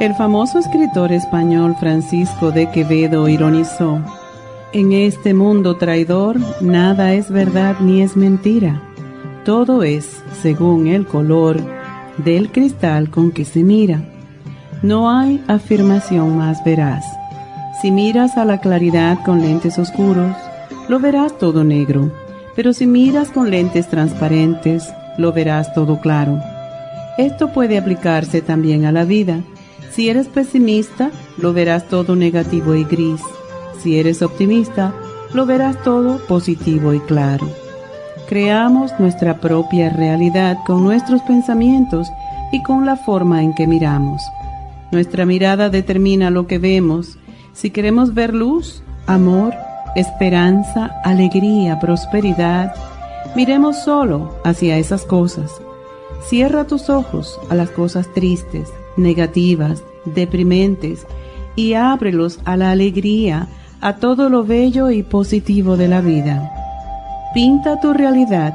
El famoso escritor español Francisco de Quevedo ironizó, En este mundo traidor nada es verdad ni es mentira, todo es según el color del cristal con que se mira. No hay afirmación más veraz. Si miras a la claridad con lentes oscuros, lo verás todo negro, pero si miras con lentes transparentes, lo verás todo claro. Esto puede aplicarse también a la vida si eres pesimista, lo verás todo negativo y gris. Si eres optimista, lo verás todo positivo y claro. Creamos nuestra propia realidad con nuestros pensamientos y con la forma en que miramos. Nuestra mirada determina lo que vemos. Si queremos ver luz, amor, esperanza, alegría, prosperidad, miremos solo hacia esas cosas. Cierra tus ojos a las cosas tristes, negativas, deprimentes, y ábrelos a la alegría, a todo lo bello y positivo de la vida. Pinta tu realidad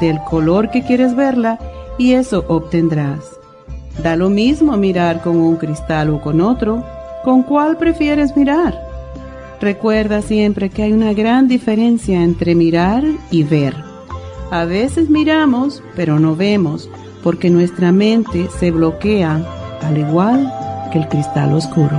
del color que quieres verla y eso obtendrás. Da lo mismo mirar con un cristal o con otro, ¿con cuál prefieres mirar? Recuerda siempre que hay una gran diferencia entre mirar y ver. A veces miramos, pero no vemos, porque nuestra mente se bloquea, al igual que el cristal oscuro.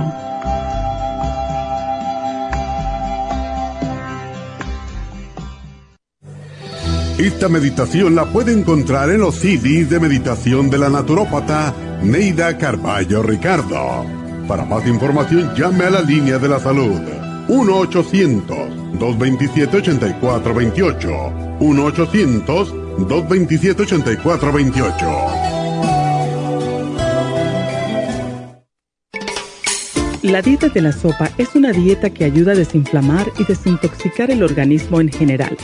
Esta meditación la puede encontrar en los CDs de meditación de la naturópata Neida Carballo Ricardo. Para más información llame a la línea de la salud 1-800-227-8428. 1-800-227-8428. La dieta de la sopa es una dieta que ayuda a desinflamar y desintoxicar el organismo en general.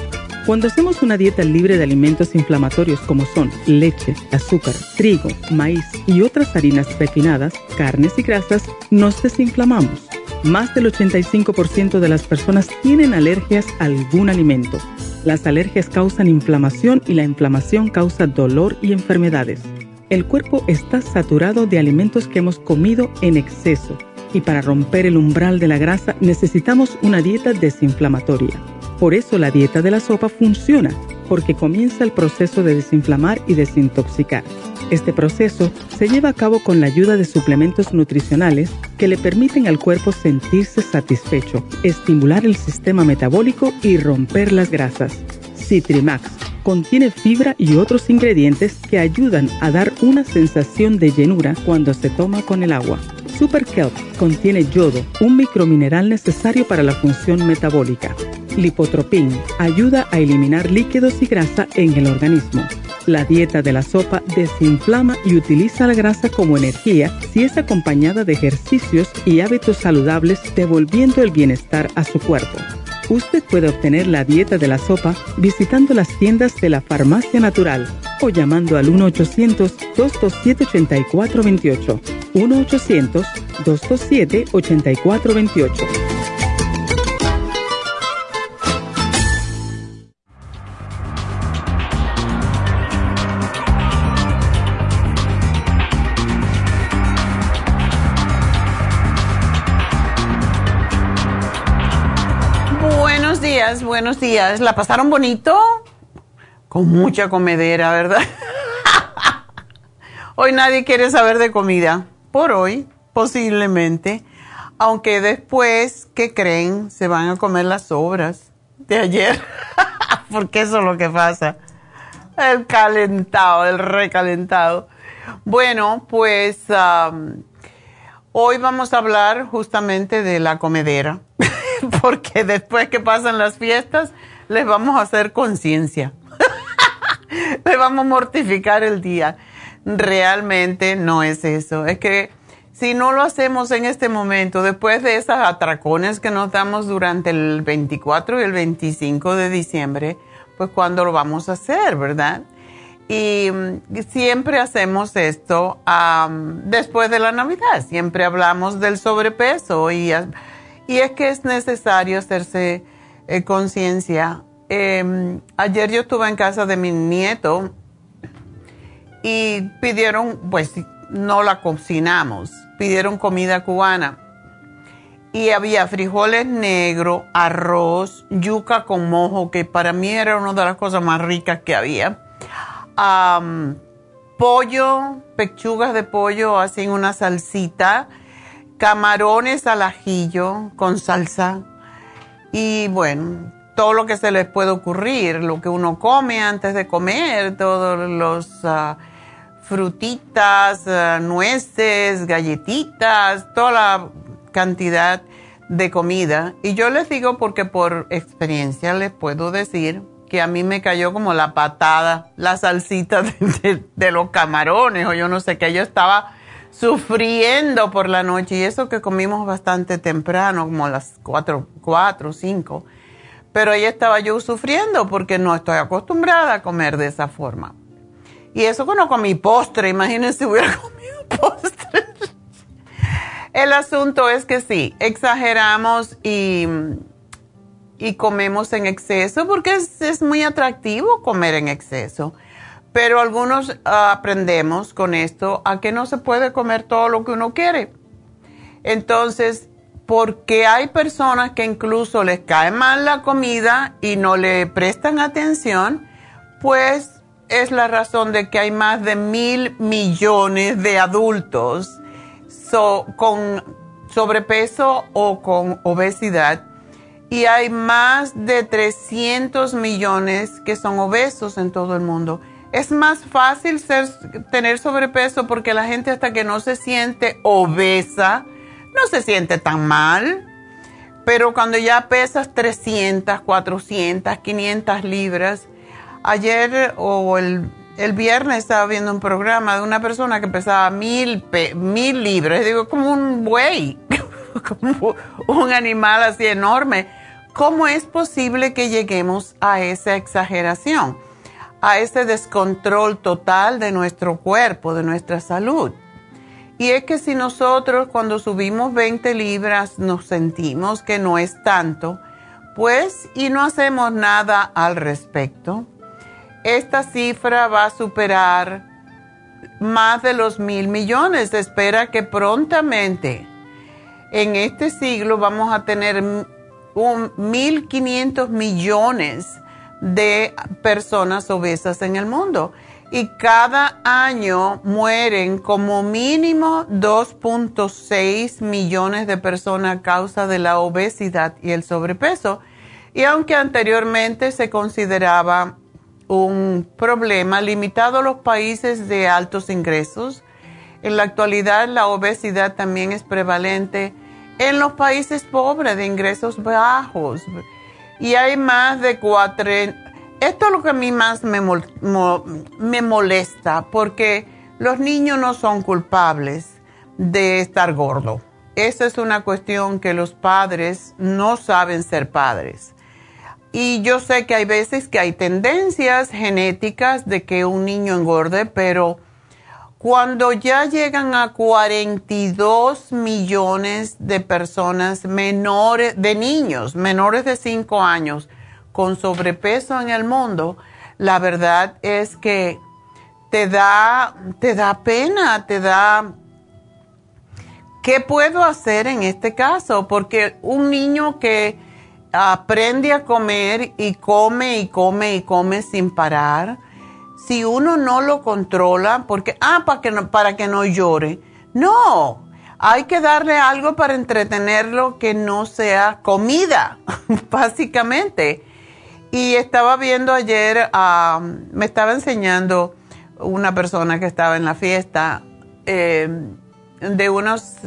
Cuando hacemos una dieta libre de alimentos inflamatorios como son leche, azúcar, trigo, maíz y otras harinas refinadas, carnes y grasas, nos desinflamamos. Más del 85% de las personas tienen alergias a algún alimento. Las alergias causan inflamación y la inflamación causa dolor y enfermedades. El cuerpo está saturado de alimentos que hemos comido en exceso y para romper el umbral de la grasa necesitamos una dieta desinflamatoria. Por eso la dieta de la sopa funciona, porque comienza el proceso de desinflamar y desintoxicar. Este proceso se lleva a cabo con la ayuda de suplementos nutricionales que le permiten al cuerpo sentirse satisfecho, estimular el sistema metabólico y romper las grasas. Citrimax contiene fibra y otros ingredientes que ayudan a dar una sensación de llenura cuando se toma con el agua. Super Kelp contiene yodo, un micromineral necesario para la función metabólica. Lipotropin ayuda a eliminar líquidos y grasa en el organismo. La dieta de la sopa desinflama y utiliza la grasa como energía si es acompañada de ejercicios y hábitos saludables devolviendo el bienestar a su cuerpo. Usted puede obtener la dieta de la sopa visitando las tiendas de la Farmacia Natural o llamando al 1-800-227-8428. 1-800-227-8428. Buenos días. ¿La pasaron bonito? Con mucha comedera, ¿verdad? hoy nadie quiere saber de comida. Por hoy, posiblemente. Aunque después, ¿qué creen? Se van a comer las sobras de ayer. Porque eso es lo que pasa. El calentado, el recalentado. Bueno, pues hoy vamos a hablar justamente de la comedera. Porque después que pasan las fiestas, les vamos a hacer conciencia. le vamos a mortificar el día. Realmente no es eso. Es que si no lo hacemos en este momento, después de esas atracones que nos damos durante el 24 y el 25 de diciembre, pues cuando lo vamos a hacer, ¿verdad? Y mm, siempre hacemos esto después de la Navidad, siempre hablamos del sobrepeso y, y es que es necesario hacerse eh, conciencia. Em, ayer yo estuve en casa de mi nieto y pidieron, pues no la cocinamos, pidieron comida cubana. Y había frijoles negros, arroz, yuca con mojo, que para mí era una de las cosas más ricas que había pollo, pechugas de pollo así en una salsita, camarones al ajillo con salsa y bueno, todo lo que se les puede ocurrir, lo que uno come antes de comer, todos los ah, frutitas, ah, nueces, galletitas, toda la cantidad de comida. Y yo les digo porque por experiencia les puedo decir que a mí me cayó como la patada, la salsita de, los camarones o yo no sé qué, yo estaba sufriendo por la noche y eso que comimos bastante temprano, como a las 4, 4, 5, pero ahí estaba yo sufriendo porque no estoy acostumbrada a comer de esa forma. Y eso que no comí postre, imagínense si hubiera comido postre. El asunto es que sí, exageramos y y comemos en exceso porque es, muy atractivo comer en exceso. Pero algunos ah, aprendemos con esto a que no se puede comer todo lo que uno quiere. Entonces, porque hay personas que incluso les cae mal la comida y no le prestan atención, pues es la razón de que hay más de mil millones de adultos con sobrepeso o con obesidad y hay más de 300 millones que son obesos en todo el mundo. Es más fácil ser, tener sobrepeso porque la gente hasta que no se siente obesa, no se siente tan mal. Pero cuando ya pesas 300, 400, 500 libras, ayer o el, viernes estaba viendo un programa de una persona que pesaba mil, mil libras, digo, como un buey, como un animal así enorme. ¿Cómo es posible que lleguemos a esa exageración, a ese descontrol total de nuestro cuerpo, de nuestra salud? Y es que si nosotros cuando subimos 20 libras nos sentimos que no es tanto, pues y no hacemos nada al respecto, esta cifra va a superar más de los mil millones. Se espera que prontamente en este siglo vamos a tener 1.500 millones de personas obesas en el mundo y cada año mueren como mínimo 2.6 millones de personas a causa de la obesidad y el sobrepeso. Y aunque anteriormente se consideraba un problema limitado a los países de altos ingresos, en la actualidad la obesidad también es prevalente en los países pobres de ingresos bajos. Y hay más de cuatro... Esto es lo que a mí más me, me molesta, porque los niños no son culpables de estar gordo. Esa es una cuestión que los padres no saben ser padres. Y yo sé que hay veces que hay tendencias genéticas de que un niño engorde, pero cuando ya llegan a 42 millones de personas menores, de niños menores de 5 años con sobrepeso en el mundo, la verdad es que te da, te da pena, te da... ¿Qué puedo hacer en este caso? Porque un niño que aprende a comer y come y come y come sin parar, si uno no lo controla, porque, ah, para que no, para que no llore. No, hay que darle algo para entretenerlo que no sea comida, básicamente. Y estaba viendo ayer, me estaba enseñando una persona que estaba en la fiesta, eh, de unos,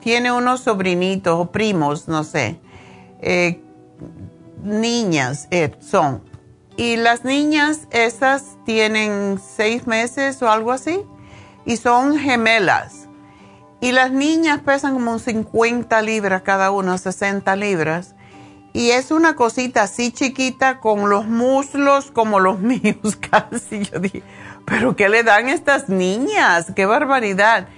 tiene unos sobrinitos o primos, no sé, eh, niñas eh, son y las niñas esas tienen seis meses o algo así y son gemelas. Y las niñas pesan como 50 libras cada una, 60 libras. Y es una cosita así chiquita con los muslos como los míos casi. Yo dije, pero ¿qué le dan estas niñas? ¡Qué barbaridad!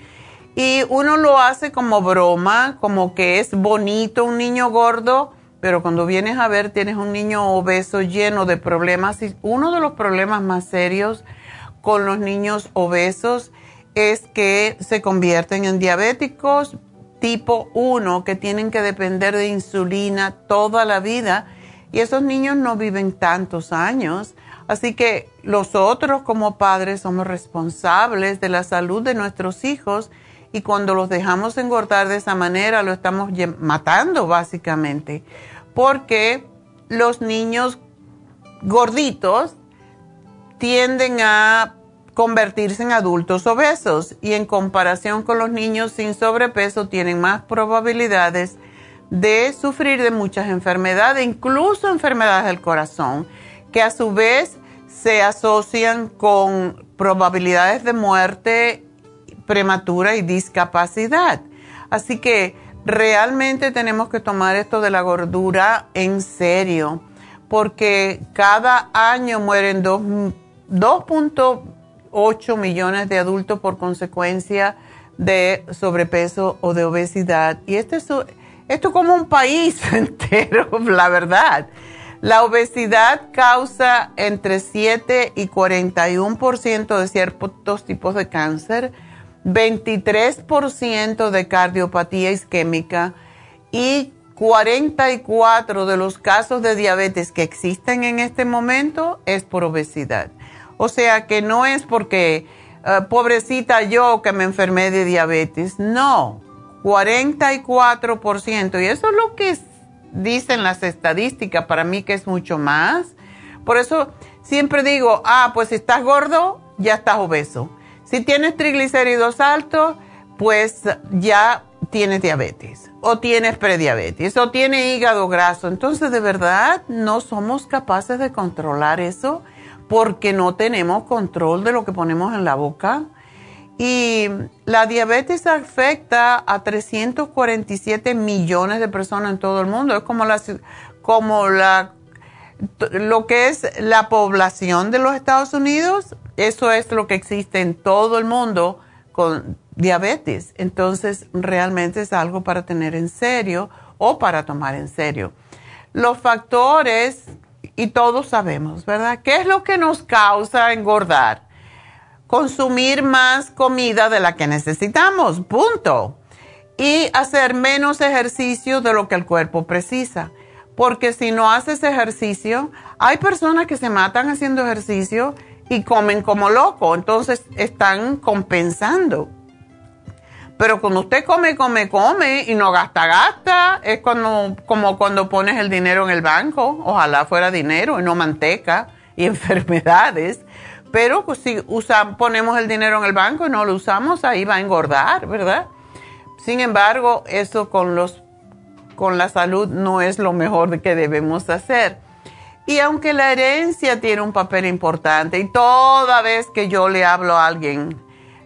Y uno lo hace como broma, como que es bonito un niño gordo, pero cuando vienes a ver tienes un niño obeso lleno de problemas. Uno de los problemas más serios con los niños obesos es que se convierten en diabéticos tipo 1 que tienen que depender de insulina toda la vida y esos niños no viven tantos años. Así que nosotros como padres somos responsables de la salud de nuestros hijos y cuando los dejamos engordar de esa manera lo estamos matando básicamente porque los niños gorditos tienden a convertirse en adultos obesos y en comparación con los niños sin sobrepeso tienen más probabilidades de sufrir de muchas enfermedades, incluso enfermedades del corazón, que a su vez se asocian con probabilidades de muerte prematura y discapacidad. Así que realmente tenemos que tomar esto de la gordura en serio, porque cada año mueren 2.1 8 millones de adultos por consecuencia de sobrepeso o de obesidad. Y esto es, esto como un país entero, la verdad. La obesidad causa entre 7 y 41% de ciertos tipos de cáncer, 23% de cardiopatía isquémica y 44 de los casos de diabetes que existen en este momento es por obesidad. O sea que no es porque eh, pobrecita yo que me enfermé de diabetes, no, 44%. Y eso es lo que dicen las estadísticas, para mí que es mucho más. Por eso siempre digo, ah, pues si estás gordo, ya estás obeso. Si tienes triglicéridos altos, pues ya tienes diabetes o tienes prediabetes o tienes hígado graso. Entonces, de verdad, no somos capaces de controlar eso porque no tenemos control de lo que ponemos en la boca. Y la diabetes afecta a 347 millones de personas en todo el mundo. Es como, la, como la, lo que es la población de los Estados Unidos. Eso es lo que existe en todo el mundo con diabetes. Entonces, realmente es algo para tener en serio o para tomar en serio. Los factores y todos sabemos, ¿verdad? ¿Qué es lo que nos causa engordar? Consumir más comida de la que necesitamos, punto. Y hacer menos ejercicio de lo que el cuerpo precisa. Porque si no haces ejercicio, hay personas que se matan haciendo ejercicio y comen como loco, entonces están compensando. Pero cuando usted come, come, come y no gasta, gasta, es cuando, como cuando pones el dinero en el banco, ojalá fuera dinero y no manteca y enfermedades. Pero pues, si usa, ponemos el dinero en el banco y no lo usamos, ahí va a engordar, ¿verdad? Sin embargo, eso con, los, con la salud no es lo mejor que debemos hacer. Y aunque la herencia tiene un papel importante, y toda vez que yo le hablo a alguien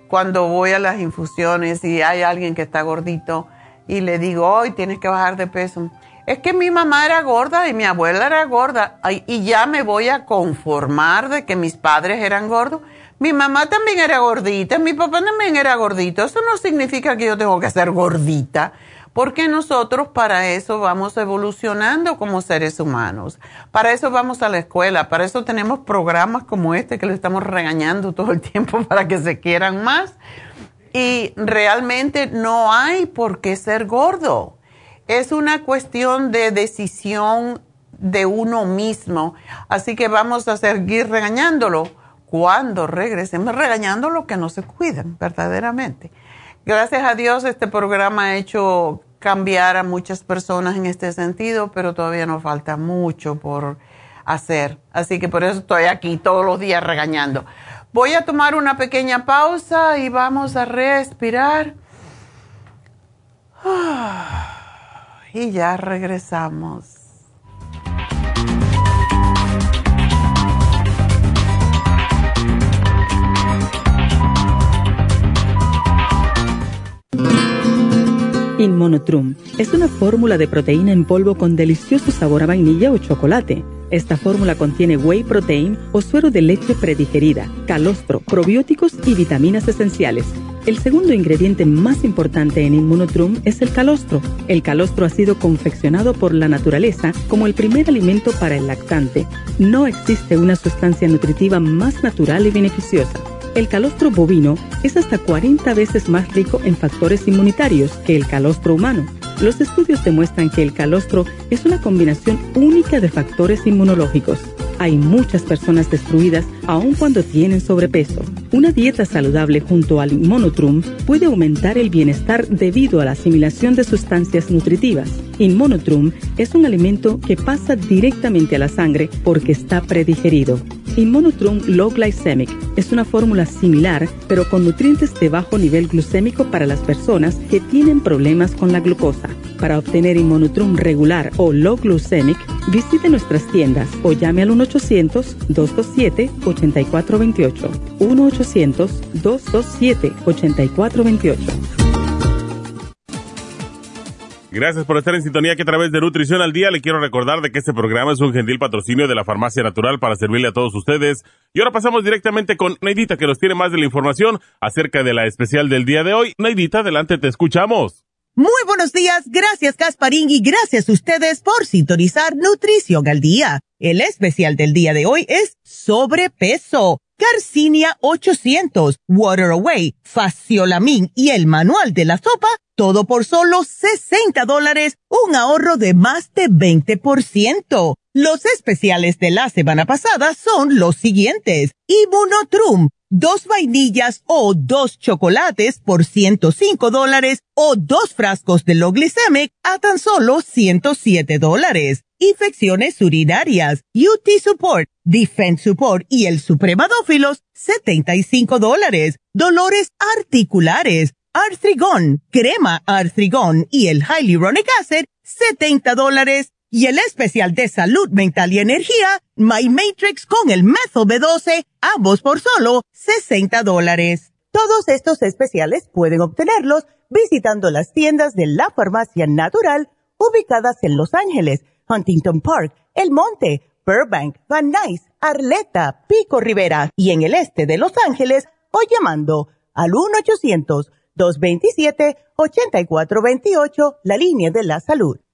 cuando voy a las infusiones y hay alguien que está gordito y le digo, hoy tienes que bajar de peso. Es que mi mamá era gorda y mi abuela era gorda y ya me voy a conformar de que mis padres eran gordos. Mi mamá también era gordita, mi papá también era gordito. Eso no significa que yo tengo que ser gordita porque nosotros para eso vamos evolucionando como seres humanos. Para eso vamos a la escuela, para eso tenemos programas como este que le estamos regañando todo el tiempo para que se quieran más. Y realmente no hay por qué ser gordo. Es una cuestión de decisión de uno mismo. Así que vamos a seguir regañándolo cuando regresemos regañando que no se cuidan verdaderamente. Gracias a Dios este programa ha hecho cambiar a muchas personas en este sentido, pero todavía nos falta mucho por hacer. Así que por eso estoy aquí todos los días regañando. Voy a tomar una pequeña pausa y vamos a respirar. Y ya regresamos. Inmonotrum es una fórmula de proteína en polvo con delicioso sabor a vainilla o chocolate. Esta fórmula contiene whey protein o suero de leche predigerida, calostro, probióticos y vitaminas esenciales. El segundo ingrediente más importante en Inmunotrum es el calostro. El calostro ha sido confeccionado por la naturaleza como el primer alimento para el lactante. No existe una sustancia nutritiva más natural y beneficiosa. El calostro bovino es hasta 40 veces más rico en factores inmunitarios que el calostro humano. Los estudios demuestran que el calostro es una combinación única de factores inmunológicos. Hay muchas personas destruidas aun cuando tienen sobrepeso. Una dieta saludable junto al Inmonotrum puede aumentar el bienestar debido a la asimilación de sustancias nutritivas. Inmonotrum es un alimento que pasa directamente a la sangre porque está predigerido. Inmonotrum Low Glycemic es una fórmula similar, pero con nutrientes de bajo nivel glucémico para las personas que tienen problemas con la glucosa. Para obtener Inmonotrum regular o Low Glycemic, visite nuestras tiendas o llame al 1-800-227-8428. 1-800-227-8428. Gracias por estar en sintonía que a través de Nutrición al Día le quiero recordar de que este programa es un gentil patrocinio de la Farmacia Natural para servirle a todos ustedes. Y ahora pasamos directamente con Neidita que nos tiene más de la información acerca de la especial del día de hoy. Neidita, adelante, te escuchamos. Muy buenos días, gracias Gasparín y gracias a ustedes por sintonizar Nutrición al Día. El especial del día de hoy es sobrepeso. Garcinia 800, Water Away, Faciolamin y el manual de la sopa todo por solo 60 dólares, un ahorro de más de 20%. Los especiales de la semana pasada son los siguientes. Ibunotrum, dos vainillas o dos chocolates por 105 dólares o dos frascos de Loglicemic a tan solo 107 dólares. Infecciones urinarias, UT Support, Defense Support y el Supremadófilos, 75 dólares. Dolores articulares, Artrigón, crema Artrigón y el Hyaluronic Acid, 70 dólares. Y el especial de salud mental y energía, My Matrix con el Methyl B12, ambos por solo 60 dólares. Todos estos especiales pueden obtenerlos visitando las tiendas de la farmacia natural ubicadas en Los Ángeles, Huntington Park, El Monte, Burbank, Van Nuys, Arleta, Pico Rivera y en el este de Los Ángeles o llamando al 1 800 227-8428, la línea de la salud.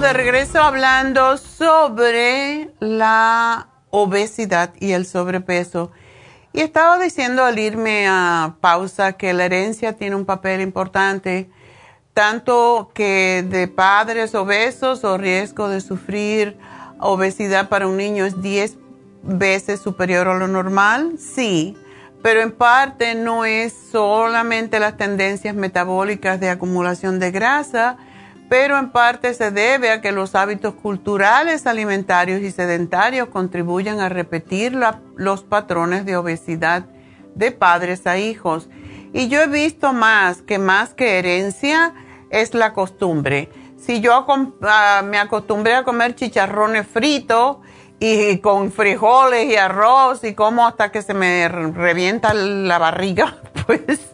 De regreso hablando sobre la obesidad y el sobrepeso. Y estaba diciendo al irme a pausa que la herencia tiene un papel importante, tanto que de padres obesos o riesgo de sufrir obesidad para un niño es 10 veces superior a lo normal, sí, pero en parte no es solamente las tendencias metabólicas de acumulación de grasa, pero en parte se debe a que los hábitos culturales alimentarios y sedentarios contribuyen a repetir los patrones de obesidad de padres a hijos. Y yo he visto más que más que herencia es la costumbre. Si yo ah, me acostumbré a comer chicharrones fritos y con frijoles y arroz y como hasta que se me revienta la barriga, pues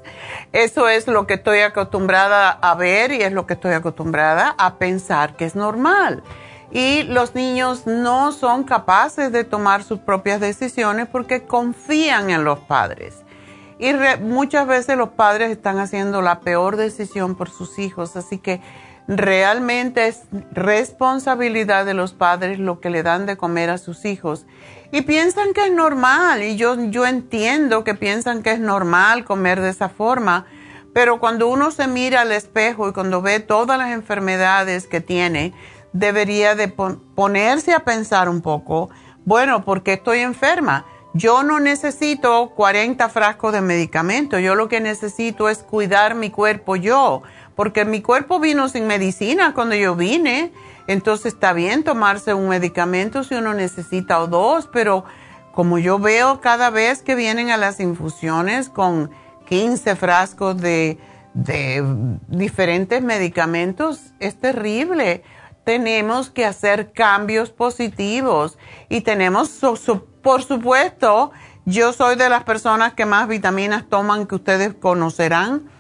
eso es lo que estoy acostumbrada a ver y es lo que estoy acostumbrada a pensar que es normal. Y los niños no son capaces de tomar sus propias decisiones porque confían en los padres. Y muchas veces los padres están haciendo la peor decisión por sus hijos. Así que realmente es responsabilidad de los padres lo que le dan de comer a sus hijos y piensan que es normal y yo, yo entiendo que piensan que es normal comer de esa forma, pero cuando uno se mira al espejo y cuando ve todas las enfermedades que tiene, debería de ponerse a pensar un poco, bueno, ¿por qué estoy enferma? Yo no necesito 40 frascos de medicamento, yo lo que necesito es cuidar mi cuerpo yo, porque mi cuerpo vino sin medicina cuando yo vine Entonces está bien tomarse un medicamento si uno necesita o dos, pero como yo veo cada vez que vienen a las infusiones con 15 frascos de, diferentes medicamentos, es terrible. Tenemos que hacer cambios positivos y tenemos, por supuesto, yo soy de las personas que más vitaminas toman que ustedes conocerán,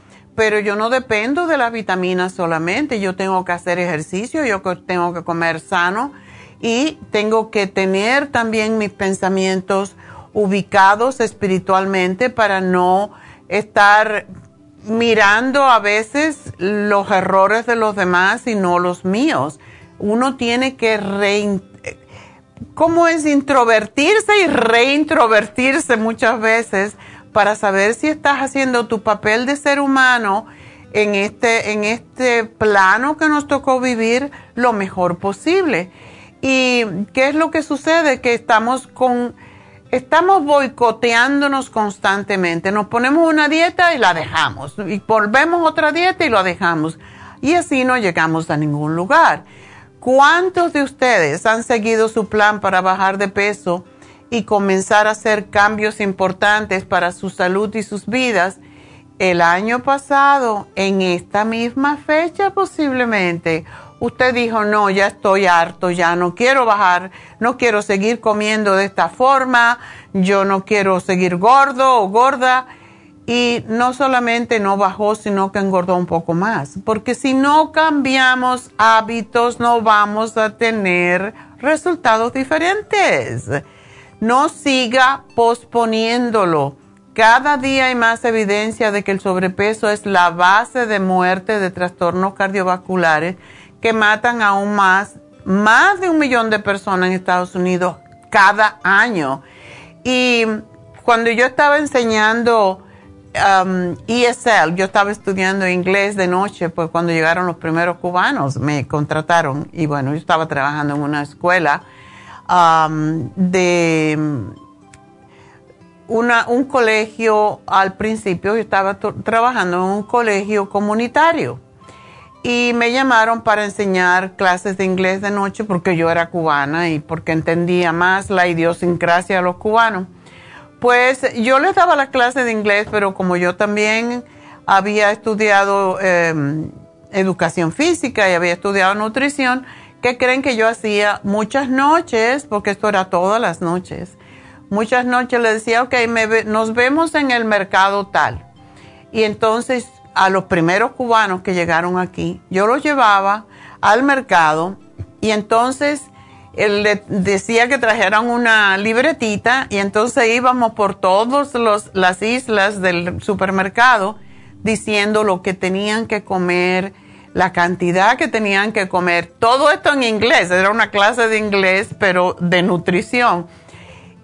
pero yo no dependo de las vitaminas solamente. Yo tengo que hacer ejercicio, yo tengo que comer sano y tengo que tener también mis pensamientos ubicados espiritualmente para no estar mirando a veces los errores de los demás y no los míos. Uno tiene que re, ¿cómo es introvertirse y reintrovertirse muchas veces para saber si estás haciendo tu papel de ser humano en este, en este plano que nos tocó vivir lo mejor posible? ¿Y qué es lo que sucede? Que estamos con, estamos boicoteándonos constantemente. Nos ponemos una dieta y la dejamos. Y volvemos otra dieta y lo dejamos. Y así no llegamos a ningún lugar. ¿Cuántos de ustedes han seguido su plan para bajar de peso y comenzar a hacer cambios importantes para su salud y sus vidas? El año pasado, en esta misma fecha posiblemente, usted dijo, no, ya estoy harto, ya no quiero bajar, no quiero seguir comiendo de esta forma, yo no quiero seguir gordo o gorda. Y no solamente no bajó, sino que engordó un poco más. Porque si no cambiamos hábitos, no vamos a tener resultados diferentes. No siga posponiéndolo. Cada día hay más evidencia de que el sobrepeso es la base de muerte de trastornos cardiovasculares que matan aún más, más de un millón de personas en Estados Unidos cada año. Y cuando yo estaba enseñando um, ESL, yo estaba estudiando inglés de noche, pues cuando llegaron los primeros cubanos me contrataron y bueno, yo estaba trabajando en una escuela de un colegio, al principio yo estaba trabajando en un colegio comunitario y me llamaron para enseñar clases de inglés de noche porque yo era cubana y porque entendía más la idiosincrasia de los cubanos. Pues yo les daba la clase de inglés, pero como yo también había estudiado em, educación física y había estudiado nutrición, ¿qué creen que yo hacía? Muchas noches, porque esto era todas las noches, muchas noches les decía, ok, nos vemos en el mercado tal. Y entonces a los primeros cubanos que llegaron aquí, yo los llevaba al mercado y entonces él le decía que trajeran una libretita y entonces íbamos por todas las islas del supermercado diciendo lo que tenían que comer, la cantidad que tenían que comer, todo esto en inglés, era una clase de inglés pero de nutrición.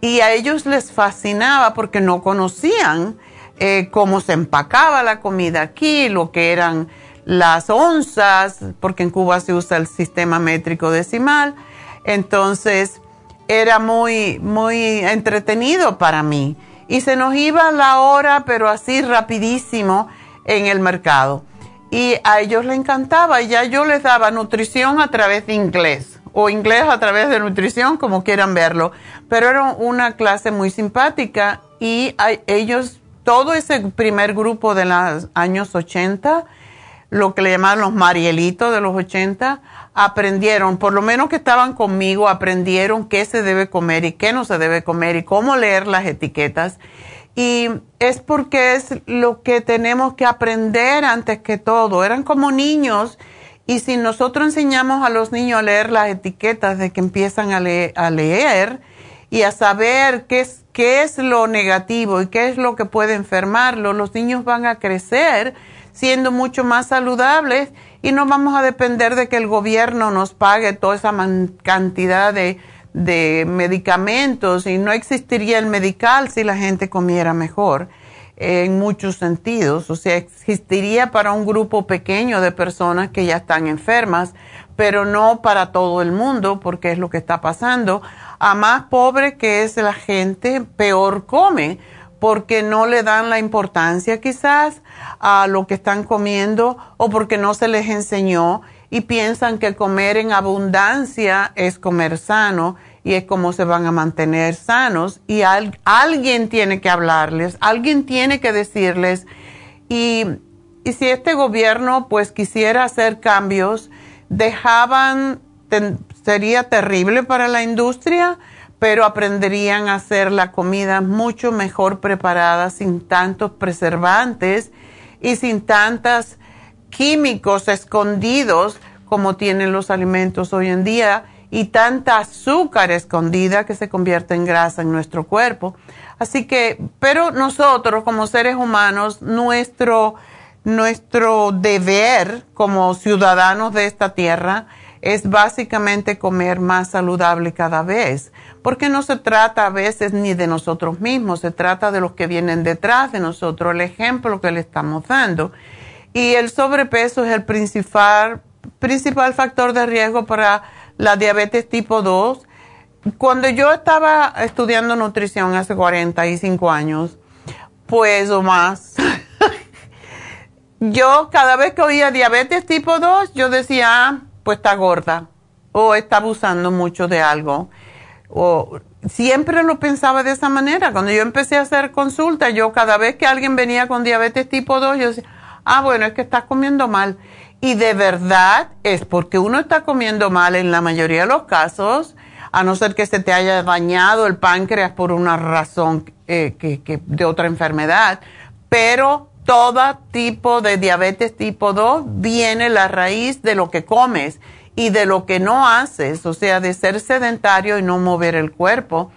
Y a ellos les fascinaba porque no conocían eh, cómo se empacaba la comida aquí, lo que eran las onzas, porque en Cuba se usa el sistema métrico decimal. Entonces, era muy, muy entretenido para mí. Y se nos iba la hora, pero así rapidísimo en el mercado. Y a ellos les encantaba. Y ya yo les daba nutrición a través de inglés o inglés a través de nutrición, como quieran verlo. Pero era una clase muy simpática y ellos todo ese primer grupo de los años 80, lo que le llamaban los marielitos de los 80, aprendieron, por lo menos que estaban conmigo, aprendieron qué se debe comer y qué no se debe comer y cómo leer las etiquetas. Y es porque es lo que tenemos que aprender antes que todo. Eran como niños y si nosotros enseñamos a los niños a leer las etiquetas de que empiezan a, a leer y a saber qué es qué es lo negativo y qué es lo que puede enfermarlo, los niños van a crecer siendo mucho más saludables y no vamos a depender de que el gobierno nos pague toda esa cantidad de, de medicamentos y no existiría el medical si la gente comiera mejor en muchos sentidos. O sea, existiría para un grupo pequeño de personas que ya están enfermas, pero no para todo el mundo, porque es lo que está pasando a más pobre que es la gente, peor come, porque no le dan la importancia quizás a lo que están comiendo o porque no se les enseñó y piensan que comer en abundancia es comer sano y es como se van a mantener sanos. Y alguien tiene que hablarles, alguien tiene que decirles. Y, y si este gobierno pues quisiera hacer cambios, dejaban, sería terrible para la industria, pero aprenderían a hacer la comida mucho mejor preparada sin tantos preservantes y sin tantos químicos escondidos como tienen los alimentos hoy en día y tanta azúcar escondida que se convierte en grasa en nuestro cuerpo. Así que, pero nosotros como seres humanos, nuestro, nuestro deber como ciudadanos de esta tierra es básicamente comer más saludable cada vez, porque no se trata a veces ni de nosotros mismos, se trata de los que vienen detrás de nosotros, el ejemplo que le estamos dando. Y el sobrepeso es el principal, principal factor de riesgo para la diabetes tipo 2. Cuando yo estaba estudiando nutrición hace 45 años, pues o más, yo cada vez que oía diabetes tipo 2, yo decía, ah, pues está gorda o está abusando mucho de algo. O siempre lo pensaba de esa manera. Cuando yo empecé a hacer consulta, yo cada vez que alguien venía con diabetes tipo 2, yo decía, ah, bueno, es que estás comiendo mal. Y de verdad es porque uno está comiendo mal en la mayoría de los casos, a no ser que se te haya dañado el páncreas por una razón eh, que, de otra enfermedad, pero todo tipo de diabetes tipo 2 viene la raíz de lo que comes y de lo que no haces, o sea, de ser sedentario y no mover el cuerpo.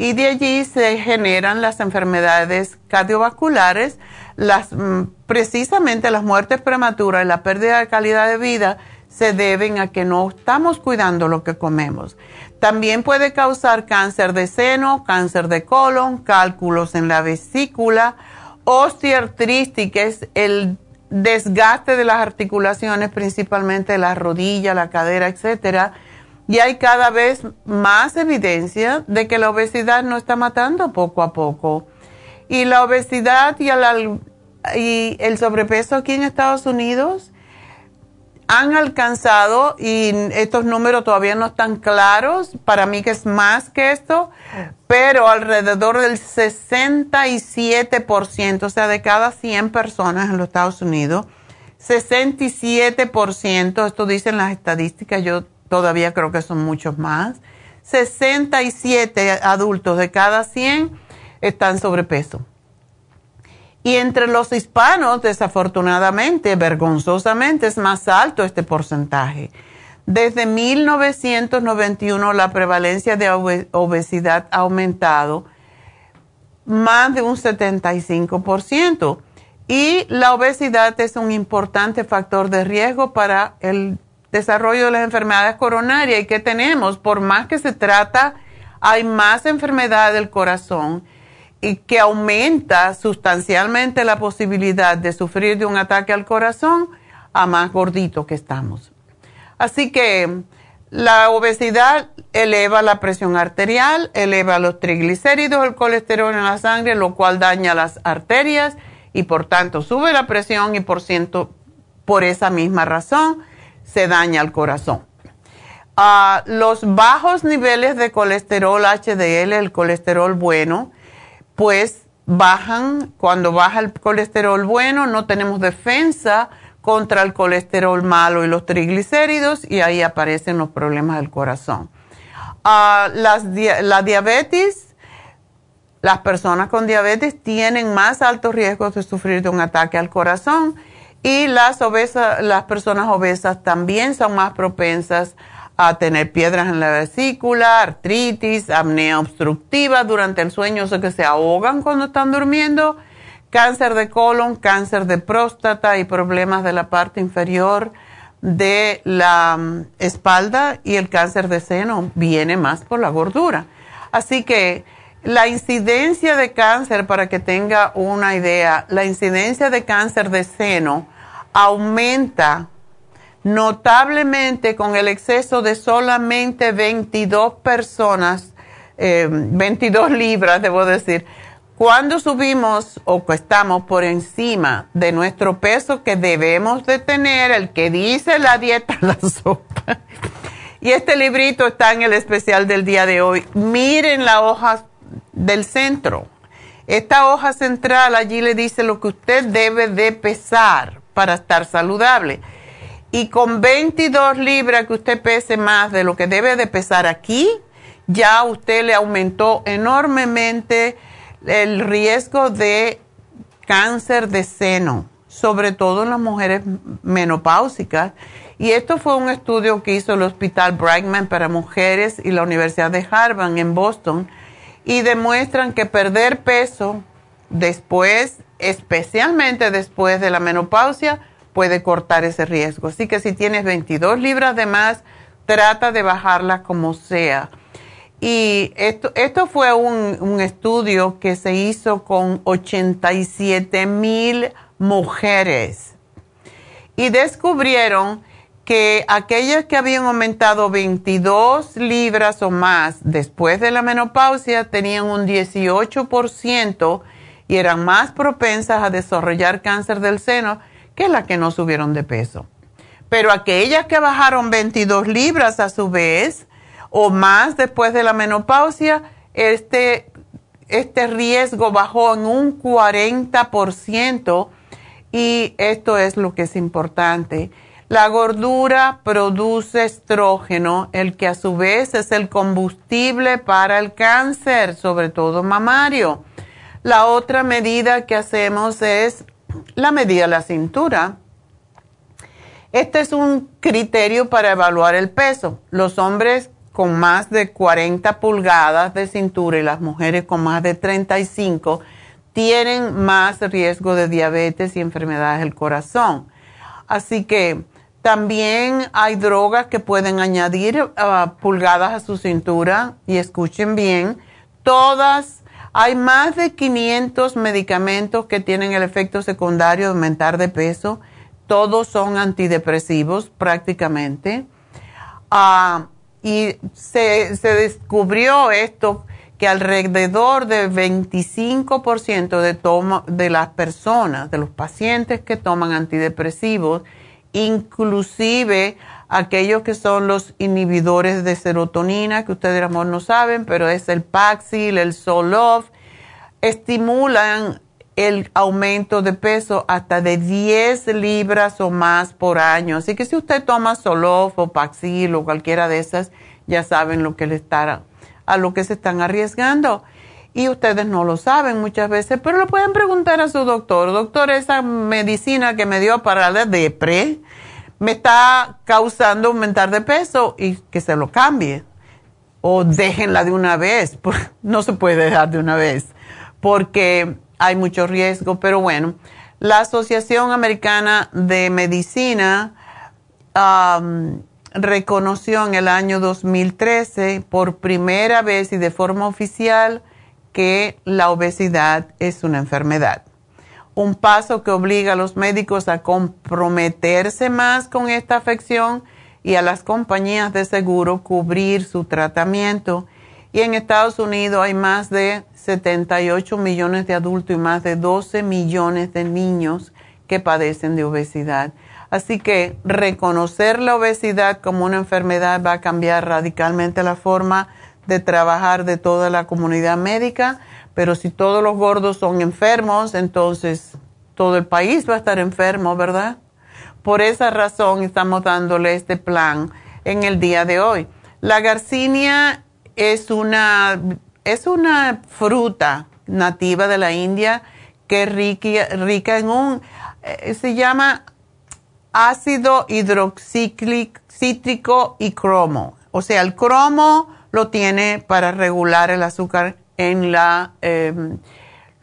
Y de allí se generan las enfermedades cardiovasculares, las, mm, precisamente las muertes prematuras y la pérdida de calidad de vida se deben a que no estamos cuidando lo que comemos. También puede causar cáncer de seno, cáncer de colon, cálculos en la vesícula, osteoartritis, que es el desgaste de las articulaciones, principalmente la rodilla, la cadera, etcétera. Y hay cada vez más evidencia de que la obesidad no está matando poco a poco. Y la obesidad y el, y el sobrepeso aquí en Estados Unidos han alcanzado, y estos números todavía no están claros, para mí que es más que esto, pero alrededor del 67%, o sea, de cada 100 personas en los Estados Unidos, 67%, esto dicen las estadísticas, yo todavía creo que son muchos más, 67 adultos de cada 100 están sobrepeso. Y entre los hispanos, desafortunadamente, vergonzosamente, es más alto este porcentaje. Desde 1991 la prevalencia de obesidad ha aumentado más de un 75%. Y la obesidad es un importante factor de riesgo para el desarrollo de las enfermedades coronarias. ¿Y que tenemos? Por más que se trata, hay más enfermedad del corazón y que aumenta sustancialmente la posibilidad de sufrir de un ataque al corazón a más gordito que estamos. Así que la obesidad eleva la presión arterial, eleva los triglicéridos, el colesterol en la sangre, lo cual daña las arterias y por tanto sube la presión y por ciento, por esa misma razón se daña el corazón. Ah, los bajos niveles de colesterol HDL, el colesterol bueno, pues bajan, cuando baja el colesterol bueno, no tenemos defensa contra el colesterol malo y los triglicéridos y ahí aparecen los problemas del corazón. Ah, la diabetes, las personas con diabetes tienen más altos riesgos de sufrir de un ataque al corazón y las, obesas, las personas obesas también son más propensas a tener piedras en la vesícula, artritis, apnea obstructiva durante el sueño, o que se ahogan cuando están durmiendo, cáncer de colon, cáncer de próstata y problemas de la parte inferior de la mm, espalda y el cáncer de seno viene más por la gordura. Así que la incidencia de cáncer, para que tenga una idea, la incidencia de cáncer de seno aumenta notablemente con el exceso de solamente 22 personas, 22 eh, libras, debo decir, Cuando subimos o estamos por encima de nuestro peso que debemos de tener, el que dice la dieta, la sopa. Y este librito está en el especial del día de hoy. Miren la hoja del centro. Esta hoja central allí le dice lo que usted debe de pesar para estar saludable. Y con 22 libras que usted pese más de lo que debe de pesar aquí, ya usted le aumentó enormemente el riesgo de cáncer de seno, sobre todo en las mujeres menopáusicas. Y esto fue un estudio que hizo el Hospital Brightman para mujeres y la Universidad de Harvard en Boston y demuestran que perder peso después, especialmente después de la menopausia, puede cortar ese riesgo. Así que si tienes 22 libras de más, trata de bajarla como sea. Y esto, esto fue un, un estudio que se hizo con 87 mil mujeres y descubrieron que aquellas que habían aumentado 22 libras o más después de la menopausia tenían un 18% y eran más propensas a desarrollar cáncer del seno que las que no subieron de peso. Pero aquellas que bajaron 22 libras a su vez o más después de la menopausia, este, este riesgo bajó en un 40% y esto es lo que es importante. La gordura produce estrógeno, el que a su vez es el combustible para el cáncer, sobre todo mamario. La otra medida que hacemos es la medida de la cintura. Este es un criterio para evaluar el peso. Los hombres con más de 40 pulgadas de cintura y las mujeres con más de 35 tienen más riesgo de diabetes y enfermedades del corazón. Así que también hay drogas que pueden añadir uh, pulgadas a su cintura y escuchen bien, todas, hay más de 500 medicamentos que tienen el efecto secundario de aumentar de peso, todos son antidepresivos prácticamente. Uh, y se, descubrió esto que alrededor del 25% de, de las personas, de los pacientes que toman antidepresivos, inclusive aquellos que son los inhibidores de serotonina, que ustedes amor no saben, pero es el Paxil, el Zoloft, estimulan el aumento de peso hasta de 10 libras o más por año. Así que si usted toma Zoloft o Paxil o cualquiera de esas, ya saben lo que le está, a lo que se están arriesgando. Y ustedes no lo saben muchas veces, pero lo pueden preguntar a su doctor. Doctor, esa medicina que me dio para la depre me está causando aumentar de peso y que se lo cambie. O déjenla de una vez. No se puede dejar de una vez porque hay mucho riesgo. Pero bueno, la Asociación Americana de Medicina reconoció en el año 2013 por primera vez y de forma oficial que la obesidad es una enfermedad. Un paso que obliga a los médicos a comprometerse más con esta afección y a las compañías de seguro cubrir su tratamiento. Y en Estados Unidos hay más de 78 millones de adultos y más de 12 millones de niños que padecen de obesidad. Así que reconocer la obesidad como una enfermedad va a cambiar radicalmente la forma de trabajar de toda la comunidad médica, pero si todos los gordos son enfermos, entonces todo el país va a estar enfermo, ¿verdad? Por esa razón estamos dándole este plan en el día de hoy. La garcinia es una, es una fruta nativa de la India que es rica, rica en un, eh, se llama ácido hidroxicítrico y cromo. O sea, el cromo lo tiene para regular el azúcar en la, eh,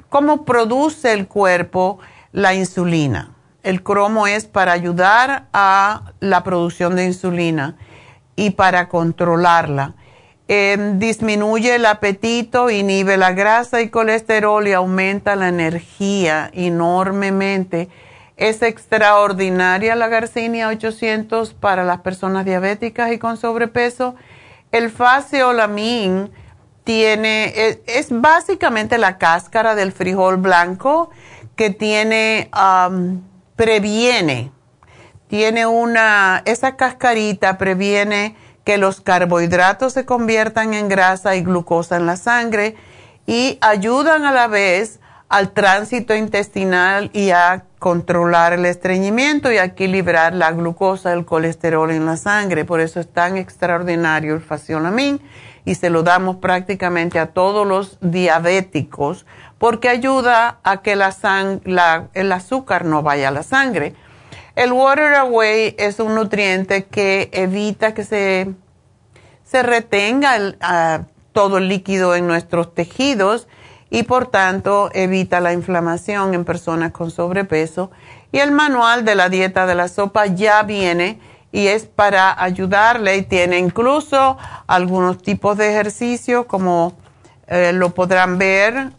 cómo produce el cuerpo la insulina. El cromo es para ayudar a la producción de insulina y para controlarla. Em, disminuye el apetito, inhibe la grasa y colesterol y aumenta la energía enormemente. Es extraordinaria la Garcinia 800 para las personas diabéticas y con sobrepeso el faseolamin tiene, es, es básicamente la cáscara del frijol blanco que tiene, um, previene, tiene una, esa cascarita previene que los carbohidratos se conviertan en grasa y glucosa en la sangre y ayudan a la vez al tránsito intestinal y a controlar el estreñimiento y equilibrar la glucosa, el colesterol en la sangre. Por eso es tan extraordinario el faciolamin y se lo damos prácticamente a todos los diabéticos porque ayuda a que el azúcar no vaya a la sangre. El Water Away es un nutriente que evita que se, se retenga ah, todo el líquido en nuestros tejidos y por tanto evita la inflamación en personas con sobrepeso. Y el manual de la dieta de la sopa ya viene y es para ayudarle y tiene incluso algunos tipos de ejercicio como eh, lo podrán ver.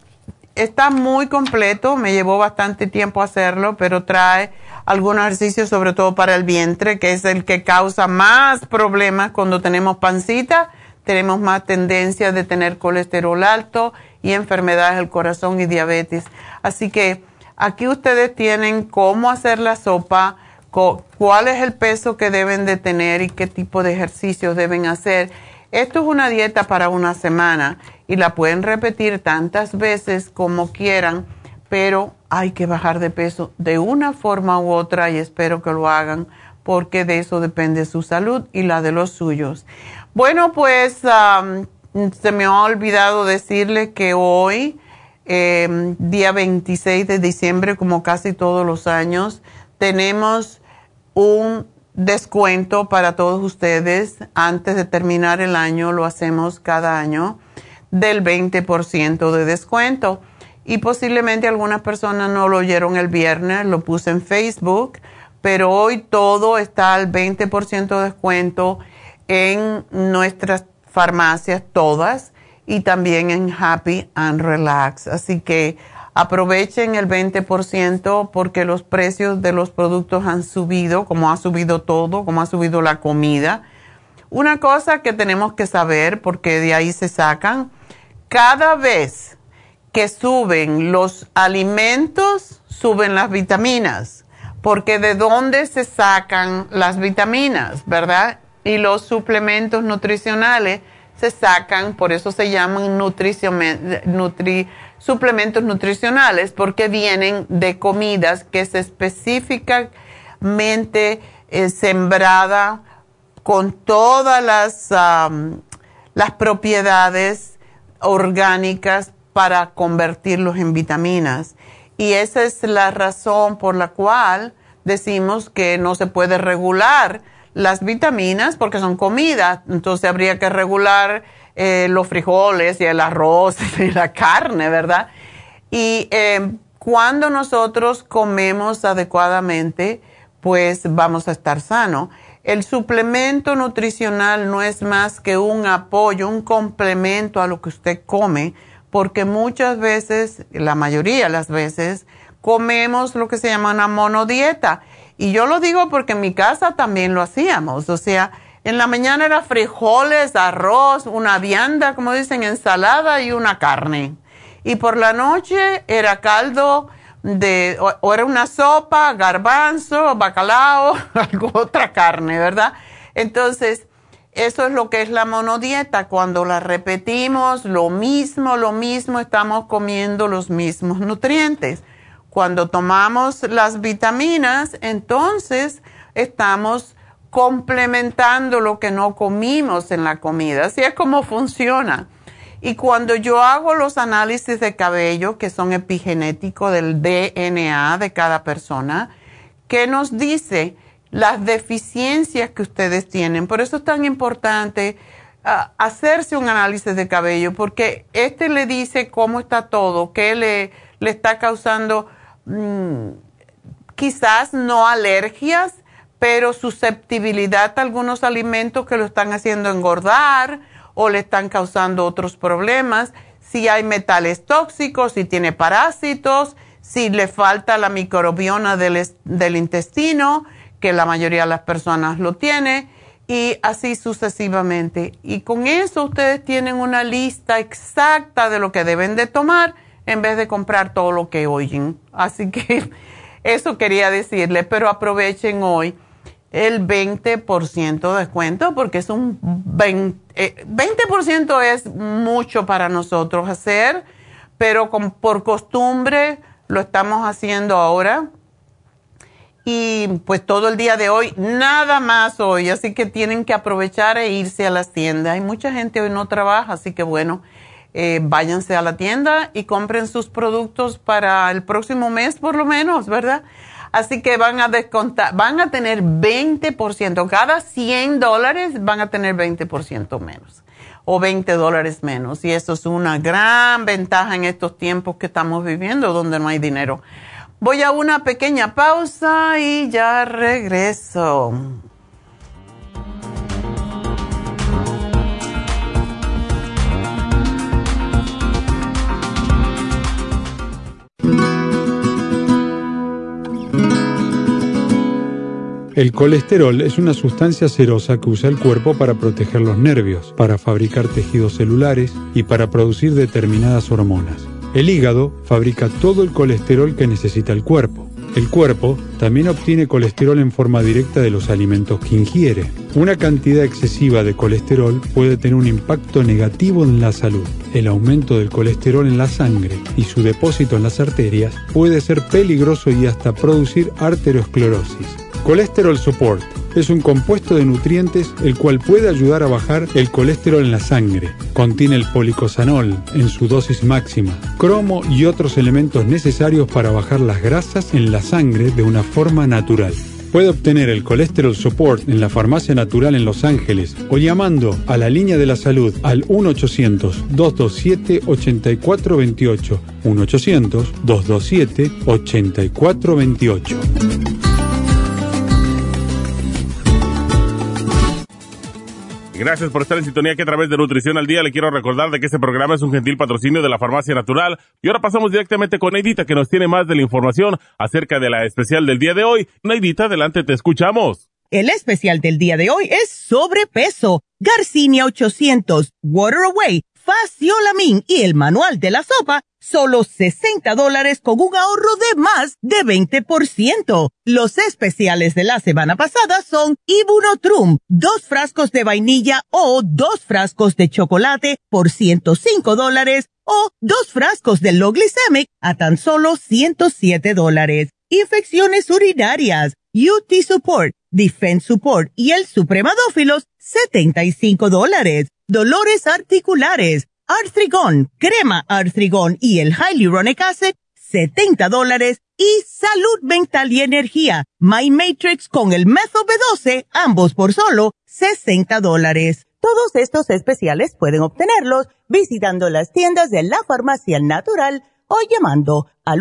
Está muy completo, me llevó bastante tiempo hacerlo, pero trae algunos ejercicios sobre todo para el vientre, que es el que causa más problemas cuando tenemos pancita, tenemos más tendencia de tener colesterol alto y enfermedades del corazón y diabetes. Así que aquí ustedes tienen cómo hacer la sopa, cuál es el peso que deben de tener y qué tipo de ejercicios deben hacer. Esto es una dieta para una semana y la pueden repetir tantas veces como quieran, pero hay que bajar de peso de una forma u otra y espero que lo hagan porque de eso depende su salud y la de los suyos. Bueno, pues se me ha olvidado decirle que hoy, em, día 26 de diciembre, como casi todos los años, tenemos un descuento para todos ustedes. Antes de terminar el año, lo hacemos cada año, del 20% de descuento. Y posiblemente algunas personas no lo oyeron el viernes, lo puse en Facebook, pero hoy todo está al 20% de descuento en nuestras farmacias todas y también en Happy and Relax. Así que aprovechen el 20% porque los precios de los productos han subido, como ha subido todo, como ha subido la comida. Una cosa que tenemos que saber, porque de ahí se sacan, cada vez que suben los alimentos, suben las vitaminas, porque de dónde se sacan las vitaminas, ¿verdad? Y los suplementos nutricionales se sacan, por eso se llaman nutri, suplementos nutricionales, porque vienen de comidas que es específicamente eh, sembrada con todas las, las propiedades orgánicas para convertirlos en vitaminas. Y esa es la razón por la cual decimos que no se puede regular las vitaminas porque son comidas, entonces habría que regular eh, los frijoles y el arroz y la carne, ¿verdad? Y eh, cuando nosotros comemos adecuadamente, pues vamos a estar sano. El suplemento nutricional no es más que un apoyo, un complemento a lo que usted come, porque muchas veces, la mayoría de las veces, comemos lo que se llama una monodieta y yo lo digo porque en mi casa también lo hacíamos. O sea, en la mañana era frijoles, arroz, una vianda, como dicen, ensalada y una carne. Y por la noche era caldo de, o, era una sopa, garbanzo, bacalao, algo, otra carne, ¿verdad? Entonces, eso es lo que es la monodieta. Cuando la repetimos, lo mismo, lo mismo, estamos comiendo los mismos nutrientes. Cuando tomamos las vitaminas, entonces estamos complementando lo que no comimos en la comida. Así es como funciona. Y cuando yo hago los análisis de cabello, que son epigenéticos del DNA de cada persona, ¿qué nos dice? Las deficiencias que ustedes tienen. Por eso es tan importante ah, hacerse un análisis de cabello, porque este le dice cómo está todo, qué le, le está causando Mm, quizás no alergias, pero susceptibilidad a algunos alimentos que lo están haciendo engordar o le están causando otros problemas, si hay metales tóxicos, si tiene parásitos, si le falta la microbiona del, del intestino, que la mayoría de las personas lo tiene, y así sucesivamente. Y con eso ustedes tienen una lista exacta de lo que deben de tomar en vez de comprar todo lo que oyen. Así que eso quería decirle, pero aprovechen hoy el 20% de descuento porque es un 20, 20% eh, es mucho para nosotros hacer, pero por costumbre lo estamos haciendo ahora y pues todo el día de hoy, nada más hoy, así que tienen que aprovechar e irse a las tiendas. Hay mucha gente hoy no trabaja, así que bueno, eh, váyanse a la tienda y compren sus productos para el próximo mes por lo menos, ¿verdad? Así que van a descontar, van a tener 20%, cada 100 dólares van a tener 20% menos o 20 dólares menos. Y eso es una gran ventaja en estos tiempos que estamos viviendo donde no hay dinero. Voy a una pequeña pausa y ya regreso. El colesterol es una sustancia cerosa que usa el cuerpo para proteger los nervios, para fabricar tejidos celulares y para producir determinadas hormonas. El hígado fabrica todo el colesterol que necesita el cuerpo. El cuerpo también obtiene colesterol en forma directa de los alimentos que ingiere. Una cantidad excesiva de colesterol puede tener un impacto negativo en la salud. El aumento del colesterol en la sangre y su depósito en las arterias puede ser peligroso y hasta producir arteriosclerosis. Colesterol Support es un compuesto de nutrientes el cual puede ayudar a bajar el colesterol en la sangre. Contiene el policosanol en su dosis máxima, cromo y otros elementos necesarios para bajar las grasas en la sangre de una forma natural. Puede obtener el Colesterol Support en la Farmacia Natural en Los Ángeles o llamando a la línea de la salud al 1-800-227-8428. 1-800-227-8428. Gracias por estar en sintonía que a través de Nutrición al Día le quiero recordar de que este programa es un gentil patrocinio de la Farmacia Natural. Y ahora pasamos directamente con Neidita que nos tiene más de la información acerca de la especial del día de hoy. Neidita, adelante, te escuchamos. El especial del día de hoy es sobrepeso. Garcinia 800, Water Away, Faciolamin y el manual de la sopa solo 60 dólares con un ahorro de más de 20%. Los especiales de la semana pasada son Ibunotrum, dos frascos de vainilla o dos frascos de chocolate por 105 dólares o dos frascos de low a tan solo 107 dólares. Infecciones urinarias, UT Support, Defense Support y el Supremadófilos, 75 dólares. Dolores articulares, Artrigón, crema Artrigón y el Hyaluronic Acid, 70 dólares. Y salud mental y energía, My Matrix con el Metho B12, ambos por solo 60 dólares. Todos estos especiales pueden obtenerlos visitando las tiendas de la farmacia natural o llamando al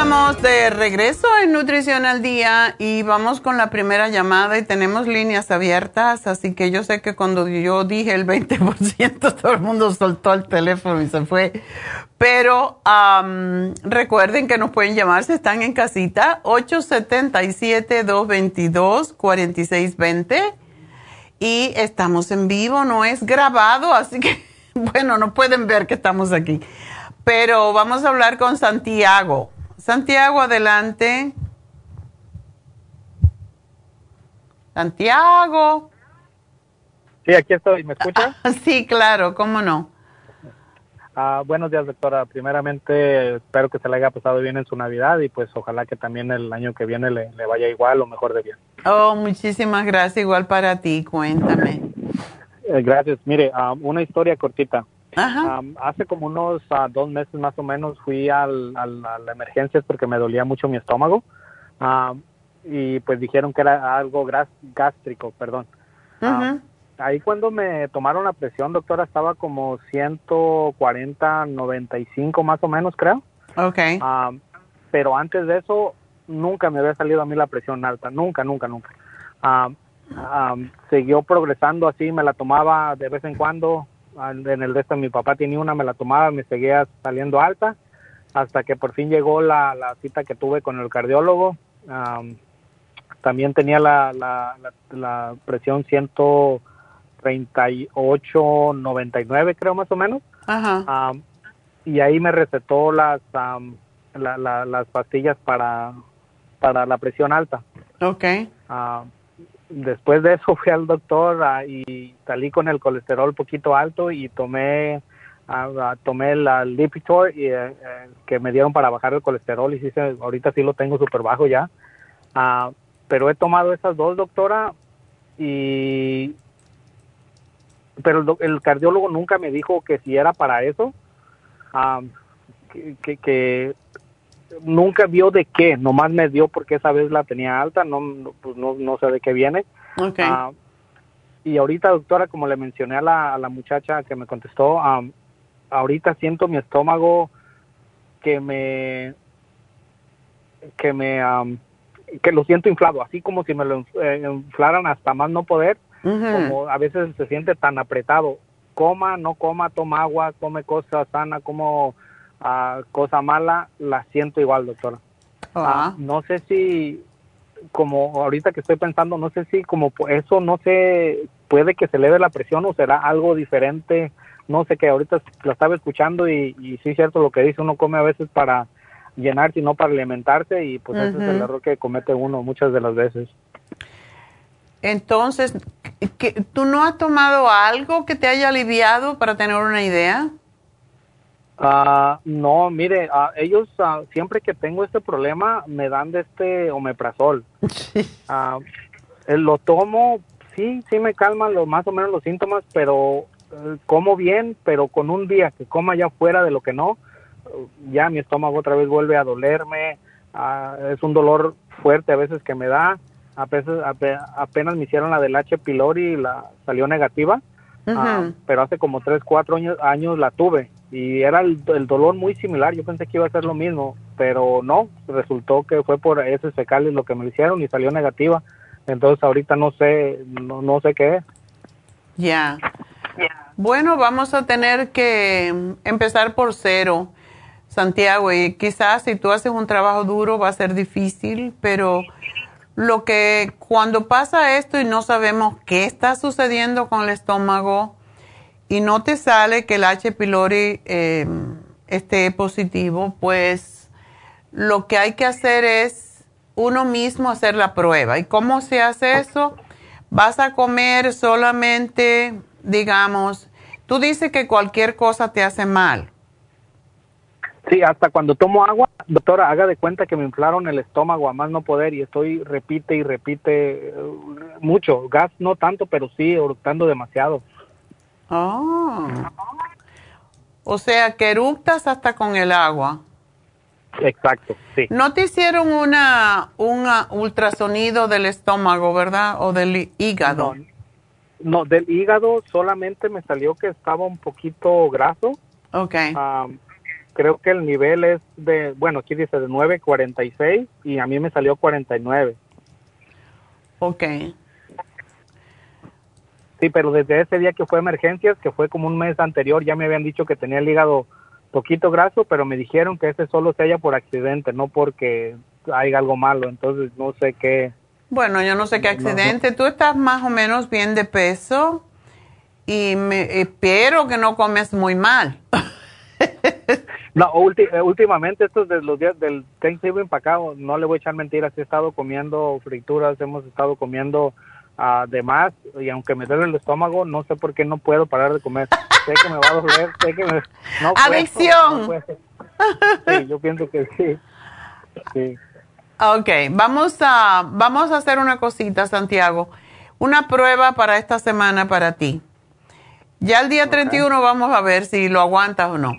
Estamos de regreso en Nutrición al Día y vamos con la primera llamada y tenemos líneas abiertas, así que yo sé que cuando yo dije el 20% todo el mundo soltó el teléfono y se fue. Pero recuerden que nos pueden llamar si están en casita 877-222-4620 y estamos en vivo, no es grabado, así que bueno, no pueden ver que estamos aquí pero vamos a hablar con Santiago. Santiago, adelante. Santiago. Sí, aquí estoy. ¿Me escucha? Ah, sí, claro, ¿cómo no? Ah, buenos días, doctora. Primeramente, espero que se le haya pasado bien en su Navidad y pues ojalá que también el año que viene le, vaya igual o mejor de bien. Oh, muchísimas gracias. Igual para ti. Cuéntame. Eh, gracias. Mire, ah, una historia cortita hace como unos ah, dos meses más o menos fui al, a la emergencia porque me dolía mucho mi estómago. y pues dijeron que era algo gástrico, perdón. Ah, ahí cuando me tomaron la presión, doctora, estaba como 140, 95 más o menos, creo. Ok. Pero antes de eso, nunca me había salido a mí la presión alta, nunca, nunca, nunca. Siguió progresando así, me la tomaba de vez en cuando, en el resto mi papá tenía una, me la tomaba, me seguía saliendo alta, hasta que por fin llegó la, la cita que tuve con el cardiólogo. también tenía la, la, la, presión 138, 99 creo más o menos. Ajá. y ahí me recetó las, las pastillas para, para la presión alta. Ok. Después de eso fui al doctor ah, y salí con el colesterol poquito alto y tomé tomé la Lipitor y, eh, eh, que me dieron para bajar el colesterol y sí ahorita sí lo tengo súper bajo ya. Ah, pero he tomado esas dos, doctora, y pero el, cardiólogo nunca me dijo que si era para eso, ah, que, que, nunca vio de qué, nomás me dio porque esa vez la tenía alta, no, pues no, no sé de qué viene. Okay. Ah, y ahorita, doctora, como le mencioné a la, a la muchacha que me contestó, ahorita siento mi estómago que me que me que lo siento inflado, así como si me lo eh, inflaran hasta más no poder, como a veces se siente tan apretado. Coma, no coma, toma agua, come cosa sana, como uh, cosa mala, la siento igual, doctora. Ah. Ah, no sé si, como ahorita que estoy pensando, no sé si como eso no sé, puede que se eleve la presión o será algo diferente no sé qué, ahorita lo estaba escuchando y, y sí es cierto lo que dice, uno come a veces para llenarse y no para alimentarse y pues ese es el error que comete uno muchas de las veces. Entonces, ¿tú no has tomado algo que te haya aliviado para tener una idea? Ah, no, mire, uh, ellos uh, siempre que tengo este problema me dan de este omeprazol. Sí. lo tomo, sí, sí me calman los, más o menos los síntomas, pero como bien, pero con un día que coma ya fuera de lo que no, ya mi estómago otra vez vuelve a dolerme, ah, es un dolor fuerte a veces que me da, a veces, apenas me hicieron la del H. pylori y la salió negativa, ah, pero hace como 3, 4 años, años la tuve y era el, dolor muy similar, yo pensé que iba a ser lo mismo, pero no, resultó que fue por ese fecales lo que me hicieron y salió negativa, entonces ahorita no sé, no, no sé qué es. Ya. Bueno, vamos a tener que empezar por cero, Santiago, y quizás si tú haces un trabajo duro va a ser difícil, pero lo que cuando pasa esto y no sabemos qué está sucediendo con el estómago y no te sale que el H. pylori eh, esté positivo, pues lo que hay que hacer es uno mismo hacer la prueba. ¿Y cómo se hace eso? Vas a comer solamente, digamos, Tú dices que cualquier cosa te hace mal. Sí, hasta cuando tomo agua, doctora, haga de cuenta que me inflaron el estómago a más no poder y estoy repite y repite eh, mucho. Gas no tanto, pero sí eructando demasiado. Oh. O sea, que eructas hasta con el agua. Exacto, sí. ¿No te hicieron una, un ultrasonido del estómago, verdad? O del hígado. No, del hígado solamente me salió que estaba un poquito graso. Ok. Creo que el nivel es de, bueno, aquí dice de 9.46 y a mí me salió 49. Ok. Sí, pero desde ese día que fue emergencias, que fue como un mes anterior, ya me habían dicho que tenía el hígado poquito graso, pero me dijeron que ese solo se halla por accidente, no porque hay algo malo. Entonces no sé qué, bueno, yo no sé qué accidente. Tú estás más o menos bien de peso y me, espero que no comes muy mal. no, eh, últimamente estos de los días del Thanksgiving para acá, no le voy a echar mentiras, he estado comiendo frituras, hemos estado comiendo uh, de más y aunque me duele el estómago, no sé por qué no puedo parar de comer. sé que me va a doler, sé que me... No Adicción. sí, yo pienso que sí. Sí. Ok, vamos a, vamos a hacer una cosita, Santiago. Una prueba para esta semana para ti. Ya el día 31 vamos a ver si lo aguantas o no.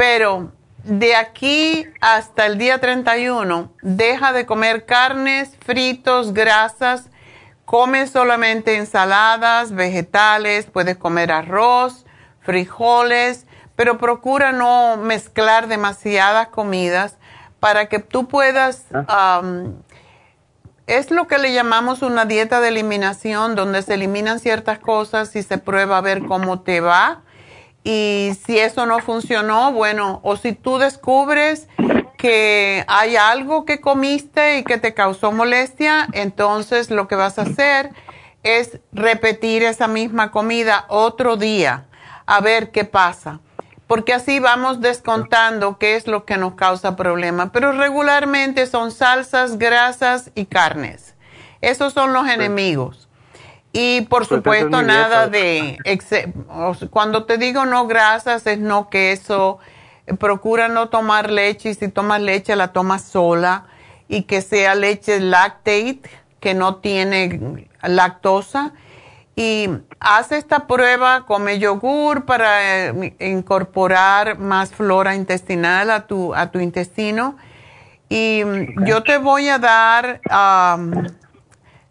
Pero de aquí hasta el día 31, deja de comer carnes, fritos, grasas, come solamente ensaladas, vegetales, puedes comer arroz, frijoles, pero procura no mezclar demasiadas comidas para que tú puedas, ah. es lo que le llamamos una dieta de eliminación, donde se eliminan ciertas cosas y se prueba a ver cómo te va. Y si eso no funcionó, bueno, o si tú descubres que hay algo que comiste y que te causó molestia, entonces lo que vas a hacer es repetir esa misma comida otro día, a ver qué pasa porque así vamos descontando qué es lo que nos causa problema. Pero regularmente son salsas, grasas y carnes. Esos son los enemigos. Y por pues supuesto nada de... Cuando te digo no grasas es no queso. Procura no tomar leche y si tomas leche la tomas sola y que sea leche lactate que no tiene lactosa y haz esta prueba, come yogur para eh, incorporar más flora intestinal a tu, a tu intestino. Y yo te voy a dar,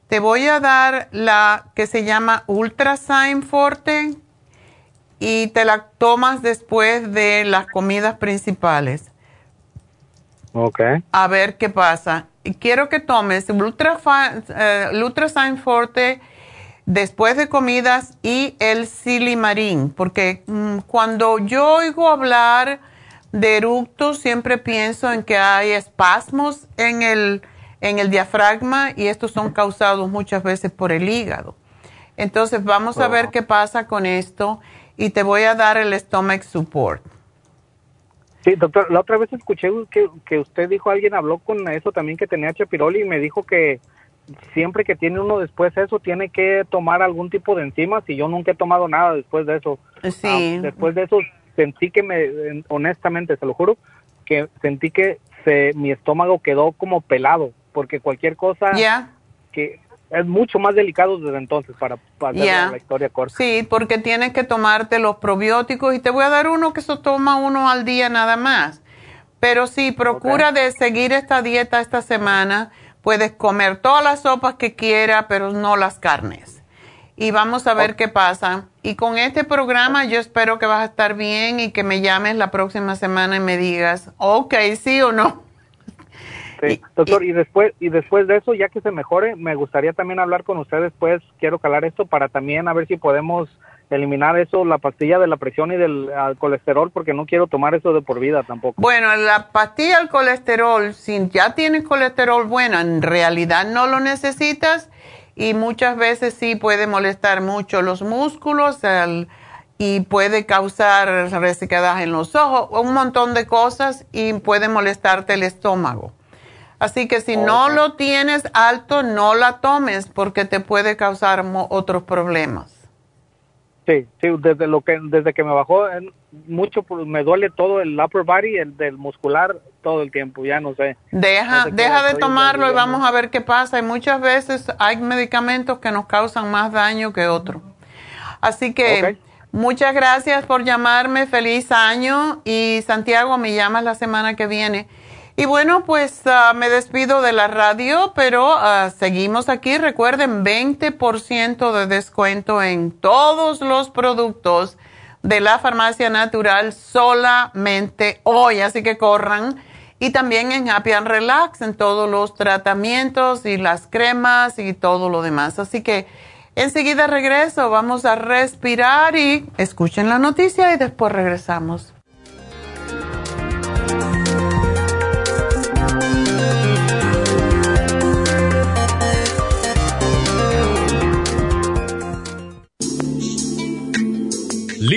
te voy a dar la que se llama Ultrasign Forte y te la tomas después de las comidas principales. Ok. A ver qué pasa. Quiero que tomes Ultra, uh, Ultrasign Forte después de comidas y el silimarín, porque mm, cuando yo oigo hablar de eructos siempre pienso en que hay espasmos en el, en el diafragma y estos son causados muchas veces por el hígado. Entonces vamos a ver qué pasa con esto y te voy a dar el stomach support. Sí, doctor, la otra vez escuché que, que usted dijo, alguien habló con eso también que tenía chapiroli y me dijo que siempre que tiene uno después eso, tiene que tomar algún tipo de enzimas y yo nunca he tomado nada después de eso. Sí. Ah, después de eso sentí que me, honestamente, se lo juro, que sentí que se, mi estómago quedó como pelado, porque cualquier cosa que es mucho más delicado desde entonces para, para la historia corta. Sí, porque tienes que tomarte los probióticos y te voy a dar uno que se toma uno al día nada más. Pero sí, procura de seguir esta dieta esta semana Puedes comer todas las sopas que quieras, pero no las carnes. Y vamos a ver qué pasa. Y con este programa yo espero que vas a estar bien y que me llames la próxima semana y me digas, ok, sí o no. Sí, doctor, y, después y después de eso, ya que se mejore, me gustaría también hablar con usted después, quiero calar esto para también a ver si podemos eliminar eso, la pastilla de la presión y del colesterol, porque no quiero tomar eso de por vida tampoco. Bueno, la pastilla del colesterol, si ya tienes colesterol bueno, en realidad no lo necesitas y muchas veces sí puede molestar mucho los músculos y puede causar resequedad en los ojos, un montón de cosas y puede molestarte el estómago. Así que si no lo tienes alto, no la tomes porque te puede causar otros problemas. Sí, sí, desde lo que desde que me bajó mucho pues, me duele todo el upper body, el del muscular todo el tiempo, ya no sé. Deja deja de tomarlo y vamos a ver qué pasa. Y muchas veces hay medicamentos que nos causan más daño que otros. Así que muchas gracias por llamarme, feliz año y Santiago me llamas la semana que viene. Y bueno, pues ah, me despido de la radio, pero ah, seguimos aquí. Recuerden, 20% de descuento en todos los productos de la farmacia natural solamente hoy, así que corran. Y también en Happy and Relax, en todos los tratamientos y las cremas y todo lo demás. Así que enseguida regreso, vamos a respirar y escuchen la noticia y después regresamos.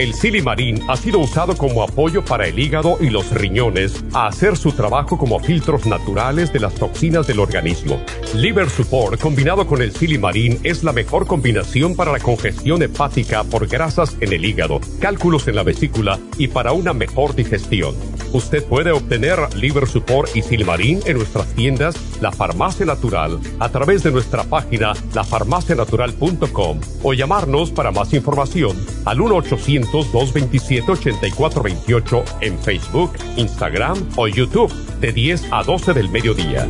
El Silimarín ha sido usado como apoyo para el hígado y los riñones a hacer su trabajo como filtros naturales de las toxinas del organismo. Liver Support combinado con el Silimarín es la mejor combinación para la congestión hepática por grasas en el hígado, cálculos en la vesícula y para una mejor digestión. Usted puede obtener Liver Support y Silimarín en nuestras tiendas La Farmacia Natural a través de nuestra página lafarmacianatural.com o llamarnos para más información al 1 800 227-8428 en Facebook, Instagram o YouTube de 10 a 12 del mediodía.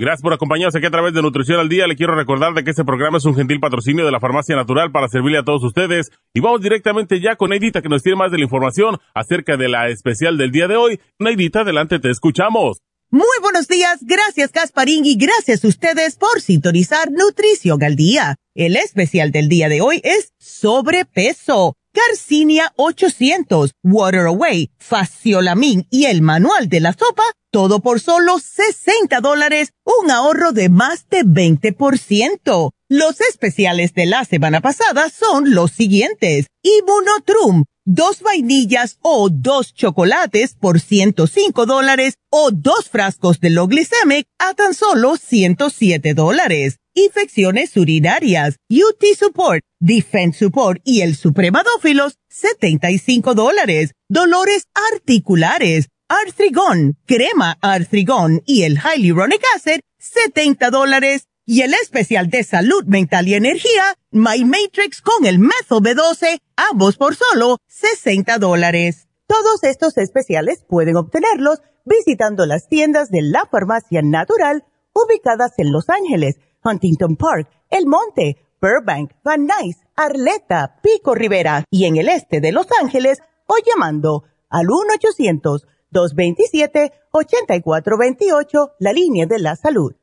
Gracias por acompañarnos aquí a través de Nutrición al Día. Le quiero recordar de que este programa es un gentil patrocinio de la Farmacia Natural para servirle a todos ustedes. Y vamos directamente ya con Neidita que nos tiene más de la información acerca de la especial del día de hoy. Neidita, adelante, te escuchamos. Muy buenos días, gracias Gasparín y gracias a ustedes por sintonizar Nutrición al Día. El especial del día de hoy es sobrepeso. Garcinia 800, Water Away, Faciolamin y el manual de la sopa, todo por solo 60 dólares, un ahorro de más de 20%. Los especiales de la semana pasada son los siguientes. Immunotrum, dos vainillas o dos chocolates por 105 dólares o dos frascos de Loglicemic a tan solo 107 dólares. Infecciones urinarias, UT Support, Defense Support y el Supremadófilos, 75 dólares. Dolores articulares, Artrigón, crema Artrigón y el Hyaluronic Acid, 70 dólares y el especial de salud mental y energía, My Matrix con el Metho B12, ambos por solo 60 dólares. Todos estos especiales pueden obtenerlos visitando las tiendas de la farmacia natural ubicadas en Los Ángeles, Huntington Park, El Monte, Burbank, Van Nuys, Arleta, Pico Rivera y en el este de Los Ángeles o llamando al 1-800-227-8428, la línea de la salud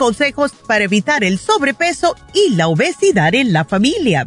Consejos para evitar el sobrepeso y la obesidad en la familia.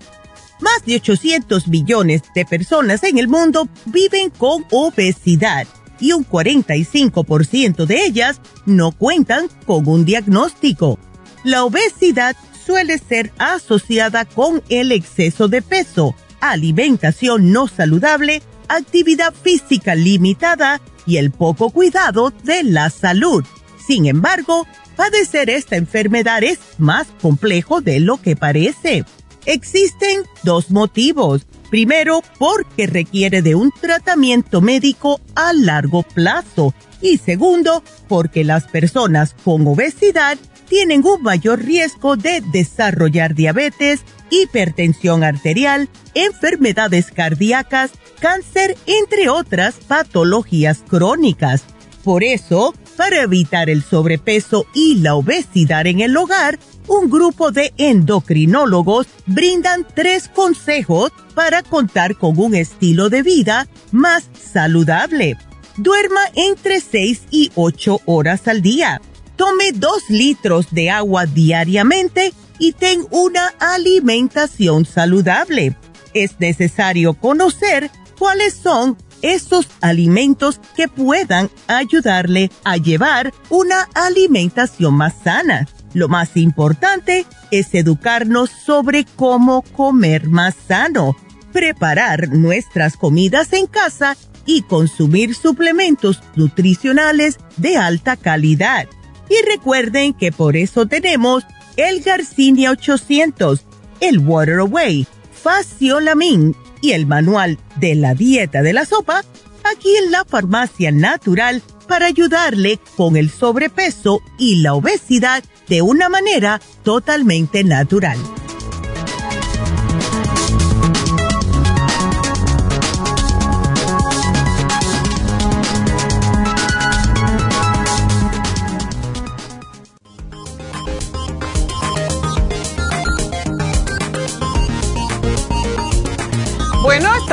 Más de 800 millones de personas en el mundo viven con obesidad y un 45% de ellas no cuentan con un diagnóstico. La obesidad suele ser asociada con el exceso de peso, alimentación no saludable, actividad física limitada y el poco cuidado de la salud. Sin embargo, padecer esta enfermedad es más complejo de lo que parece. Existen dos motivos. Primero, porque requiere de un tratamiento médico a largo plazo. Y segundo, porque las personas con obesidad tienen un mayor riesgo de desarrollar diabetes, hipertensión arterial, enfermedades cardíacas, cáncer, entre otras patologías crónicas. Por eso, para evitar el sobrepeso y la obesidad en el hogar, un grupo de endocrinólogos brindan tres consejos para contar con un estilo de vida más saludable. Duerma entre 6 y 8 horas al día. Tome 2 litros de agua diariamente y ten una alimentación saludable. Es necesario conocer cuáles son esos alimentos que puedan ayudarle a llevar una alimentación más sana. Lo más importante es educarnos sobre cómo comer más sano, preparar nuestras comidas en casa y consumir suplementos nutricionales de alta calidad. Y recuerden que por eso tenemos el Garcinia 800, el Water Away, Faciolamin y el manual de la dieta de la sopa aquí en la farmacia natural para ayudarle con el sobrepeso y la obesidad de una manera totalmente natural.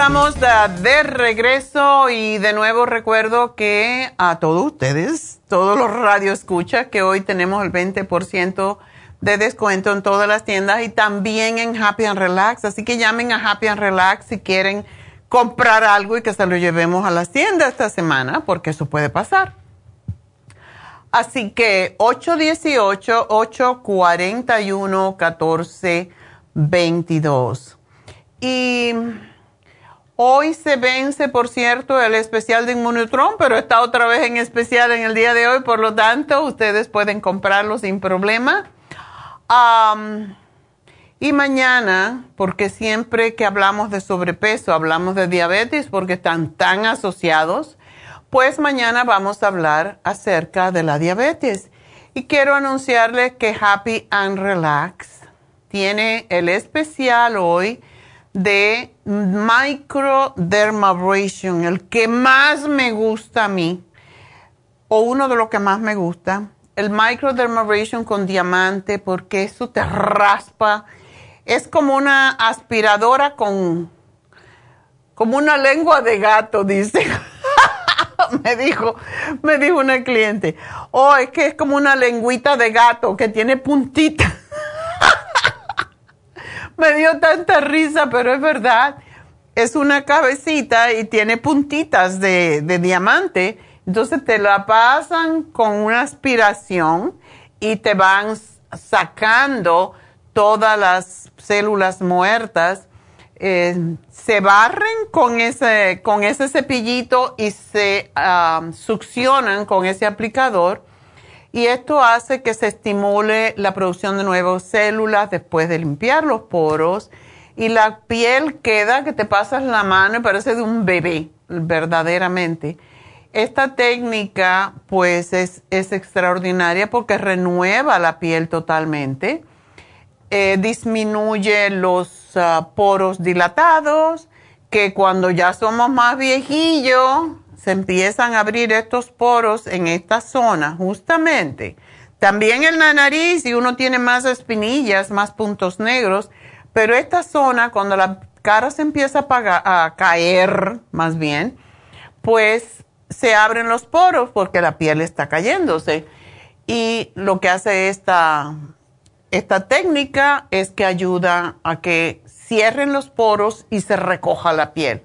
Estamos de, regreso y de nuevo recuerdo que a todos ustedes, todos los radio escucha, que hoy tenemos el 20% de descuento en todas las tiendas y también en Happy and Relax. Así que llamen a Happy and Relax si quieren comprar algo y que se lo llevemos a las tiendas esta semana, porque eso puede pasar. Así que 818-841-1422. Y Hoy se vence, por cierto, el especial de Inmunotron, pero está otra vez en especial en el día de hoy, por lo tanto, ustedes pueden comprarlo sin problema. y mañana, porque siempre que hablamos de sobrepeso, hablamos de diabetes, porque están tan asociados, pues mañana vamos a hablar acerca de la diabetes. Y quiero anunciarles que Happy and Relax tiene el especial hoy de microdermabrasion, el que más me gusta a mí, o uno de los que más me gusta, el microdermabrasion con diamante, porque eso te raspa. Es como una aspiradora con, como una lengua de gato, dice. me dijo, me dijo una cliente. Oh, es que es como una lengüita de gato que tiene puntita me dio tanta risa, pero es verdad. Es una cabecita y tiene puntitas de, diamante. Entonces te la pasan con una aspiración y te van sacando todas las células muertas. Eh, se barren con ese, con ese cepillito y se ah, succionan con ese aplicador y esto hace que se estimule la producción de nuevas células después de limpiar los poros y la piel queda que te pasas la mano y parece de un bebé, verdaderamente. Esta técnica pues es, extraordinaria porque renueva la piel totalmente, eh, disminuye los ah, poros dilatados, que cuando ya somos más viejillos, se empiezan a abrir estos poros en esta zona, justamente. También en la nariz, y uno tiene más espinillas, más puntos negros, pero esta zona, cuando la cara se empieza a, a caer, más bien, pues se abren los poros porque la piel está cayéndose. Y lo que hace esta, esta técnica es que ayuda a que cierren los poros y se recoja la piel.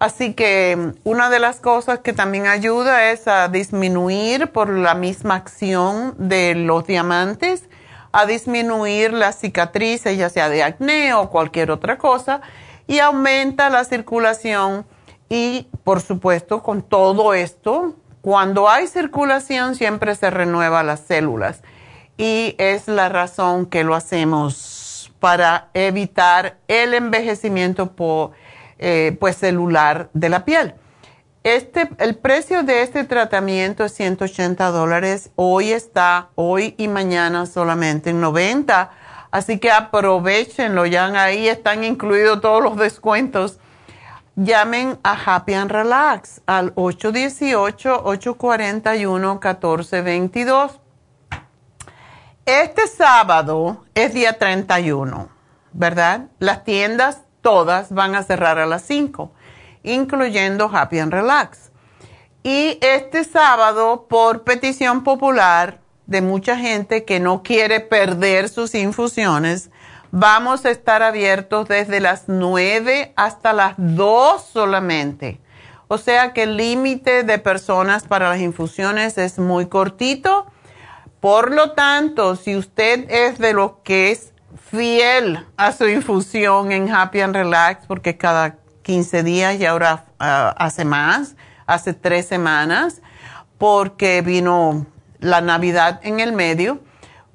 Así que una de las cosas que también ayuda es a disminuir por la misma acción de los diamantes, a disminuir las cicatrices, ya sea de acné o cualquier otra cosa, y aumenta la circulación. Y por supuesto, con todo esto, cuando hay circulación siempre se renueva las células. Y es la razón que lo hacemos para evitar el envejecimiento por eh, pues celular de la piel. Este, el precio de este tratamiento es 180 dólares. Hoy está, hoy y mañana solamente en 90. Así que aprovechenlo, ya ahí están incluidos todos los descuentos. Llamen a Happy and Relax al 818-841-1422. Este sábado es día 31, ¿verdad? Las tiendas todas van a cerrar a las 5, incluyendo Happy and Relax. Y este sábado, por petición popular de mucha gente que no quiere perder sus infusiones, vamos a estar abiertos desde las 9 hasta las 2 solamente. O sea que el límite de personas para las infusiones es muy cortito. Por lo tanto, si usted es de los que fiel a su infusión en Happy and Relax porque cada 15 días y ahora ah, hace más, hace tres semanas, porque vino la Navidad en el medio,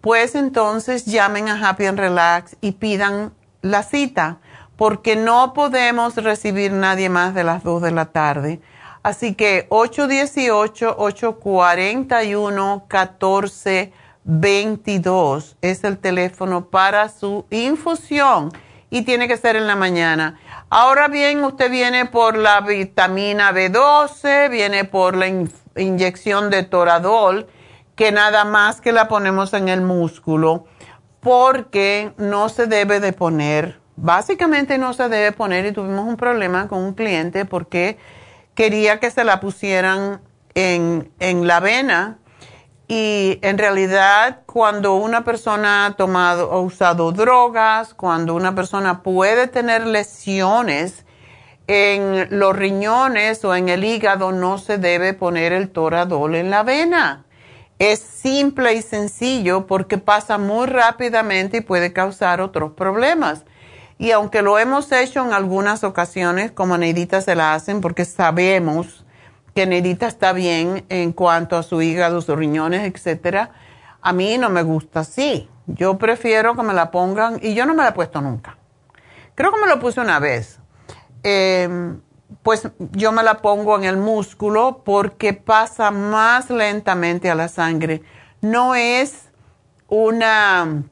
pues entonces llamen a Happy and Relax y pidan la cita, porque no podemos recibir nadie más de las 2 de la tarde. Así que 818-841-14 22 es el teléfono para su infusión y tiene que ser en la mañana. Ahora bien, usted viene por la vitamina B12, viene por la inyección de toradol, que nada más que la ponemos en el músculo, porque no se debe de poner básicamente no se debe poner y tuvimos un problema con un cliente porque quería que se la pusieran en, en la vena y en realidad cuando una persona ha tomado o usado drogas, cuando una persona puede tener lesiones en los riñones o en el hígado, no se debe poner el toradol en la vena. Es simple y sencillo porque pasa muy rápidamente y puede causar otros problemas. Y aunque lo hemos hecho en algunas ocasiones, como Neidita se la hacen, porque sabemos que Neidita está bien en cuanto a su hígado, sus riñones, etcétera, a mí no me gusta así. Yo prefiero que me la pongan, y yo no me la he puesto nunca. Creo que me lo puse una vez. Em, pues yo me la pongo en el músculo porque pasa más lentamente a la sangre. No es una,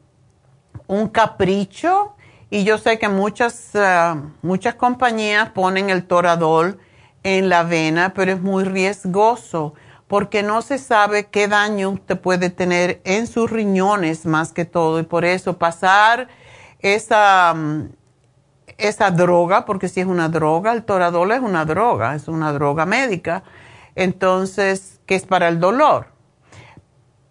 un capricho, y yo sé que muchas, ah, muchas compañías ponen el toradol en la vena, pero es muy riesgoso porque no se sabe qué daño te puede tener en sus riñones más que todo. Y por eso pasar esa, mm, esa droga, porque si es una droga, el toradol es una droga, es una droga médica, entonces, que es para el dolor.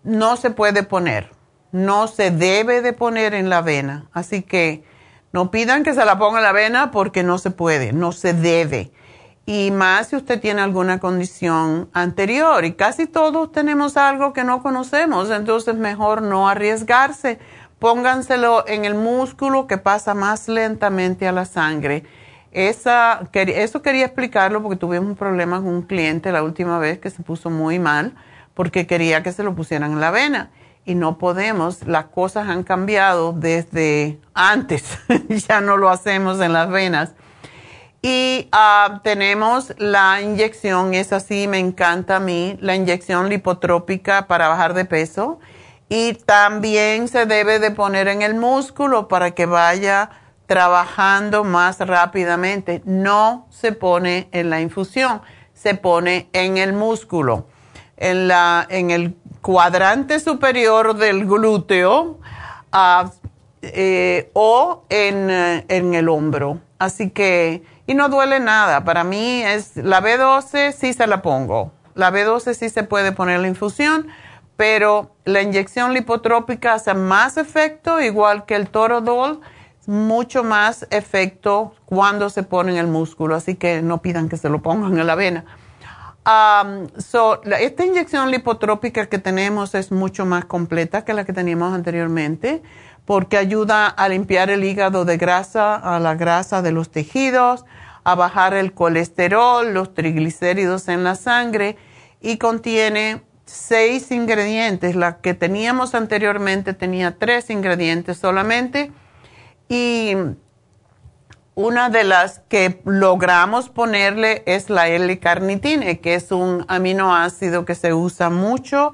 No se puede poner, no se debe de poner en la vena. Así que no pidan que se la ponga en la vena porque no se puede, no se debe. Y más si usted tiene alguna condición anterior. Y casi todos tenemos algo que no conocemos, entonces mejor no arriesgarse. Pónganselo en el músculo que pasa más lentamente a la sangre. Esa, eso quería explicarlo porque tuvimos un problema con un cliente la última vez que se puso muy mal porque quería que se lo pusieran en la vena y no podemos, las cosas han cambiado desde antes, ya no lo hacemos en las venas. Y ah, tenemos la inyección, es así, me encanta a mí, la inyección lipotrópica para bajar de peso. Y también se debe de poner en el músculo para que vaya trabajando más rápidamente. No se pone en la infusión, se pone en el músculo, en, la, en el cuadrante superior del glúteo ah, eh, o en, eh, en, el hombro. Así que, y no duele nada. Para mí es, la B12 sí se la pongo. La B12 sí se puede poner la infusión, pero la inyección lipotrópica hace más efecto, igual que el torodol, mucho más efecto cuando se pone en el músculo. Así que no pidan que se lo pongan en la vena esta inyección lipotrópica que tenemos es mucho más completa que la que teníamos anteriormente porque ayuda a limpiar el hígado de grasa, a la grasa de los tejidos, a bajar el colesterol, los triglicéridos en la sangre y contiene seis ingredientes. La que teníamos anteriormente tenía tres ingredientes solamente y una de las que logramos ponerle es la L-carnitine, que es un aminoácido que se usa mucho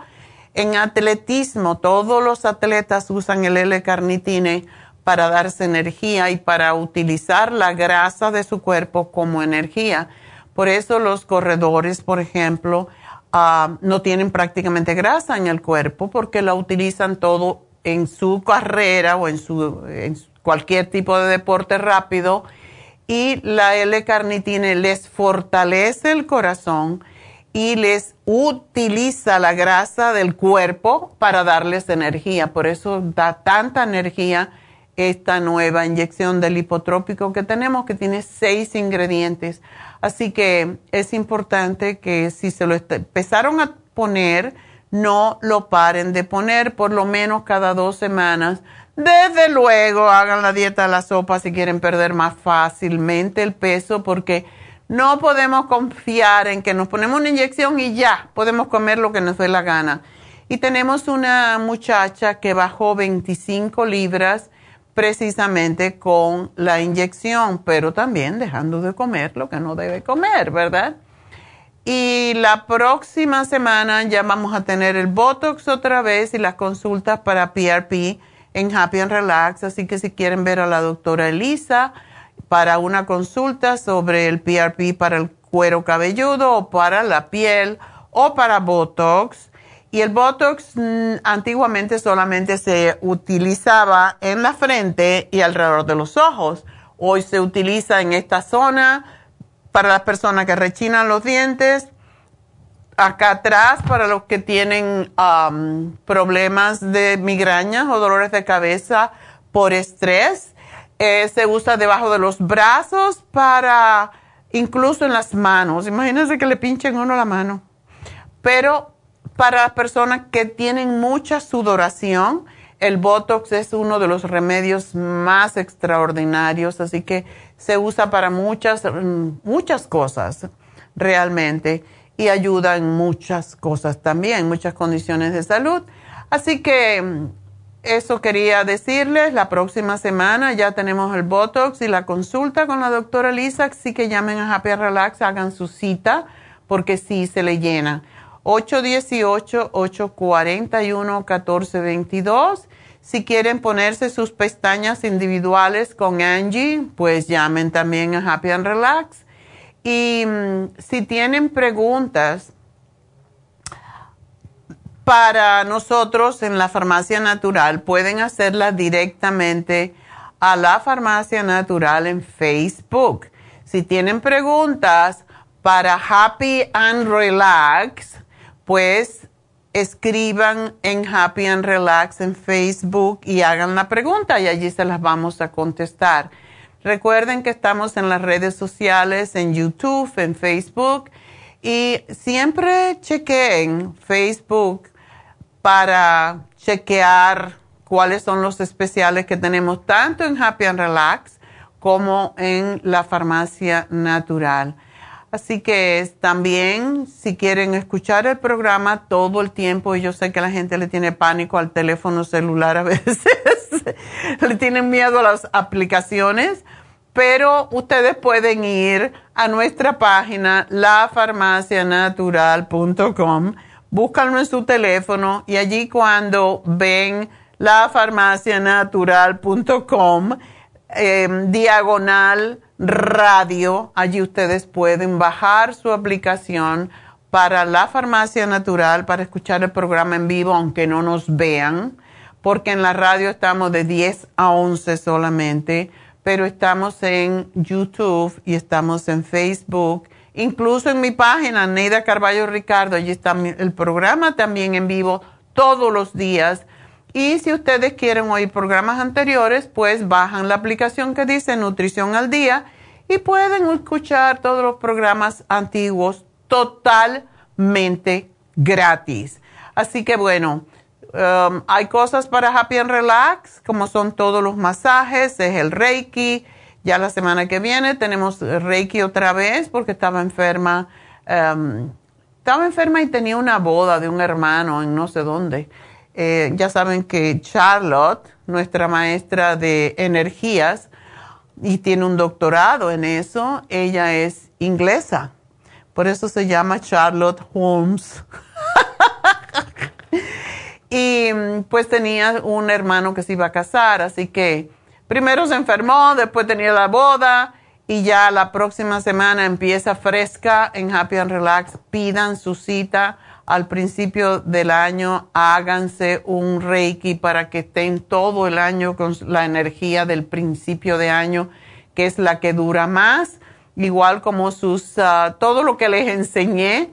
en atletismo. Todos los atletas usan el L-carnitine para darse energía y para utilizar la grasa de su cuerpo como energía. Por eso los corredores, por ejemplo, ah, no tienen prácticamente grasa en el cuerpo porque la utilizan todo en su carrera o en su, en cualquier tipo de deporte rápido y la L-carnitina les fortalece el corazón y les utiliza la grasa del cuerpo para darles energía. Por eso da tanta energía esta nueva inyección del hipotrópico que tenemos, que tiene seis ingredientes. Así que es importante que si se lo empezaron a poner, no lo paren de poner por lo menos cada dos semanas desde luego, hagan la dieta de la sopa si quieren perder más fácilmente el peso, porque no podemos confiar en que nos ponemos una inyección y ya podemos comer lo que nos dé la gana. Y tenemos una muchacha que bajó 25 libras precisamente con la inyección, pero también dejando de comer lo que no debe comer, ¿verdad? Y la próxima semana ya vamos a tener el Botox otra vez y las consultas para PRP en Happy and Relax, así que si quieren ver a la doctora Elisa para una consulta sobre el PRP para el cuero cabelludo o para la piel o para Botox Y el Botox mm, antiguamente solamente se utilizaba en la frente y alrededor de los ojos. Hoy se utiliza en esta zona para las personas que rechinan los dientes, acá atrás para los que tienen problemas de migrañas o dolores de cabeza por estrés. Eh, se usa debajo de los brazos para incluso en las manos. Imagínense que le pinchen uno la mano. Pero para las personas que tienen mucha sudoración, el Botox es uno de los remedios más extraordinarios, así que se usa para muchas, mm, muchas cosas realmente y ayuda en muchas cosas también, muchas condiciones de salud. Así que mm, eso quería decirles. La próxima semana ya tenemos el Botox y la consulta con la doctora Lisa, así que llamen a Happy Relax, hagan su cita porque sí se le llena. 818-841-1422. Si quieren ponerse sus pestañas individuales con Angie, pues llamen también a Happy and Relax. Y mm, si tienen preguntas para nosotros en la farmacia natural, pueden hacerlas directamente a la farmacia natural en Facebook. Si tienen preguntas para Happy and Relax, pues escriban en Happy and Relax en Facebook y hagan la pregunta y allí se las vamos a contestar. Recuerden que estamos en las redes sociales, en YouTube, en Facebook y siempre chequeen Facebook para chequear cuáles son los especiales que tenemos tanto en Happy and Relax como en la farmacia natural. Así que también, si quieren escuchar el programa todo el tiempo, y yo sé que la gente le tiene pánico al teléfono celular a veces, le tienen miedo a las aplicaciones, pero ustedes pueden ir a nuestra página, lafarmacianatural.com, búscanlo en su teléfono y allí cuando ven lafarmacianatural.com, eh, diagonal, radio. Allí ustedes pueden bajar su aplicación para la farmacia natural para escuchar el programa en vivo, aunque no nos vean, porque en la radio estamos de 10 a 11 solamente, pero estamos en YouTube y estamos en Facebook, incluso en mi página, Neida Carballo Ricardo, allí está el programa también en vivo todos los días y si ustedes quieren oír programas anteriores, pues bajan la aplicación que dice Nutrición al Día y pueden escuchar todos los programas antiguos totalmente gratis. Así que bueno, um, hay cosas para Happy and Relax, como son todos los masajes, es el Reiki. Ya la semana que viene tenemos Reiki otra vez porque estaba enferma. Um, estaba enferma y tenía una boda de un hermano en no sé dónde. Eh, ya saben que Charlotte, nuestra maestra de energías, y tiene un doctorado en eso, ella es inglesa. Por eso se llama Charlotte Holmes. y pues tenía un hermano que se iba a casar, así que primero se enfermó, después tenía la boda y ya la próxima semana empieza fresca en Happy and Relax. Pidan su cita al principio del año háganse un reiki para que estén todo el año con la energía del principio de año, que es la que dura más, igual como sus, ah, todo lo que les enseñé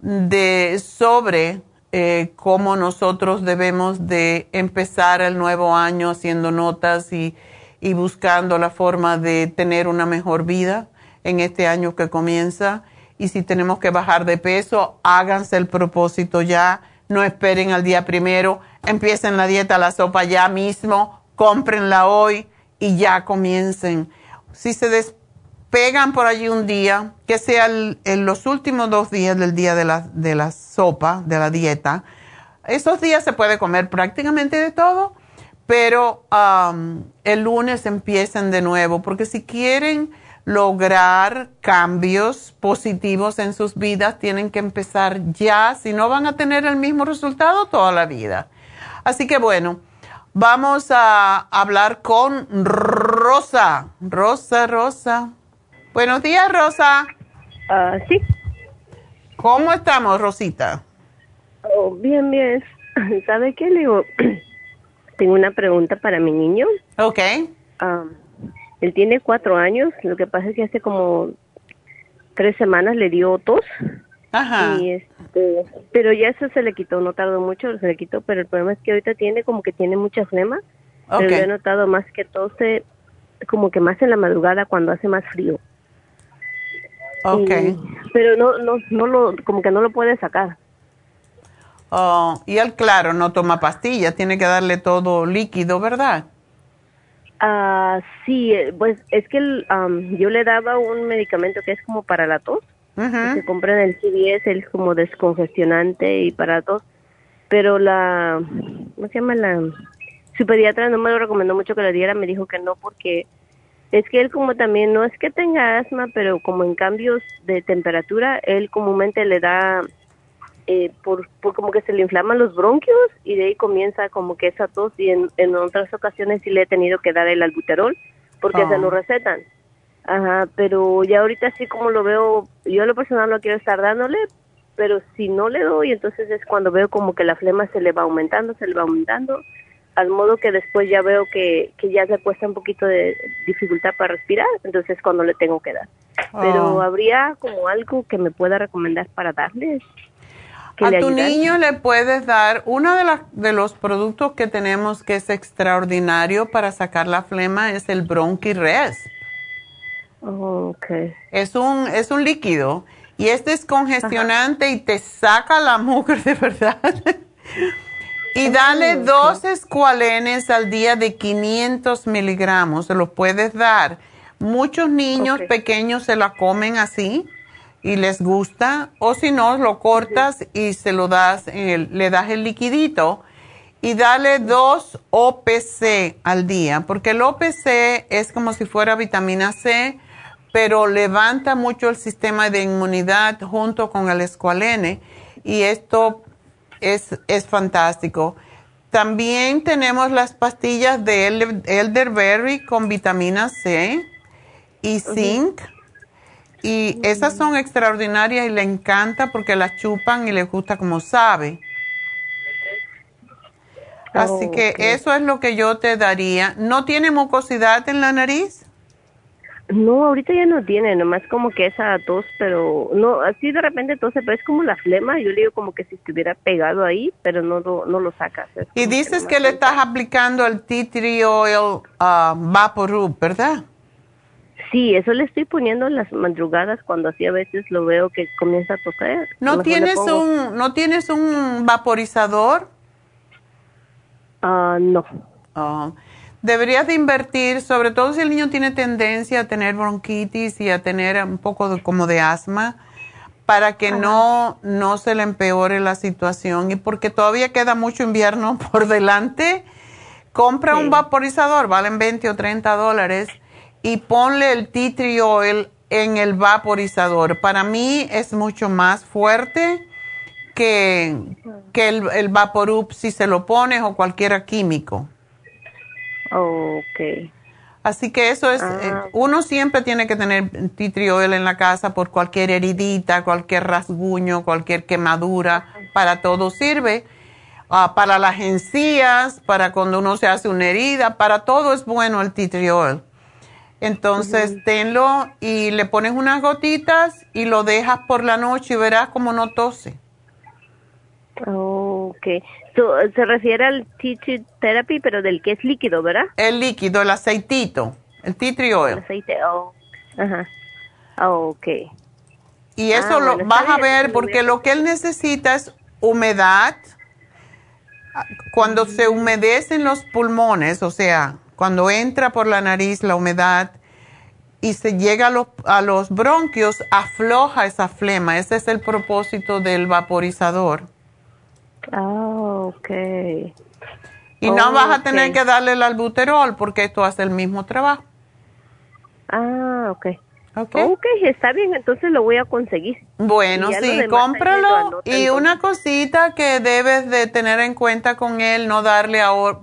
de sobre eh, cómo nosotros debemos de empezar el nuevo año haciendo notas y, y buscando la forma de tener una mejor vida en este año que comienza. Y si tenemos que bajar de peso, háganse el propósito ya, no esperen al día primero, empiecen la dieta, la sopa ya mismo, cómprenla hoy y ya comiencen. Si se despegan por allí un día, que sea en los últimos dos días del día de la, de la sopa, de la dieta, esos días se puede comer prácticamente de todo, pero um, el lunes empiecen de nuevo, porque si quieren lograr cambios positivos en sus vidas, tienen que empezar ya, si no van a tener el mismo resultado toda la vida. Así que bueno, vamos a hablar con Rosa. Rosa, Rosa. Buenos días, Rosa. Ah, sí. ¿Cómo estamos, Rosita? Oh, bien, bien. ¿Sabe qué? Le digo, tengo una pregunta para mi niño. Ok. Um, él tiene cuatro años. Lo que pasa es que hace como tres semanas le dio tos. Ajá. Y este, pero ya eso se le quitó, no tardó mucho, se le quitó, pero el problema es que ahorita tiene como que tiene mucha flema. Pero Ok. yo he notado más que tose como que más en la madrugada cuando hace más frío. Ok. Y- pero no, no, no lo, como que no lo puede sacar. Oh, y él, claro, no toma pastillas, tiene que darle todo líquido, ¿verdad? Ah, sí, eh, pues es que el, am, yo le daba un medicamento que es como para la tos. que se compra en el CVS, es como descongestionante y para tos. Pero la, ¿cómo se llama? La, su pediatra no me lo recomendó mucho que le diera, me dijo que no porque es que él como también, no es que tenga asma, pero como en cambios de temperatura, él comúnmente le da, eh, por, por como que se le inflaman los bronquios y de ahí comienza como que esa tos y en, en otras ocasiones sí le he tenido que dar el albuterol porque Oh. se lo recetan. Ajá, pero ya ahorita así como lo veo, yo a lo personal no quiero estar dándole, pero si no le doy, entonces es cuando veo como que la flema se le va aumentando, se le va aumentando, al modo que después ya veo que, que ya se cuesta un poquito de dificultad para respirar, entonces es cuando le tengo que dar. Pero Oh. habría como algo que me pueda recomendar para darle. que A tu niño le puedes dar uno de, las- de los productos que tenemos que es extraordinario para sacar la flema es el Bronchi-Res. Oh, okay. Es un, es un líquido y es descongestionante y te saca la mugre de verdad. Y dale dos escualenes al día de 500 miligramos, se los puedes dar. Muchos niños pequeños se la comen así y les gusta, o si no, lo cortas y se lo das, en el- le das el liquidito. Y dale dos OPC al día, porque el OPC es como si fuera vitamina C, pero levanta mucho el sistema de inmunidad junto con el escualene y esto es, es fantástico. También tenemos las pastillas de el- elderberry con vitamina C y zinc. Y esas son extraordinarias y le encanta porque las chupan y le gusta como sabe. Así Oh, que eso es lo que yo te daría. ¿No tiene mucosidad en la nariz? No, ahorita ya no tiene, nomás como que esa tos, pero no, así de repente tose, pero es como la flema, yo le digo como que si estuviera pegado ahí, pero no lo, no lo sacas. Y dices que le estás aplicando el tea tree oil uh, Vaporub, ¿verdad? Sí, eso le estoy poniendo en las madrugadas cuando así a veces lo veo que comienza a toser. ¿No Mejor tienes un no tienes un vaporizador? Ah, no. Oh. Deberías de invertir, sobre todo si el niño tiene tendencia a tener bronquitis y a tener un poco de, como de asma, para que no, no se le empeore la situación y porque todavía queda mucho invierno por delante. Compra un vaporizador, valen 20 o 30 dólares, y ponle el tea tree oil en el vaporizador. Para mí es mucho más fuerte que, que el, el Vaporub si se lo pones o cualquier químico. Ok. Así que eso es, Ah. eh, uno siempre tiene que tener oil en la casa por cualquier heridita, cualquier rasguño, cualquier quemadura, para todo sirve. Ah, para las encías, para cuando uno se hace una herida, para todo es bueno el oil. Entonces, tenlo y le pones unas gotitas y lo dejas por la noche y verás cómo no tose. Ok. So, se refiere al tissue therapy, pero del que es líquido, ¿verdad? El líquido, el aceitito, el tea tree El oil. aceite. Oh. Ajá. Ah, ok. Y eso Ah, lo bueno, vas a ver porque lo que él necesita es humedad. Cuando se humedecen los pulmones, o sea, cuando entra por la nariz la humedad y se llega a los, a los bronquios, afloja esa flema. Ese es el propósito del vaporizador. Ah, ok. Y no vas a tener que darle el albuterol porque esto hace el mismo trabajo. Ah, ok. ¿Ok? Ok, está bien, entonces lo voy a conseguir. Bueno, sí, cómpralo. Y entonces. una cosita que debes de tener en cuenta con él, no darle ahora,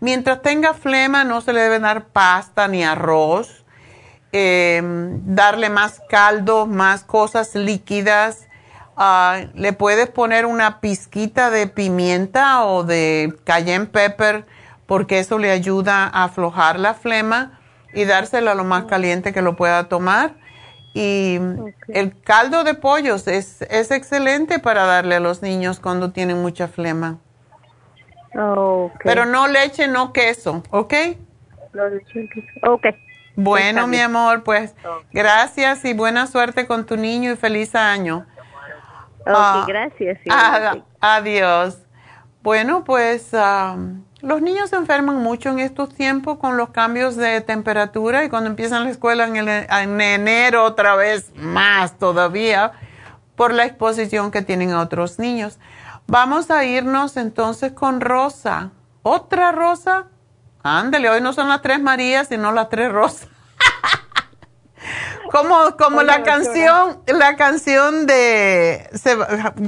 mientras tenga flema, no se le debe dar pasta ni arroz. Eh, darle más caldo, más cosas líquidas. Ah, le puedes poner una pizquita de pimienta o de cayenne pepper porque eso le ayuda a aflojar la flema y dársela lo más caliente que lo pueda tomar. Y el caldo de pollos es, es excelente para darle a los niños cuando tienen mucha flema. Pero no leche, no queso, ¿ok? No leche, Ok. Bueno, mi amor, pues gracias y buena suerte con tu niño y feliz año. Ok, ah, gracias. adiós. Bueno, pues los niños se enferman mucho en estos tiempos con los cambios de temperatura y cuando empiezan la escuela en, en enero otra vez más todavía por la exposición que tienen a otros niños. Vamos a irnos entonces con Rosa. ¿Otra Rosa? Ándale, hoy no son las tres Marías, sino las tres Rosas. como como la canción, la canción de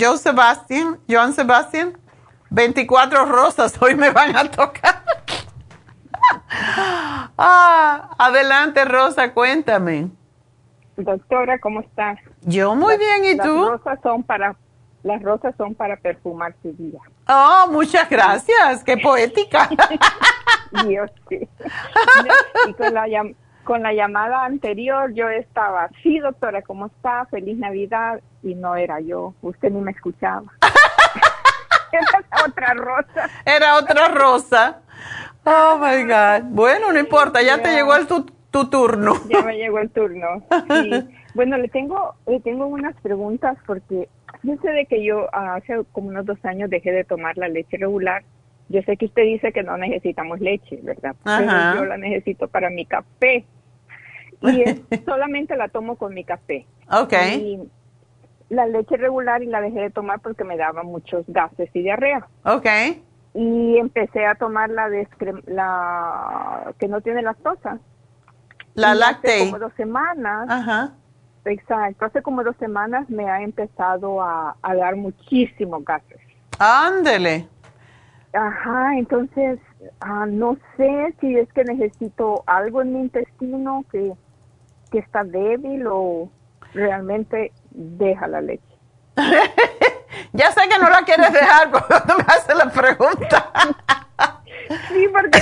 Joe Sebastian, Joan Sebastian, 24 rosas hoy me van a tocar. ah, adelante Rosa, cuéntame. Doctora, ¿cómo estás? Yo muy bien, ¿y tú? Las rosas son para las rosas son para perfumar su vida. Oh, muchas gracias, qué poética. Dios sí. y con la con la llamada anterior yo estaba, sí doctora, ¿cómo está? Feliz Navidad. Y no era yo, usted ni me escuchaba. era otra rosa. Era otra rosa. Oh my God. Bueno, no importa, ya te llegó el tu, tu, turno. Ya me llegó el turno. Bueno, le tengo, le tengo unas preguntas porque yo sé de que yo ah, hace como unos dos años dejé de tomar la leche regular yo sé que usted dice que no necesitamos leche, ¿verdad? Pero yo la necesito para mi café y solamente la tomo con mi café. Ok. Y la leche regular y la dejé de tomar porque me daba muchos gases y diarrea. Ok. Y empecé a tomar la, la que no tiene lactosa. La láctea. Hace como dos semanas. Ajá. Exacto. Hace como dos semanas me ha empezado a, a dar muchísimos gases. Ándele. Ajá, entonces ah, no sé si es que necesito algo en mi intestino que, que está débil o realmente deja la leche. ya sé que no la quieres dejar cuando me haces la pregunta. sí, porque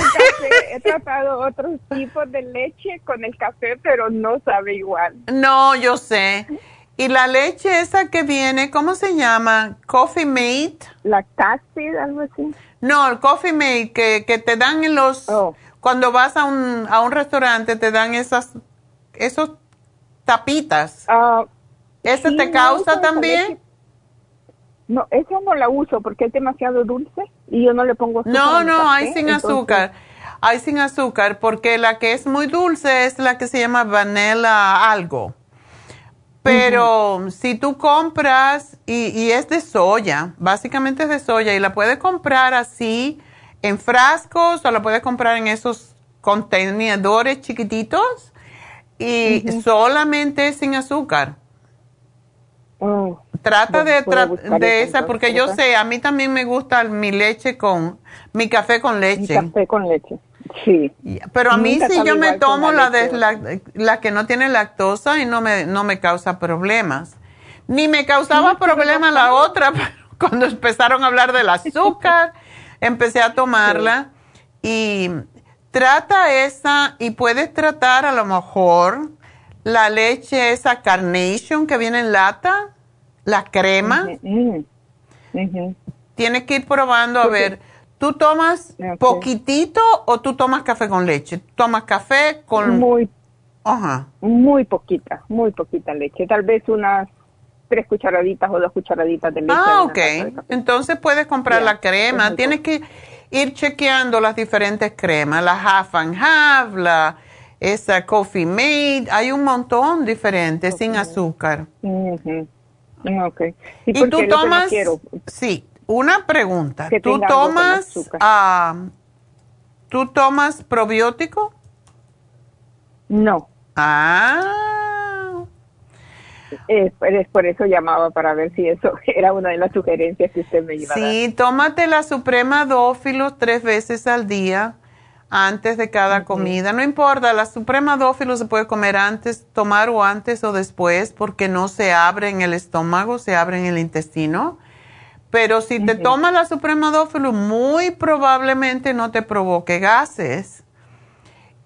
he tratado otros tipos de leche con el café, pero no sabe igual. No, yo sé. Y la leche esa que viene, ¿cómo se llama? Coffee Mate. Lactacid, algo así. No, el Coffee Mate que, que te dan en los... Oh. Cuando vas a un, a un restaurante te dan esas esos tapitas. Uh, ¿Ese te causa también? No, esa no la uso porque es demasiado dulce y yo no le pongo azúcar. No, no, hay sin azúcar. Hay sin azúcar porque la que es muy dulce es la que se llama vanilla algo. Pero si tú compras, y, es de soya, básicamente es de soya, y la puedes comprar así en frascos o la puedes comprar en esos contenedores chiquititos y solamente sin azúcar. Oh, Trata de, de esa, porque yo sé, a mí también me gusta mi leche con, mi café con leche. Mi café con leche. Sí. Pero a mí sí yo me tomo la, de, la, que no tiene lactosa y no me, no me causa problemas. Ni me causaba problemas la otra, cuando empezaron a hablar del azúcar, empecé a tomarla y trata esa y puedes tratar a lo mejor la leche esa carnation que viene en lata, la crema. Tienes que ir probando a ver ¿Tú tomas poquitito o tú tomas café con leche? ¿Tomas café con...? Muy, Ajá. muy poquita, muy poquita leche. Tal vez unas tres cucharaditas o dos cucharaditas de leche. Ah, ok. Entonces puedes comprar la crema. Tienes que ir chequeando las diferentes cremas. La Half and Half, la esa Coffee Made. Hay un montón diferentes sin azúcar. Okay. ¿Y, tú tomas? Sí, una pregunta. ¿Tú tomas, uh, ¿Tú tomas probiótico? No. Ah. Es, por eso llamaba para ver si eso era una de las sugerencias que usted me iba a dar. Sí, tómate la Suprema Dófilo tres veces al día. antes de cada comida. No importa, la suprema dófilo se puede comer antes, tomar o antes o después, porque no se abre en el estómago, se abre en el intestino. Pero si te tomas la suprema dófilo, muy probablemente no te provoque gases.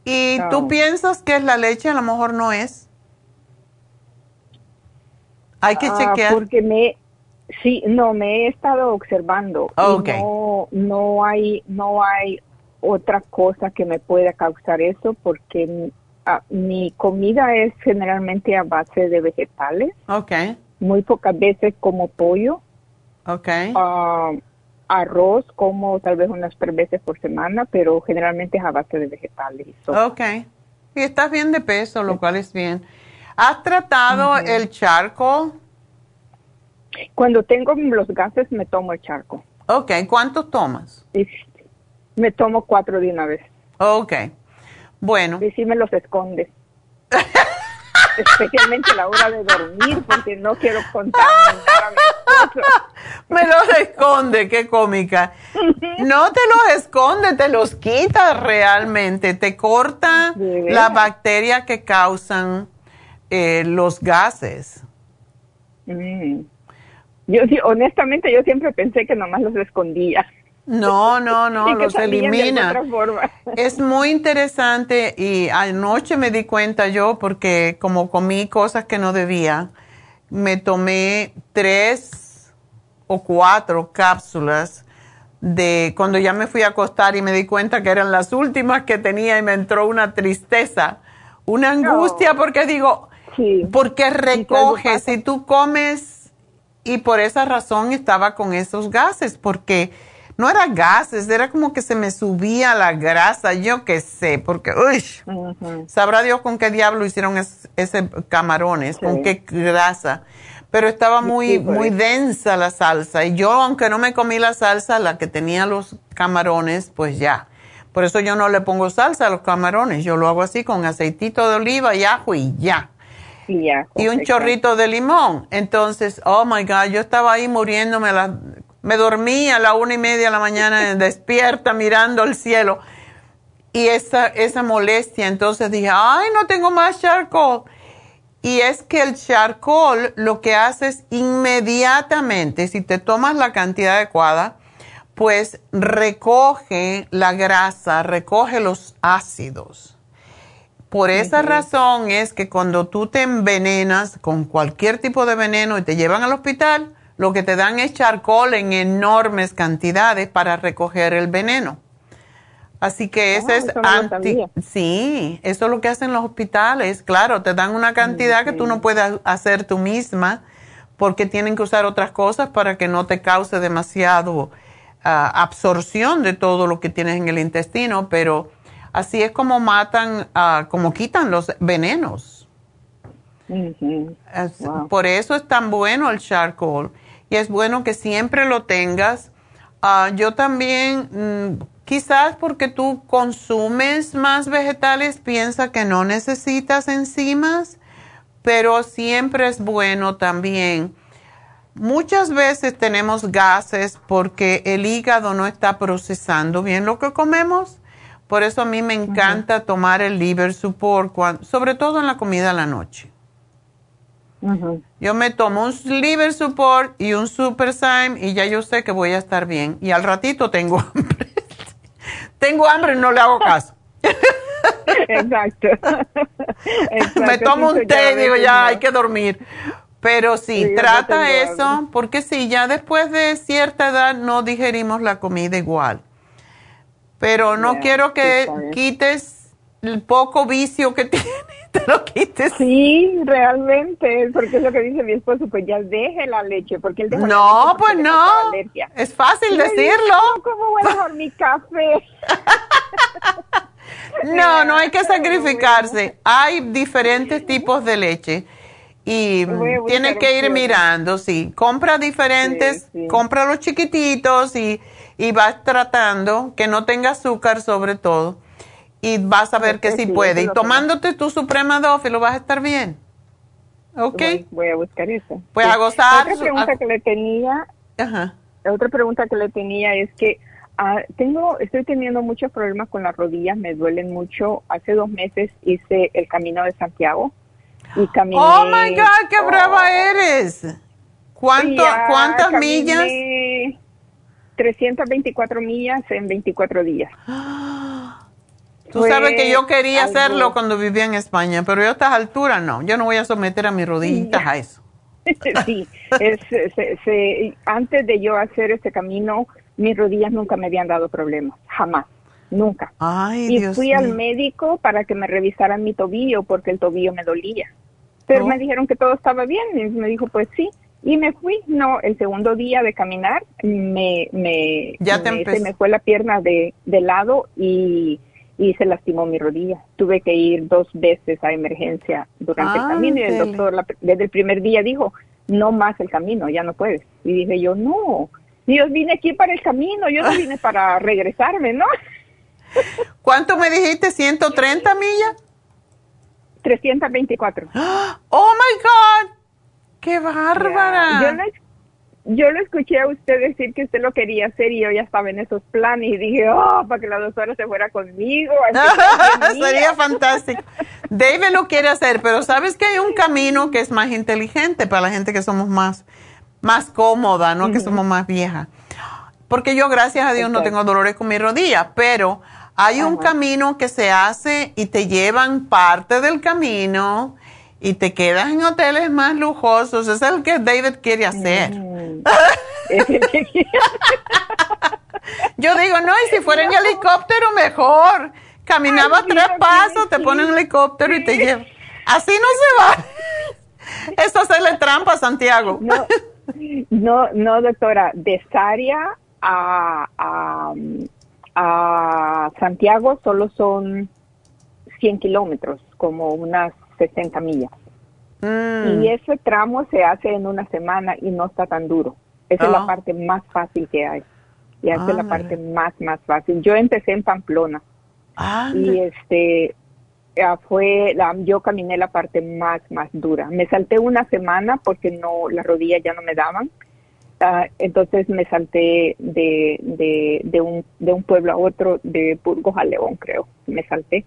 Y tú piensas que es la leche, a lo mejor no es. Hay que Ah. Porque me, sí, no, me he estado observando. y Ok. No, no hay, no hay otra cosa que me pueda causar eso porque mi, ah, mi comida es generalmente a base de vegetales. Ok, Muy pocas veces como pollo. ok. Ah, arroz como tal vez unas tres veces por semana, pero generalmente es a base de vegetales. y sopa. Ok. Y estás bien de peso, lo cual es bien. ¿Has tratado el charco? Cuando tengo los gases me tomo el charco. Ok, ¿cuántos tomas? Y me tomo cuatro de una vez. Ok. Bueno. Y sí me los esconde. Especialmente a la hora de dormir, porque no quiero contaminar a mi esposo. Me los esconde, qué cómica. No te los esconde, te los quita realmente. Te corta ¿De la bacteria que causan eh, los gases. Mm. Yo honestamente, yo siempre pensé que nomás los escondía. No, no, no, los elimina. Es muy interesante y anoche me di cuenta yo porque como comí cosas que no debía, me tomé tres o cuatro cápsulas de cuando ya me fui a acostar y me di cuenta que eran las últimas que tenía y me entró una tristeza, una angustia porque digo, porque recoge, si tú comes y por esa razón estaba con esos gases, porque no era gases, era como que se me subía la grasa, yo qué sé, porque, uy, sabrá Dios con qué diablo hicieron es- ese camarones, con qué grasa. Pero estaba muy, Sí, muy eso. densa la salsa. Y yo, aunque no me comí la salsa, la que tenía los camarones, pues ya. Por eso yo no le pongo salsa a los camarones. Yo lo hago así con aceitito de oliva y ajo y ya. Y, un chorrito de limón. Entonces, oh my God, yo estaba ahí muriéndome. la- me dormí a la una y media de la mañana despierta mirando el cielo. Y esa, esa molestia, entonces dije, ay, no tengo más charcoal. Y es que el charcoal lo que hace es inmediatamente, si te tomas la cantidad adecuada, pues recoge la grasa, recoge los ácidos. Por esa razón es que cuando tú te envenenas con cualquier tipo de veneno y te llevan al hospital, lo que te dan es charcoal en enormes cantidades para recoger el veneno. Así que ese Ah, es eso no lo anti. Sí, eso es lo que hacen los hospitales. Claro, te dan una cantidad que tú no puedes hacer tú misma porque tienen que usar otras cosas para que no te cause demasiado ah, absorción de todo lo que tienes en el intestino, pero así es como matan, ah, como quitan los venenos. Es- Por eso es tan bueno el charcoal y es bueno que siempre lo tengas. Ah, yo también, mm, quizás porque tú consumes más vegetales, piensa que no necesitas enzimas, pero siempre es bueno también. Muchas veces tenemos gases porque el hígado no está procesando bien lo que comemos. Por eso a mí me encanta tomar el liver support, cuan- sobre todo en la comida a la noche. Yo me tomo un liver support y un super Syme y ya yo sé que voy a estar bien. Y al ratito tengo hambre. tengo hambre y no le hago caso. Exacto. me tomo un té y digo, ya hay que dormir. Pero sí, Sí, yo no trata eso, porque sí, ya después de cierta edad no digerimos la comida igual. Pero no quiero que quites el poco vicio que tienes, te lo quites. Sí, realmente, porque es lo que dice mi esposo, pues ya deje la leche, porque él dejó la No, leche porque pues no. Es fácil decirlo. "No, ¿Cómo voy a dejar mi café? No, no hay que sacrificarse. Hay diferentes tipos de leche y buscar tienes que ir mirando, sí. Compra diferentes, Sí, sí. compra los chiquititos y, y vas tratando que no tenga azúcar sobre todo y vas a ver que sí sí, puede. Y tomándote tu Suprema Dófilo vas a estar bien. ¿Ok? Voy, voy a buscar eso. Pues Sí. a gozar Otra pregunta a- que le tenía, Ajá. la otra pregunta que le tenía es que Ah, tengo, estoy teniendo muchos problemas con las rodillas, me duelen mucho. Hace dos meses hice el Camino de Santiago y caminé. Oh my God, qué brava eres. ¿Cuánto, ¿Cuántas caminé millas? 324 millas en 24 días. Tú Fue sabes que yo quería algo- hacerlo cuando vivía en España, pero yo a estas alturas no. Yo no voy a someter a mis rodillitas a eso. sí, es, se- se- antes de yo hacer ese camino, mis rodillas nunca me habían dado problemas, jamás, nunca. Ay, y Dios fui al médico para que me revisaran mi tobillo porque el tobillo me dolía. Pero Oh. me dijeron que todo estaba bien y me dijo, pues sí. Y me fui, no, el segundo día de caminar me, me, Ya te me- se me fue la pierna de, de lado y, y se lastimó mi rodilla. Tuve que ir dos veces a emergencia durante el camino y el doctor la- desde el primer día dijo, no más el camino, ya no puedes. Y dije yo, no, yo vine aquí para el camino, yo no vine para regresarme, ¿no? ¿Cuánto me dijiste? ¿130 millas? 324. ¡Oh, my God! ¡Qué bárbara! Yo lo, yo lo escuché a usted decir que usted lo quería hacer y yo ya estaba en esos planes y dije, oh, para que la doctora se fuera conmigo. Sería fantástico. David lo quiere hacer, pero sabes que hay un camino que es más inteligente para la gente que somos más, más cómoda, no que somos más viejas. Porque yo, gracias a Dios, no tengo dolores con mi rodilla, pero hay un camino que se hace y te llevan parte del camino y te quedas en hoteles más lujosos. Ese es el que David quiere hacer. Mm. Yo digo, no, y si fuera en helicóptero, mejor. Caminaba Ay, tres pasos, te sí. ponen un helicóptero y te lleva. Así no se va. Esto es hacerle trampa a Santiago. No, no, no, doctora, de Saria a, a, a Santiago solo son 100 kilómetros, como unas 60 millas. Mm. Y ese tramo se hace en una semana y no está tan duro. Esa es Ah. la parte más fácil que hay. Y esa es la parte más, más fácil. Yo empecé en Pamplona Ah, y este fue la, yo caminé la parte más más dura me salté una semana porque no las rodillas ya no me daban Ah, entonces me salté de, de, de un de un pueblo a otro de Burgos a León creo me salté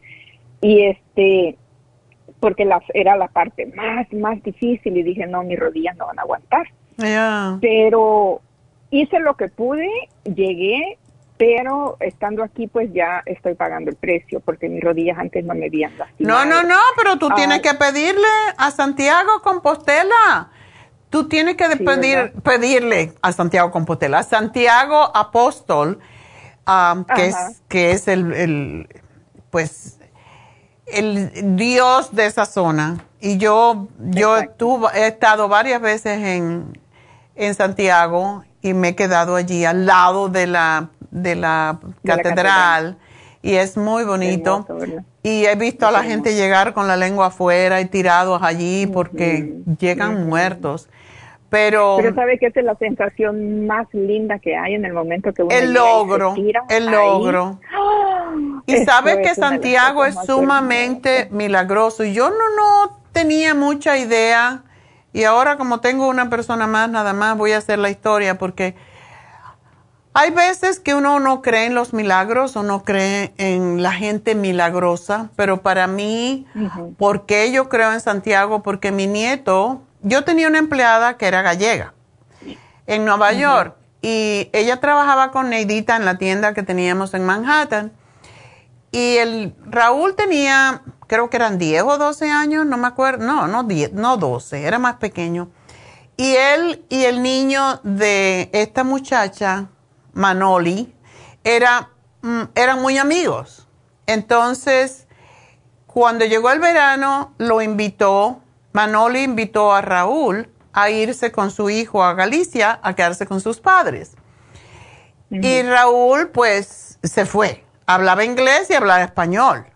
y este porque la, era la parte más más difícil y dije no mis rodillas no van a aguantar pero hice lo que pude, llegué, pero estando aquí pues ya estoy pagando el precio porque mis rodillas antes no me habían No, lastimado. no, no, pero tú Ah. tienes que pedirle a Santiago Compostela. Tú tienes que Sí, pedir, pedirle a Santiago Compostela, a Santiago Apóstol, ah, que es, que es el, el, pues, el Dios de esa zona. Y yo, yo tuve- he estado varias veces en, en Santiago y me he quedado allí al lado de la, de la De la catedral. Y es muy bonito. Y he visto a la gente llegar con la lengua afuera y tirados allí porque llegan muertos. Pero, Pero sabe que esa es la sensación más linda que hay en el momento que uno el logro, el logro. ¡Ah! Y Eso sabe que Santiago es sumamente milagroso. Y yo no, no tenía mucha idea. Y ahora como tengo una persona más, nada más voy a hacer la historia porque hay veces que uno no cree en los milagros o no cree en la gente milagrosa, pero para mí, Ujú. ¿por qué yo creo en Santiago? Porque mi nieto, yo tenía una empleada que era gallega en Nueva York y ella trabajaba con Neidita en la tienda que teníamos en Manhattan. Y el Raúl tenía, creo que eran 10 o 12 años, no me acuerdo, no, no 10, no 12, era más pequeño. Y él y el niño de esta muchacha, Manoli, era, mm, eran muy amigos. Entonces, cuando llegó el verano, lo invitó, Manoli invitó a Raúl a irse con su hijo a Galicia a quedarse con sus padres. Y Raúl, pues, se fue. Hablaba inglés y hablaba español.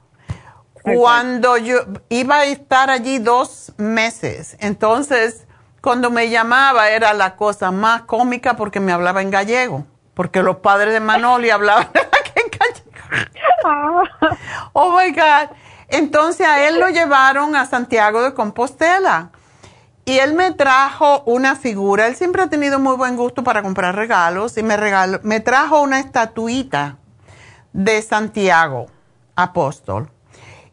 Cuando yo iba a estar allí dos meses, entonces, cuando me llamaba era la cosa más cómica porque me hablaba en gallego, porque los padres de Manoli hablaban en gallego. Ah, Oh my God. Entonces a él lo llevaron a Santiago de Compostela. Y él me trajo una figura, él siempre ha tenido muy buen gusto para comprar regalos y me, regaló, me trajo una estatuita de Santiago, apóstol.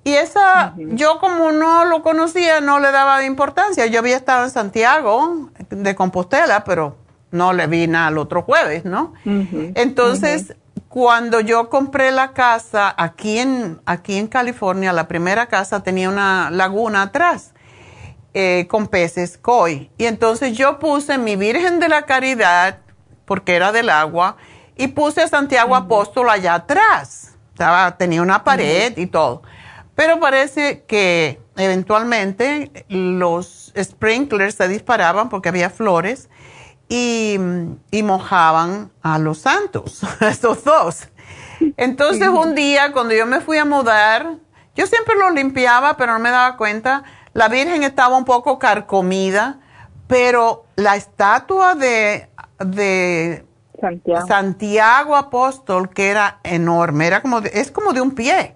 Y esa, yo como no lo conocía, no le daba importancia. Yo había estado en Santiago de Compostela, pero no le vi nada el otro jueves, ¿no? Entonces, cuando yo compré la casa aquí en, aquí en California, la primera casa tenía una laguna atrás eh, con peces koi. Y entonces yo puse mi Virgen de la Caridad, porque era del agua, y puse a Santiago Apóstol allá atrás. Estaba, tenía una pared y todo. Pero parece que eventualmente los sprinklers se disparaban porque había flores y, mojaban a los santos, esos dos. Entonces un día cuando yo me fui a mudar, yo siempre lo limpiaba, pero no me daba cuenta. La Virgen estaba un poco carcomida, pero la estatua de, de Santiago. Apóstol, que era enorme, era como es como de un pie.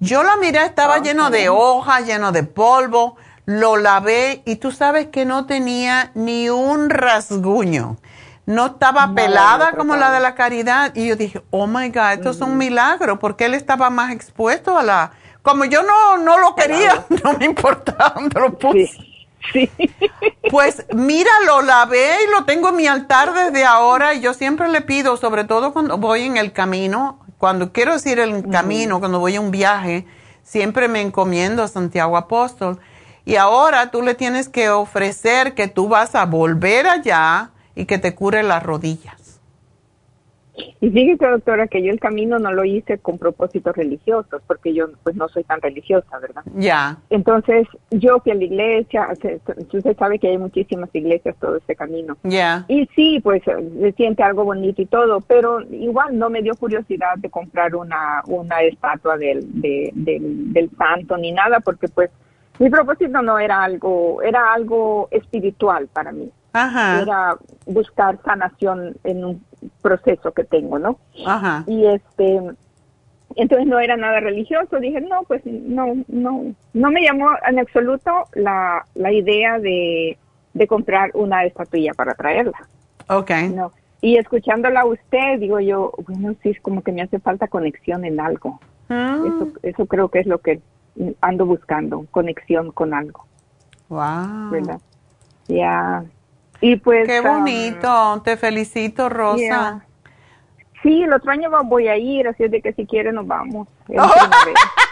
Yo la miré, estaba lleno de hojas, lleno de polvo lo lavé y tú sabes que no tenía ni un rasguño. No estaba pelada como la de la caridad. Y yo dije, oh my God, esto es un milagro, porque él estaba más expuesto a la... Como yo no, no lo quería, no me importaba dónde lo puse. Sí. Pues mira, lo lavé y lo tengo en mi altar desde ahora. Y yo siempre le pido, sobre todo cuando voy en el camino, cuando quiero decir el camino, cuando voy a un viaje, siempre me encomiendo a Santiago Apóstol y ahora tú le tienes que ofrecer que tú vas a volver allá y que te cure las rodillas. Y fíjese, doctora, que yo el camino no lo hice con propósitos religiosos, porque yo pues no soy tan religiosa, ¿verdad? Ya. Entonces, yo fui a la iglesia, usted sabe que hay muchísimas iglesias todo este camino. Ya. Y sí, pues se siente algo bonito y todo, pero igual no me dio curiosidad de comprar una, una estatua del, del, del santo ni nada, porque pues mi propósito no era algo, era algo espiritual para mí. Ajá. Era buscar sanación en un proceso que tengo, ¿no? Ajá. Y este, entonces no era nada religioso. Dije, no, pues no, no, no me llamó en absoluto la, la idea de, de comprar una estatuilla para traerla. Ok. No. Y escuchándola a usted, digo yo, bueno, sí, es como que me hace falta conexión en algo. Ah. Eso, eso creo que es lo que ando buscando conexión con algo. Wow. ¿Verdad? Ya. Y pues. Qué um, bonito. Te felicito, Rosa. Sí, el otro año voy a ir, así es de que si quiere nos vamos.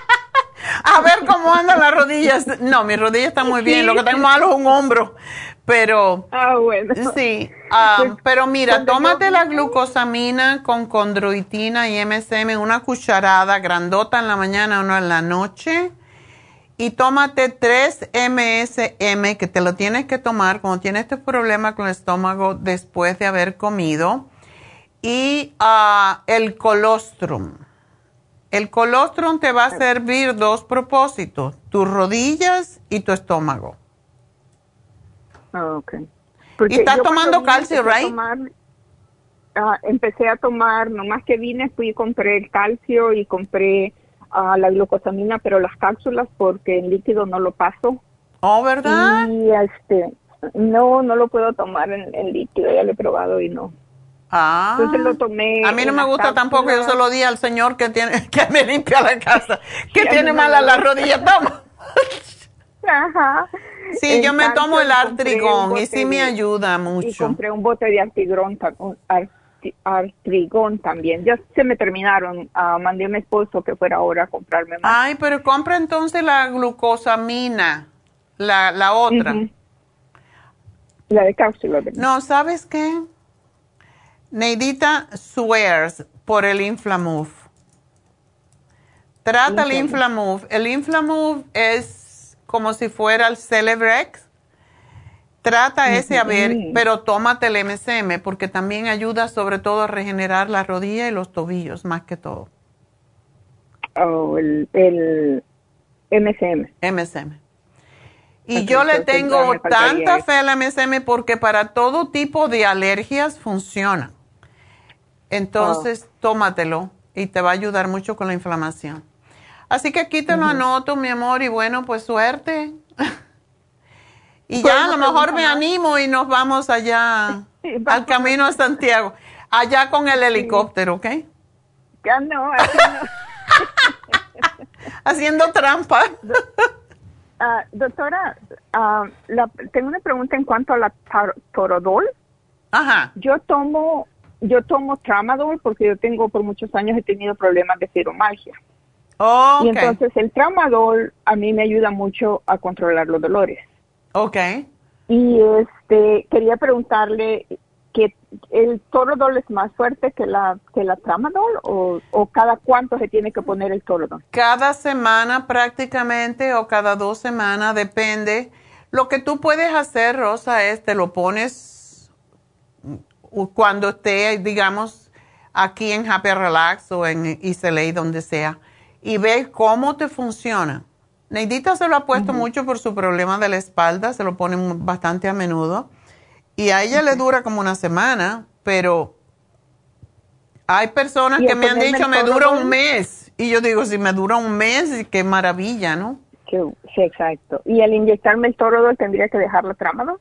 a ver cómo andan las rodillas. No, mi rodilla está muy bien. Lo que tengo malo es un hombro. Pero. Ah, bueno. Sí. Ah, pues, pero mira, tómate la glucosamina con condroitina y MSM, una cucharada grandota en la mañana, una en la noche. Y tómate 3 MSM, que te lo tienes que tomar cuando tienes este problema con el estómago después de haber comido. Y uh, el colostrum. El colostrum te va a servir dos propósitos, tus rodillas y tu estómago. Ah, ok. y estás tomando calcio, right? Ah, empecé a tomar, nomás que vine, fui y compré el calcio y compré uh, la glucosamina, pero las cápsulas porque en líquido no lo paso. Oh, ¿verdad? Y este, no, no lo puedo tomar en, líquido, ya lo he probado y no. Ah. Entonces lo tomé. A mí no me gusta tampoco, yo se lo di al señor que tiene, que me limpia la casa, que tiene mala la rodilla, toma. Ajá. Sí, yo me tomo el artrigón y sí me ayuda mucho. Y compré un bote de artrigón también. Ya se me terminaron. Uh, mandé a mi esposo que fuera ahora a comprarme más. Ay, pero compra entonces la glucosamina, la, la otra. La de cápsula. No, ¿sabes qué? Neidita swears por el Inflamove. Trata el Inflamove. El Inflamove es como si fuera el Celebrex. Trata ese a ver, pero tómate el MSM porque también ayuda sobre todo a regenerar la rodilla y los tobillos, más que todo. Oh, el, el MSM. MSM. Y yo le tengo tanta fe al MSM porque para todo tipo de alergias funciona. Entonces, oh. tómatelo y te va a ayudar mucho con la inflamación. Así que aquí te lo anoto, mi amor, y bueno, pues suerte. Y ya a lo mejor me animo y nos vamos allá al camino a Santiago. Allá con el helicóptero, ¿ok? Ya no, así no. Haciendo trampa. Ah, doctora, ah, la- tengo una pregunta en cuanto a la tar- torodol. Ajá. Yo tomo, yo tomo tramadol porque yo tengo por muchos años he tenido problemas de fibromialgia. Oh, Y ok. entonces el tramadol a mí me ayuda mucho a controlar los dolores. Ok. Y este quería preguntarle que el torodol es más fuerte que la que la tramadol o, o cada cuánto se tiene que poner el torodol. Cada semana prácticamente o cada dos semanas, depende. Lo que tú puedes hacer, Rosa, es te lo pones cuando esté, digamos, aquí en Happy Relax o en Iselay, donde sea, y ves cómo te funciona. Neidita se lo ha puesto mucho por su problema de la espalda, se lo pone bastante a menudo. Y a ella le dura como una semana, pero hay personas ¿Y que me han dicho me dura un mes. Y yo digo, si me dura un mes, qué maravilla, ¿no? Sí, exacto. Y al inyectarme el torodol tendría que dejar la tramadol. No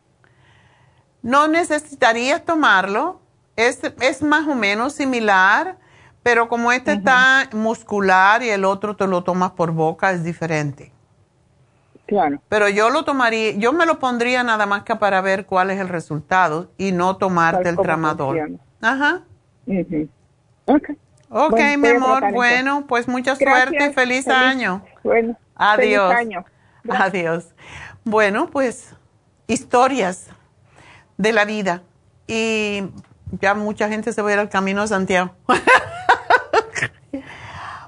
necesitarías tomarlo. Es, es más o menos similar, pero como este está muscular y el otro te lo tomas por boca, es diferente. Claro. Pero yo lo tomaría, yo me lo pondría nada más que para ver cuál es el resultado y no tomarte Tal el funciona. Ajá. Ujú. Ok. Ok, Bueno, mi amor. tratar Bueno, pues mucha Gracias. suerte. Feliz, Feliz- año. Bueno, Adiós. feliz año. Adiós. Bueno, pues historias de la vida. Y ya mucha gente se va a ir al camino de Santiago.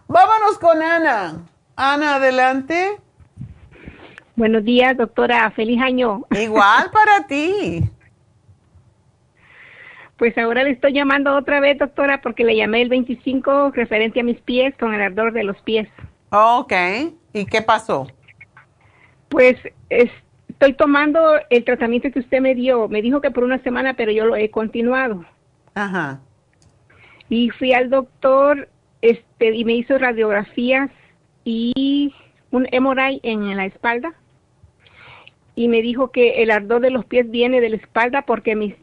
Vámonos con Ana. Ana, adelante. Buenos días, doctora. Feliz año. Igual para ti. Pues ahora le estoy llamando otra vez, doctora, porque le llamé el 25 referente a mis pies con el ardor de los pies. Ok. ¿Y qué pasó? Pues es- estoy tomando el tratamiento que usted me dio. Me dijo que por una semana, pero yo lo he continuado. Ajá. Y fui al doctor este, y me hizo radiografías y un MRI en la espalda. Y me dijo que el ardor de los pies viene de la espalda porque mis,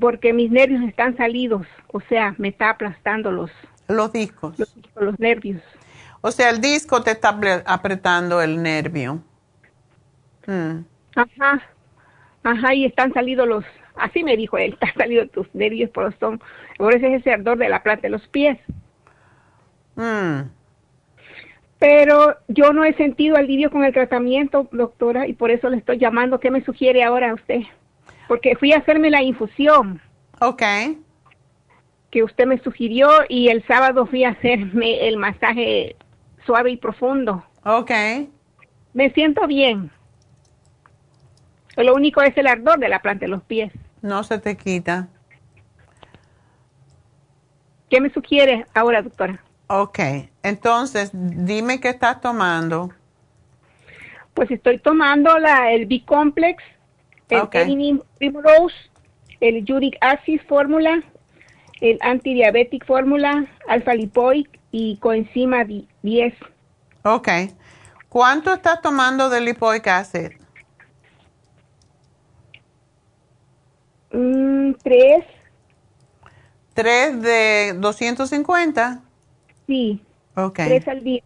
porque mis nervios están salidos. O sea, me está aplastando los, Los discos. los, los nervios. O sea, el disco te está apre- apretando el nervio. Mm. Ajá, ajá, y están salidos los, así me dijo él, están salidos tus nervios por los son, por eso es ese ardor de la planta de los pies. Mm. Pero yo no he sentido alivio con el tratamiento, doctora, y por eso le estoy llamando. ¿Qué me sugiere ahora a usted? Porque fui a hacerme la infusión. Ok. Que usted me sugirió y el sábado fui a hacerme el masaje suave y profundo. Ok. Me siento bien. Lo único es el ardor de la planta de los pies. No se te quita. ¿Qué me sugiere ahora, doctora? Ok. Entonces, dime qué estás tomando. Pues estoy tomando la, el B-Complex, el Ok. Elimine Primrose, el Uric Acid Fórmula, el Antidiabetic Fórmula, Alpha Lipoic y Coenzima di- 10. Ok. ¿Cuánto estás tomando de lipoic acid? Mm, tres, ¿Tres de 250? sí, Ok. tres al día.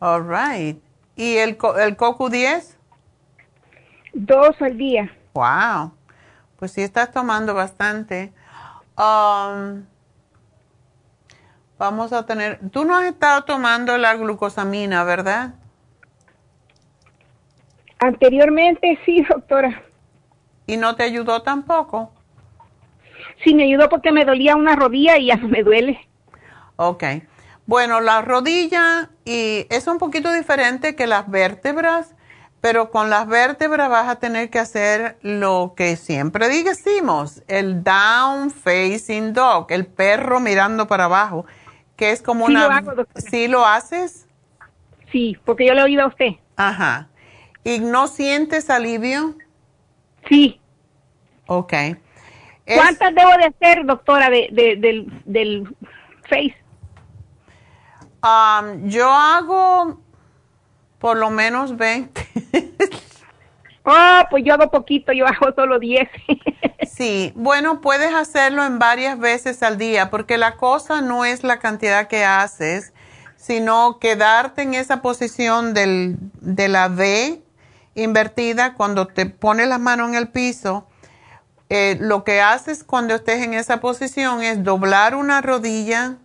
All right. ¿Y el, el CoQ10? Dos al día. Wow. Pues sí estás tomando bastante. Um, vamos a tener... Tú no has estado tomando la glucosamina, ¿verdad? Anteriormente sí, doctora. ¿Y no te ayudó tampoco? Sí, me ayudó porque me dolía una rodilla y ya no me duele. Ok. Bueno, la rodilla y es un poquito diferente que las vértebras, pero con las vértebras vas a tener que hacer lo que siempre decimos, el down facing dog, el perro mirando para abajo, que es como Sí una... lo hago, doctora. ¿Sí lo haces? Sí, porque yo le he oído a usted. Ajá. ¿Y no sientes alivio? Sí. Ok. Es- ¿Cuántas debo de hacer, doctora, de, de- del, del face? Um, yo hago por lo menos 20. Oh, pues yo hago poquito, yo hago solo 10. sí, bueno, puedes hacerlo en varias veces al día, porque la cosa no es la cantidad que haces, sino quedarte en esa posición del, de la V invertida cuando te pones las manos en el piso. Eh, lo que haces cuando estés en esa posición es doblar una rodilla,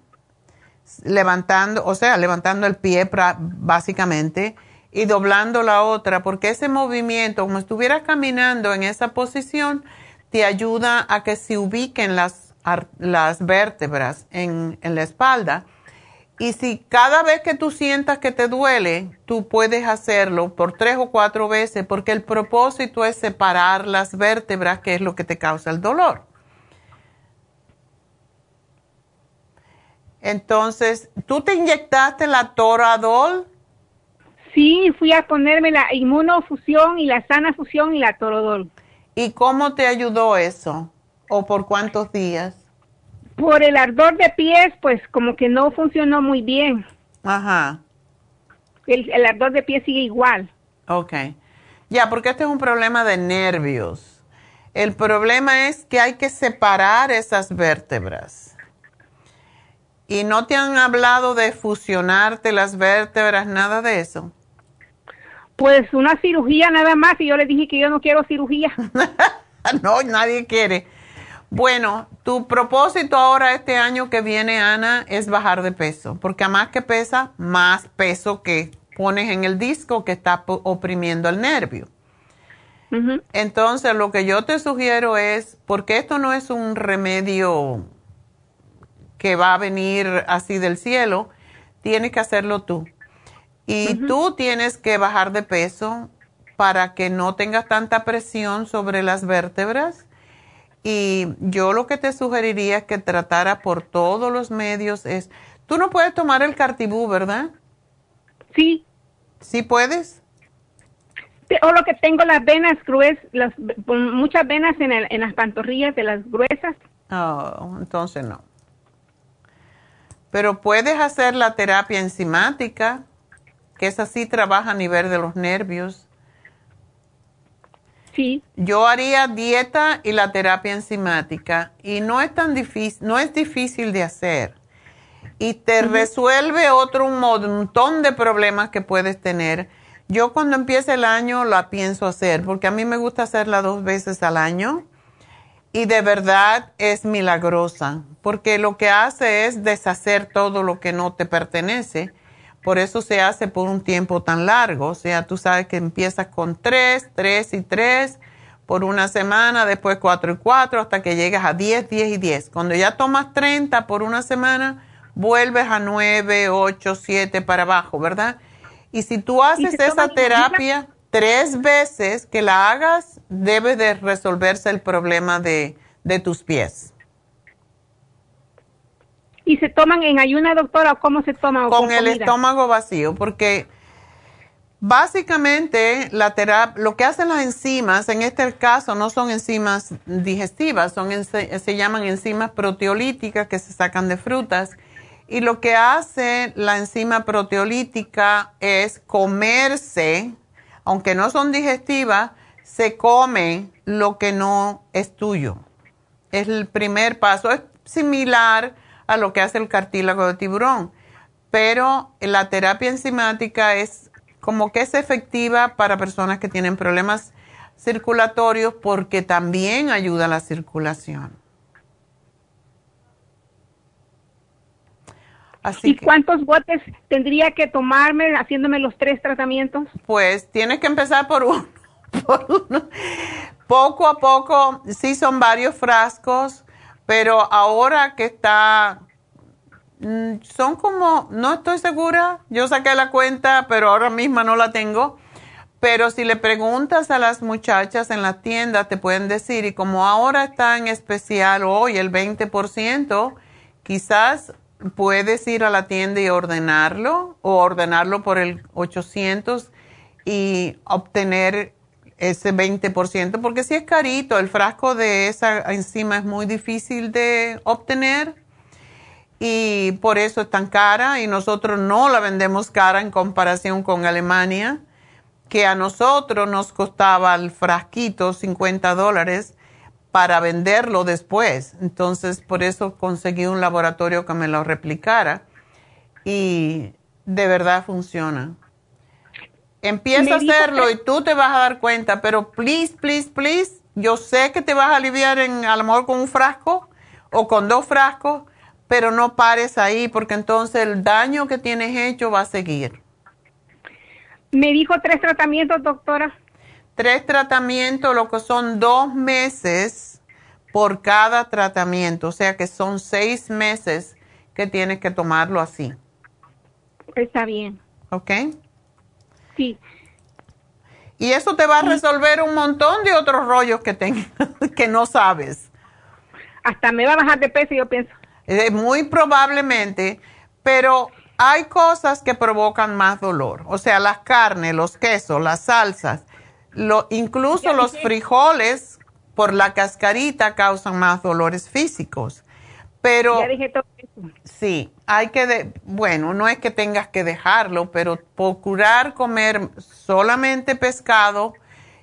levantando, o sea, levantando el pie básicamente y doblando la otra, porque ese movimiento, como estuvieras caminando en esa posición, te ayuda a que se ubiquen las, las vértebras en, en la espalda. Y si cada vez que tú sientas que te duele, tú puedes hacerlo por tres o cuatro veces, porque el propósito es separar las vértebras, que es lo que te causa el dolor. Entonces, ¿tú te inyectaste la Toradol? Sí, fui a ponerme la inmunofusión y la sana fusión y la torodol. ¿Y cómo te ayudó eso? ¿O por cuántos días? Por el ardor de pies, pues como que no funcionó muy bien. Ajá. El, el ardor de pies sigue igual. Ok. Ya, porque este es un problema de nervios. El problema es que hay que separar esas vértebras. ¿Y no te han hablado de fusionarte las vértebras, nada de eso? Pues una cirugía nada más y yo le dije que yo no quiero cirugía. no, nadie quiere. Bueno, tu propósito ahora este año que viene, Ana, es bajar de peso, porque a más que pesa, más peso que pones en el disco que está oprimiendo el nervio. Entonces, lo que yo te sugiero es, porque esto no es un remedio que va a venir así del cielo, tienes que hacerlo tú. Y tú tienes que bajar de peso para que no tengas tanta presión sobre las vértebras. Y yo lo que te sugeriría es que tratara por todos los medios es, tú no puedes tomar el cartibú, ¿verdad? Sí. ¿Sí puedes? O lo que tengo las venas gruesas, las, muchas venas en, en las pantorrillas de las gruesas. Oh, entonces no. Pero puedes hacer la terapia enzimática que es así, trabaja a nivel de los nervios. Sí. Yo haría dieta y la terapia enzimática y no es tan difícil, no es difícil de hacer. Y te resuelve otro montón de problemas que puedes tener. Yo cuando empiece el año la pienso hacer porque a mí me gusta hacerla dos veces al año y de verdad es milagrosa porque lo que hace es deshacer todo lo que no te pertenece por eso se hace por un tiempo tan largo. O sea, tú sabes que empiezas con tres, tres y tres por una semana, después cuatro y cuatro, hasta que llegas a diez, diez y diez. Cuando ya tomas 30 por una semana, vuelves a nueve, ocho, siete para abajo, ¿verdad? Y si tú haces esa terapia tres veces, que la hagas, debe de resolverse el problema de, de tus pies. ¿Y se toman en ayuna, doctora, o cómo se toman? Con, el estómago vacío, porque básicamente la terapia, lo que hacen las enzimas, en este caso no son enzimas digestivas, son se llaman enzimas proteolíticas que se sacan de frutas. Y lo que hace la enzima proteolítica es comerse, aunque no son digestivas, se come lo que no es tuyo. Es el primer paso. Es similar a lo que hace el cartílago de tiburón. Pero la terapia enzimática es como que es efectiva para personas que tienen problemas circulatorios porque también ayuda a la circulación. ¿Y cuántos botes tendría que tomarme haciéndome los tres tratamientos? Pues tienes que empezar por uno. Por uno. Poco a poco, sí son varios frascos pero ahora que está, mm, son como, no estoy segura, yo saqué la cuenta, pero ahora misma no la tengo. Pero si le preguntas a las muchachas en la tienda, te pueden decir, y como ahora está en especial hoy el 20%, quizás puedes ir a la tienda y ordenarlo o ordenarlo por el 800 y obtener ese 20%, porque si es carito, el frasco de esa enzima es muy difícil de obtener y por eso es tan cara y nosotros no la vendemos cara en comparación con Alemania, que a nosotros nos costaba el frasquito 50 dólares para venderlo después. Entonces, por eso conseguí un laboratorio que me lo replicara y de verdad funciona. Empieza a hacerlo y tú te vas a dar cuenta, pero please, please, please, yo sé que te vas a aliviar en, a lo mejor con un frasco o con dos frascos, pero no pares ahí porque entonces el daño que tienes hecho va a seguir. Me dijo tres tratamientos, doctora. Tres tratamientos, lo que son dos meses por cada tratamiento, o sea que son seis meses que tienes que tomarlo así. Está bien. ¿Ok? Sí. Y eso te va a resolver un montón de otros rollos que, tengas que no sabes. Hasta me va a bajar de peso, yo pienso. Eh, muy probablemente, pero hay cosas que provocan más dolor. O sea, las carnes, los quesos, las salsas, lo, incluso los frijoles por la cascarita causan más dolores físicos. Pero ya dije todo eso. Sí, hay que, de, bueno, no es que tengas que dejarlo, pero procurar comer solamente pescado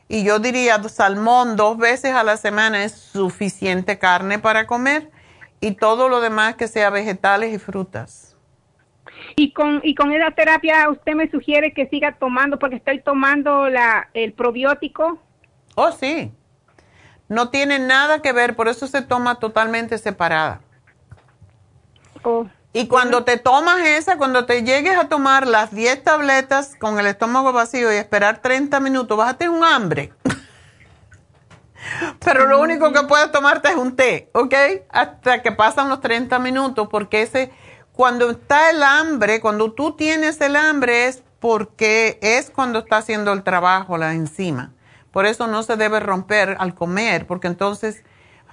y yo diría salmón dos veces a la semana es suficiente carne para comer y todo lo demás que sea vegetales y frutas. Y con, y con esa terapia usted me sugiere que siga tomando porque estoy tomando la, el probiótico. Oh, sí. No tiene nada que ver, por eso se toma totalmente separada. Oh. Y cuando te tomas esa, cuando te llegues a tomar las 10 tabletas con el estómago vacío y esperar 30 minutos, vas a tener un hambre. Pero lo único que puedes tomarte es un té, ¿ok? Hasta que pasan los 30 minutos, porque ese, cuando está el hambre, cuando tú tienes el hambre es porque es cuando está haciendo el trabajo la enzima. Por eso no se debe romper al comer, porque entonces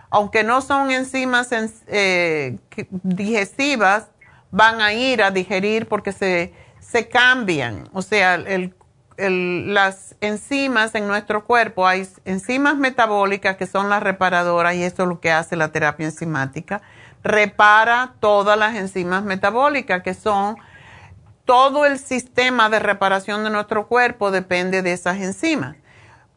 aunque no son enzimas eh, digestivas, van a ir a digerir porque se, se cambian. O sea, el, las enzimas en nuestro cuerpo, hay enzimas metabólicas que son las reparadoras y eso es lo que hace la terapia enzimática. Repara todas las enzimas metabólicas que son todo el sistema de reparación de nuestro cuerpo depende de esas enzimas.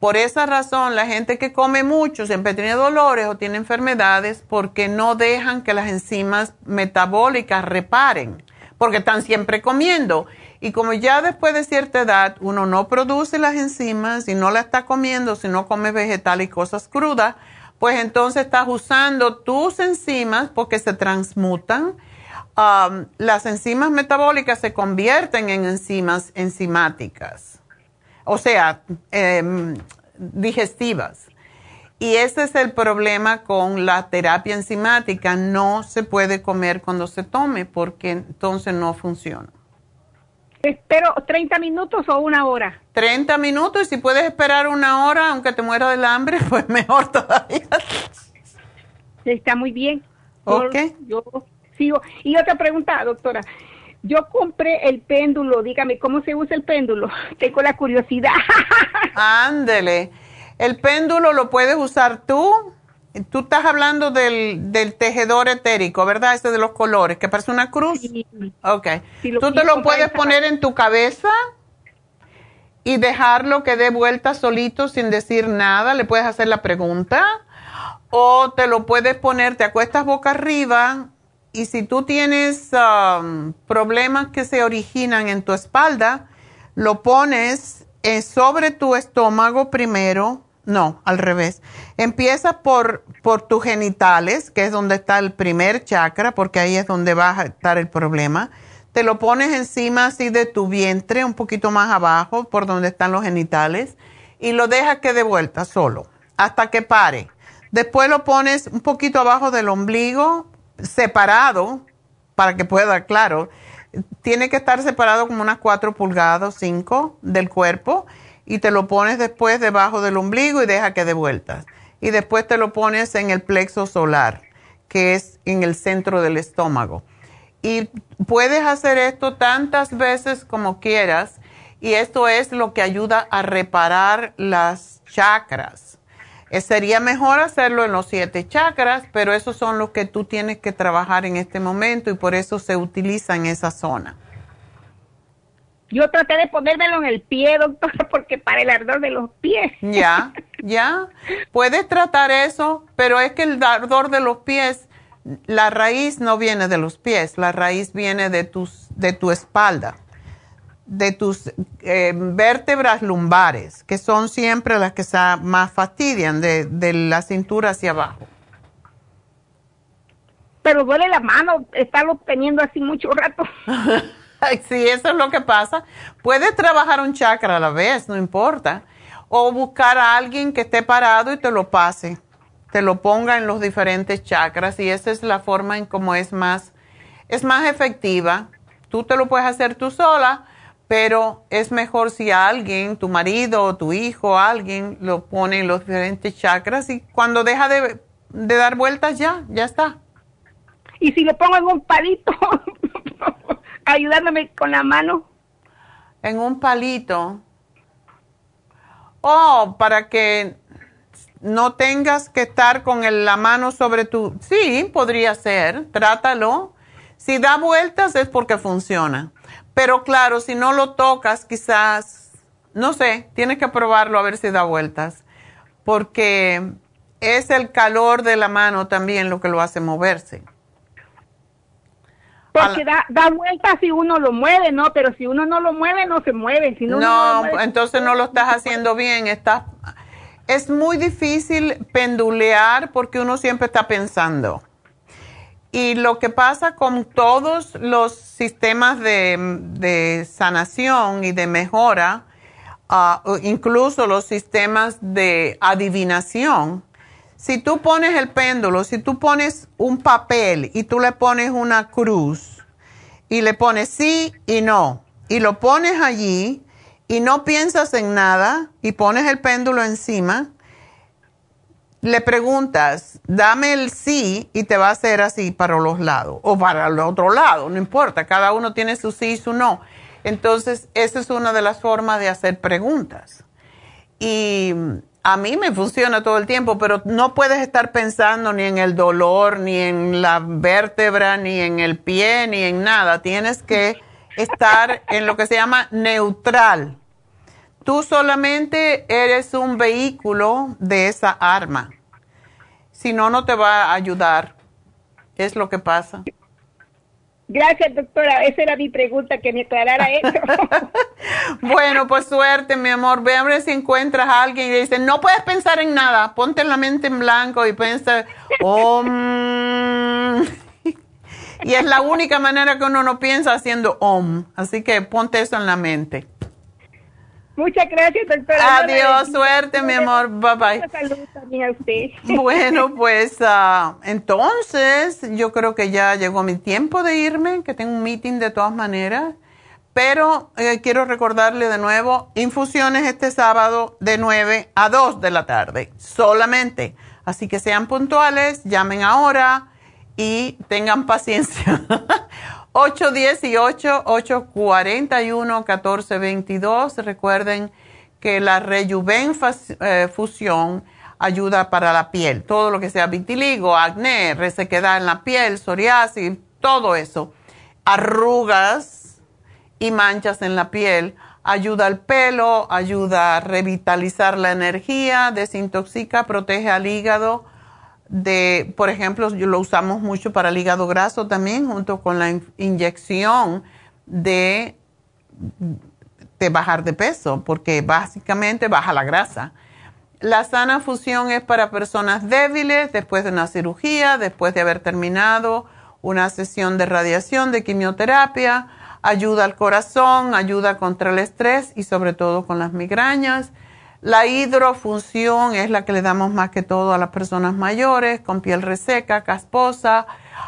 Por esa razón, la gente que come mucho siempre tiene dolores o tiene enfermedades porque no dejan que las enzimas metabólicas reparen, porque están siempre comiendo. Y como ya después de cierta edad uno no produce las enzimas y no la está comiendo, si no come vegetal y cosas crudas, pues entonces estás usando tus enzimas porque se transmutan. Um, las enzimas metabólicas se convierten en enzimas enzimáticas o sea, em, digestivas. Y ese es el problema con la terapia enzimática. No se puede comer cuando se tome porque entonces no funciona. ¿Espero 30 minutos o una hora? 30 minutos y si puedes esperar una hora, aunque te muera del hambre, pues mejor todavía. Está muy bien. Ok. yo sigo. Y otra pregunta, doctora. Yo compré el péndulo, dígame, ¿cómo se usa el péndulo? Tengo la curiosidad. Ándele. El péndulo lo puedes usar tú. Tú estás hablando del, del tejedor etérico, ¿verdad? Ese de los colores, que parece una cruz. Sí. Ok. Lo tú te lo puedes poner en tu cabeza y dejarlo que dé vuelta solito sin decir nada. Le puedes hacer la pregunta. O te lo puedes poner, te acuestas boca arriba y si tú tienes um, problemas que se originan en tu espalda, lo pones eh, sobre tu estómago primero. No, al revés. Empieza por, por tus genitales, que es donde está el primer chakra, porque ahí es donde va a estar el problema. Te lo pones encima así de tu vientre, un poquito más abajo, por donde están los genitales, y lo dejas que dé vuelta solo, hasta que pare. Después lo pones un poquito abajo del ombligo, separado, para que pueda, claro. Tiene que estar separado como unas 4 pulgadas, 5 del cuerpo, y te lo pones después debajo del ombligo y deja que dé vueltas. Y después te lo pones en el plexo solar, que es en el centro del estómago. Y puedes hacer esto tantas veces como quieras, y esto es lo que ayuda a reparar las chakras. Eh, Sería mejor hacerlo en los siete chakras, pero esos son los que tú tienes que trabajar en este momento y por eso se utiliza en esa zona. Yo traté de ponérmelo en el pie, doctora, porque para el ardor de los pies. Ya, ya. Puedes tratar eso, pero es que el ardor de los pies, la raíz no viene de los pies, la raíz viene de, tus, de tu espalda, de tus eh, vértebras lumbares, que son siempre las que más fastidian, de, de la cintura hacia abajo. Pero duele la mano estarlo teniendo así mucho rato. sí, eso es lo que pasa. Puedes trabajar un chakra a la vez, no importa. O buscar a alguien que esté parado y te lo pase, te lo ponga en los diferentes chakras y esa es la forma en cómo es más, es más efectiva. Tú te lo puedes hacer tú sola, pero es mejor si alguien, tu marido o tu hijo, alguien lo pone en los diferentes chakras y cuando deja de, de dar vueltas ya, ya está. Y si lo pongo en un palito, ayudándome con la mano. En un palito. Oh, para que no tengas que estar con la mano sobre tu... Sí, podría ser, trátalo. Si da vueltas es porque funciona. Pero claro, si no lo tocas, quizás, no sé, tienes que probarlo a ver si da vueltas. Porque es el calor de la mano también lo que lo hace moverse. Porque da, da vueltas si uno lo mueve, ¿no? Pero si uno no lo mueve, no se mueve. Si no, entonces no lo estás haciendo bien. Estás, es muy difícil pendulear porque uno siempre está pensando. Y lo que pasa con todos los sistemas de, sanación y de mejora, ah, incluso los sistemas de adivinación, si tú pones el péndulo, si tú pones un papel y tú le pones una cruz y le pones sí y no, y lo pones allí y no piensas en nada y pones el péndulo encima, le preguntas, dame el sí y te va a hacer así para los lados o para el otro lado, no importa, cada uno tiene su sí y su no. Entonces, esa es una de las formas de hacer preguntas. Y a mí me funciona todo el tiempo, pero no puedes estar pensando ni en el dolor, ni en la vértebra, ni en el pie, ni en nada. Tienes que estar en lo que se llama neutral. Tú solamente eres un vehículo de esa arma. Si no, no te va a ayudar. Es lo que pasa. Gracias, doctora. Esa era mi pregunta, que me aclarara eso. bueno, pues suerte, mi amor. Ve a ver si encuentras a alguien y le dice, no puedes pensar en nada. Ponte la mente en blanco y piensa, om. y es la única manera que uno no piensa haciendo om. Así que ponte eso en la mente. Muchas gracias, doctora. Adiós, suerte, mi amor. Bye bye. Salud también a usted. Bueno, pues uh, entonces yo creo que ya llegó mi tiempo de irme, que tengo un meeting de todas maneras. Pero eh, quiero recordarle de nuevo, infusiones este sábado de 9 a 2 de la tarde, solamente. Así que sean puntuales, llamen ahora y tengan paciencia. 818-841-1422. Recuerden que la Rejuven eh, Fusión ayuda para la piel. Todo lo que sea vitiligo, acné, resequedad en la piel, psoriasis, todo eso. Arrugas y manchas en la piel. Ayuda al pelo, ayuda a revitalizar la energía, desintoxica, protege al hígado de, por ejemplo, lo usamos mucho para el hígado graso también, junto con la inyección de, de bajar de peso, porque básicamente baja la grasa. La sana fusión es para personas débiles después de una cirugía, después de haber terminado una sesión de radiación, de quimioterapia, ayuda al corazón, ayuda contra el estrés y sobre todo con las migrañas la hidrofunción es la que le damos más que todo a las personas mayores con piel reseca, casposa,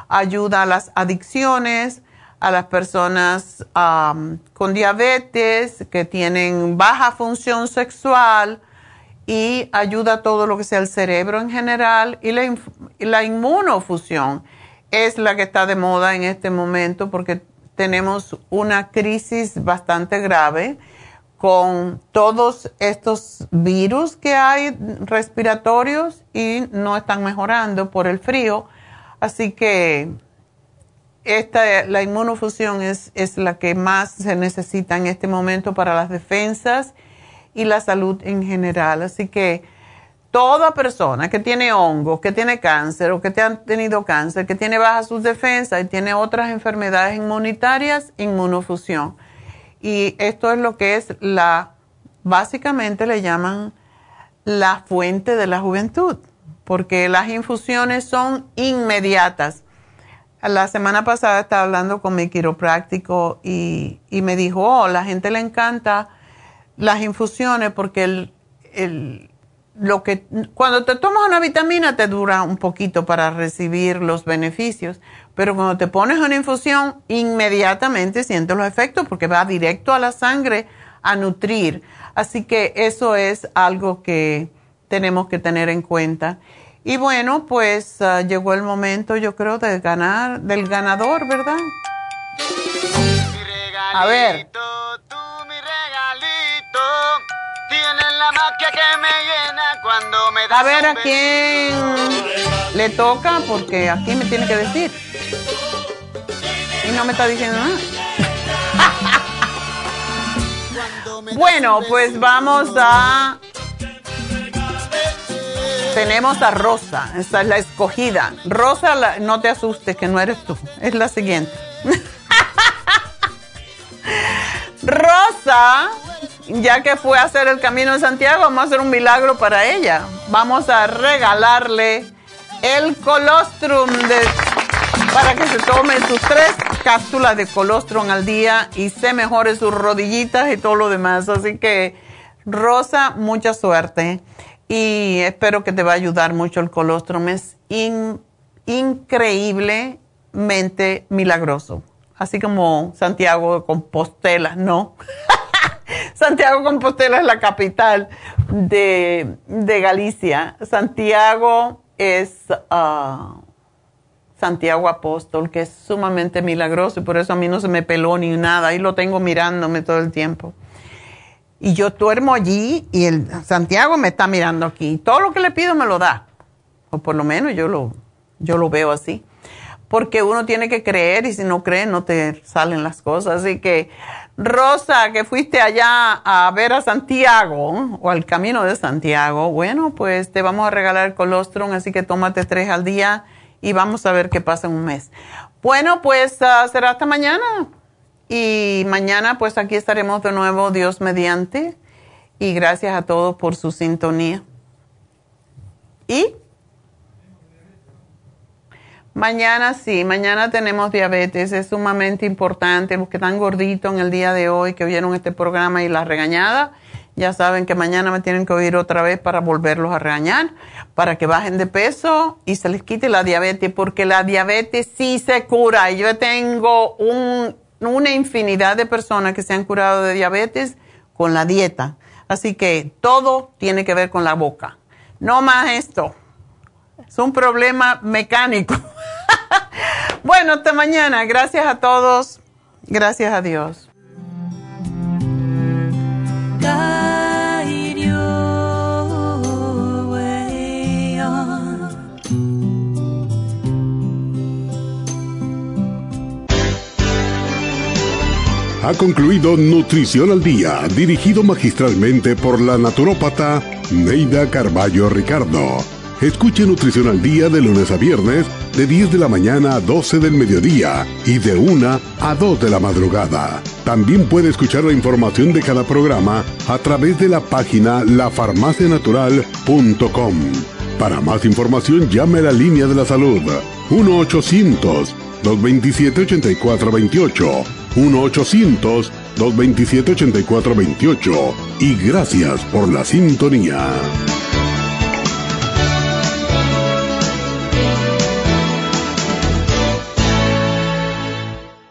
ayuda a las adicciones, a las personas con diabetes que tienen baja función sexual y ayuda a todo lo que sea el cerebro en general. Y la, la inmunofusión es la que está de moda en este momento porque tenemos una crisis bastante grave con todos estos virus que hay respiratorios y no están mejorando por el frío. Así que esta, la inmunofusión es, es la que más se necesita en este momento para las defensas y la salud en general. Así que toda persona que tiene hongos, que tiene cáncer o que te han tenido cáncer, que tiene baja sus defensas y tiene otras enfermedades inmunitarias, inmunofusión. Y esto es lo que es la, básicamente le llaman la fuente de la juventud, porque las infusiones son inmediatas. La semana pasada estaba hablando con mi quiropráctico y, y me dijo, oh, la gente le encanta las infusiones porque el, el lo que cuando te tomas una vitamina te dura un poquito para recibir los beneficios, pero cuando te pones una infusión inmediatamente sientes los efectos porque va directo a la sangre a nutrir. Así que eso es algo que tenemos que tener en cuenta. Y bueno, pues ah, llegó el momento, yo creo, de ganar, del ganador, ¿verdad? A ver. A ver a quién le toca, porque aquí me tiene que decir. Y no me está diciendo nada. bueno, pues vamos a... Tenemos a Rosa, esta es la escogida. Rosa, no te asustes que no eres tú, es la siguiente. Rosa ya que fue a hacer el camino de Santiago, vamos a hacer un milagro para ella. Vamos a regalarle el colostrum para que se tome sus tres cápsulas de colostrum al día y se mejore sus rodillitas y todo lo demás. Así que, Rosa, mucha suerte y espero que te va a ayudar mucho el colostrum. Es increíblemente milagroso. Así como Santiago de Compostela, ¿no? Santiago Compostela es la capital de, Galicia. Santiago es ah, Santiago Apóstol, que es sumamente milagroso y por eso a mí no se me peló ni nada. Ahí lo tengo mirándome todo el tiempo. Y yo duermo allí y el Santiago me está mirando aquí. Todo lo que le pido me lo da. O por lo menos yo lo, yo lo veo así. Porque uno tiene que creer y si no cree no te salen las cosas. Así que Rosa, que fuiste allá a ver a Santiago o al camino de Santiago, bueno, pues te vamos a regalar colostrum, así que tómate tres al día y vamos a ver qué pasa en un mes. Bueno, pues ah, será hasta mañana. Y mañana pues aquí estaremos de nuevo, Dios mediante. Y gracias a todos por su sintonía. Y Mañana sí, mañana tenemos diabetes, es sumamente importante. Los que están gorditos en el día de hoy, que vieron este programa y la regañada, ya saben que mañana me tienen que oír otra vez para volverlos a regañar, para que bajen de peso y se les quite la diabetes, porque la diabetes sí se cura. Yo tengo una infinidad de personas que se han curado de diabetes con la dieta. Así que todo tiene que ver con la boca. No más esto. Es un problema mecánico. bueno, hasta mañana. Gracias a todos. Gracias a Dios. Ha concluido Nutrición al Día, dirigido magistralmente por la naturópata Neida Carballo Ricardo. Escuche Nutrición al Día de lunes a viernes de 10 de la mañana a 12 del mediodía y de 1 a 2 de la madrugada. También puede escuchar la información de cada programa a través de la página lafarmacianatural.com. Para más información llame a la línea de la salud 1-800-227-8428. 1-800-227-8428. Y gracias por la sintonía.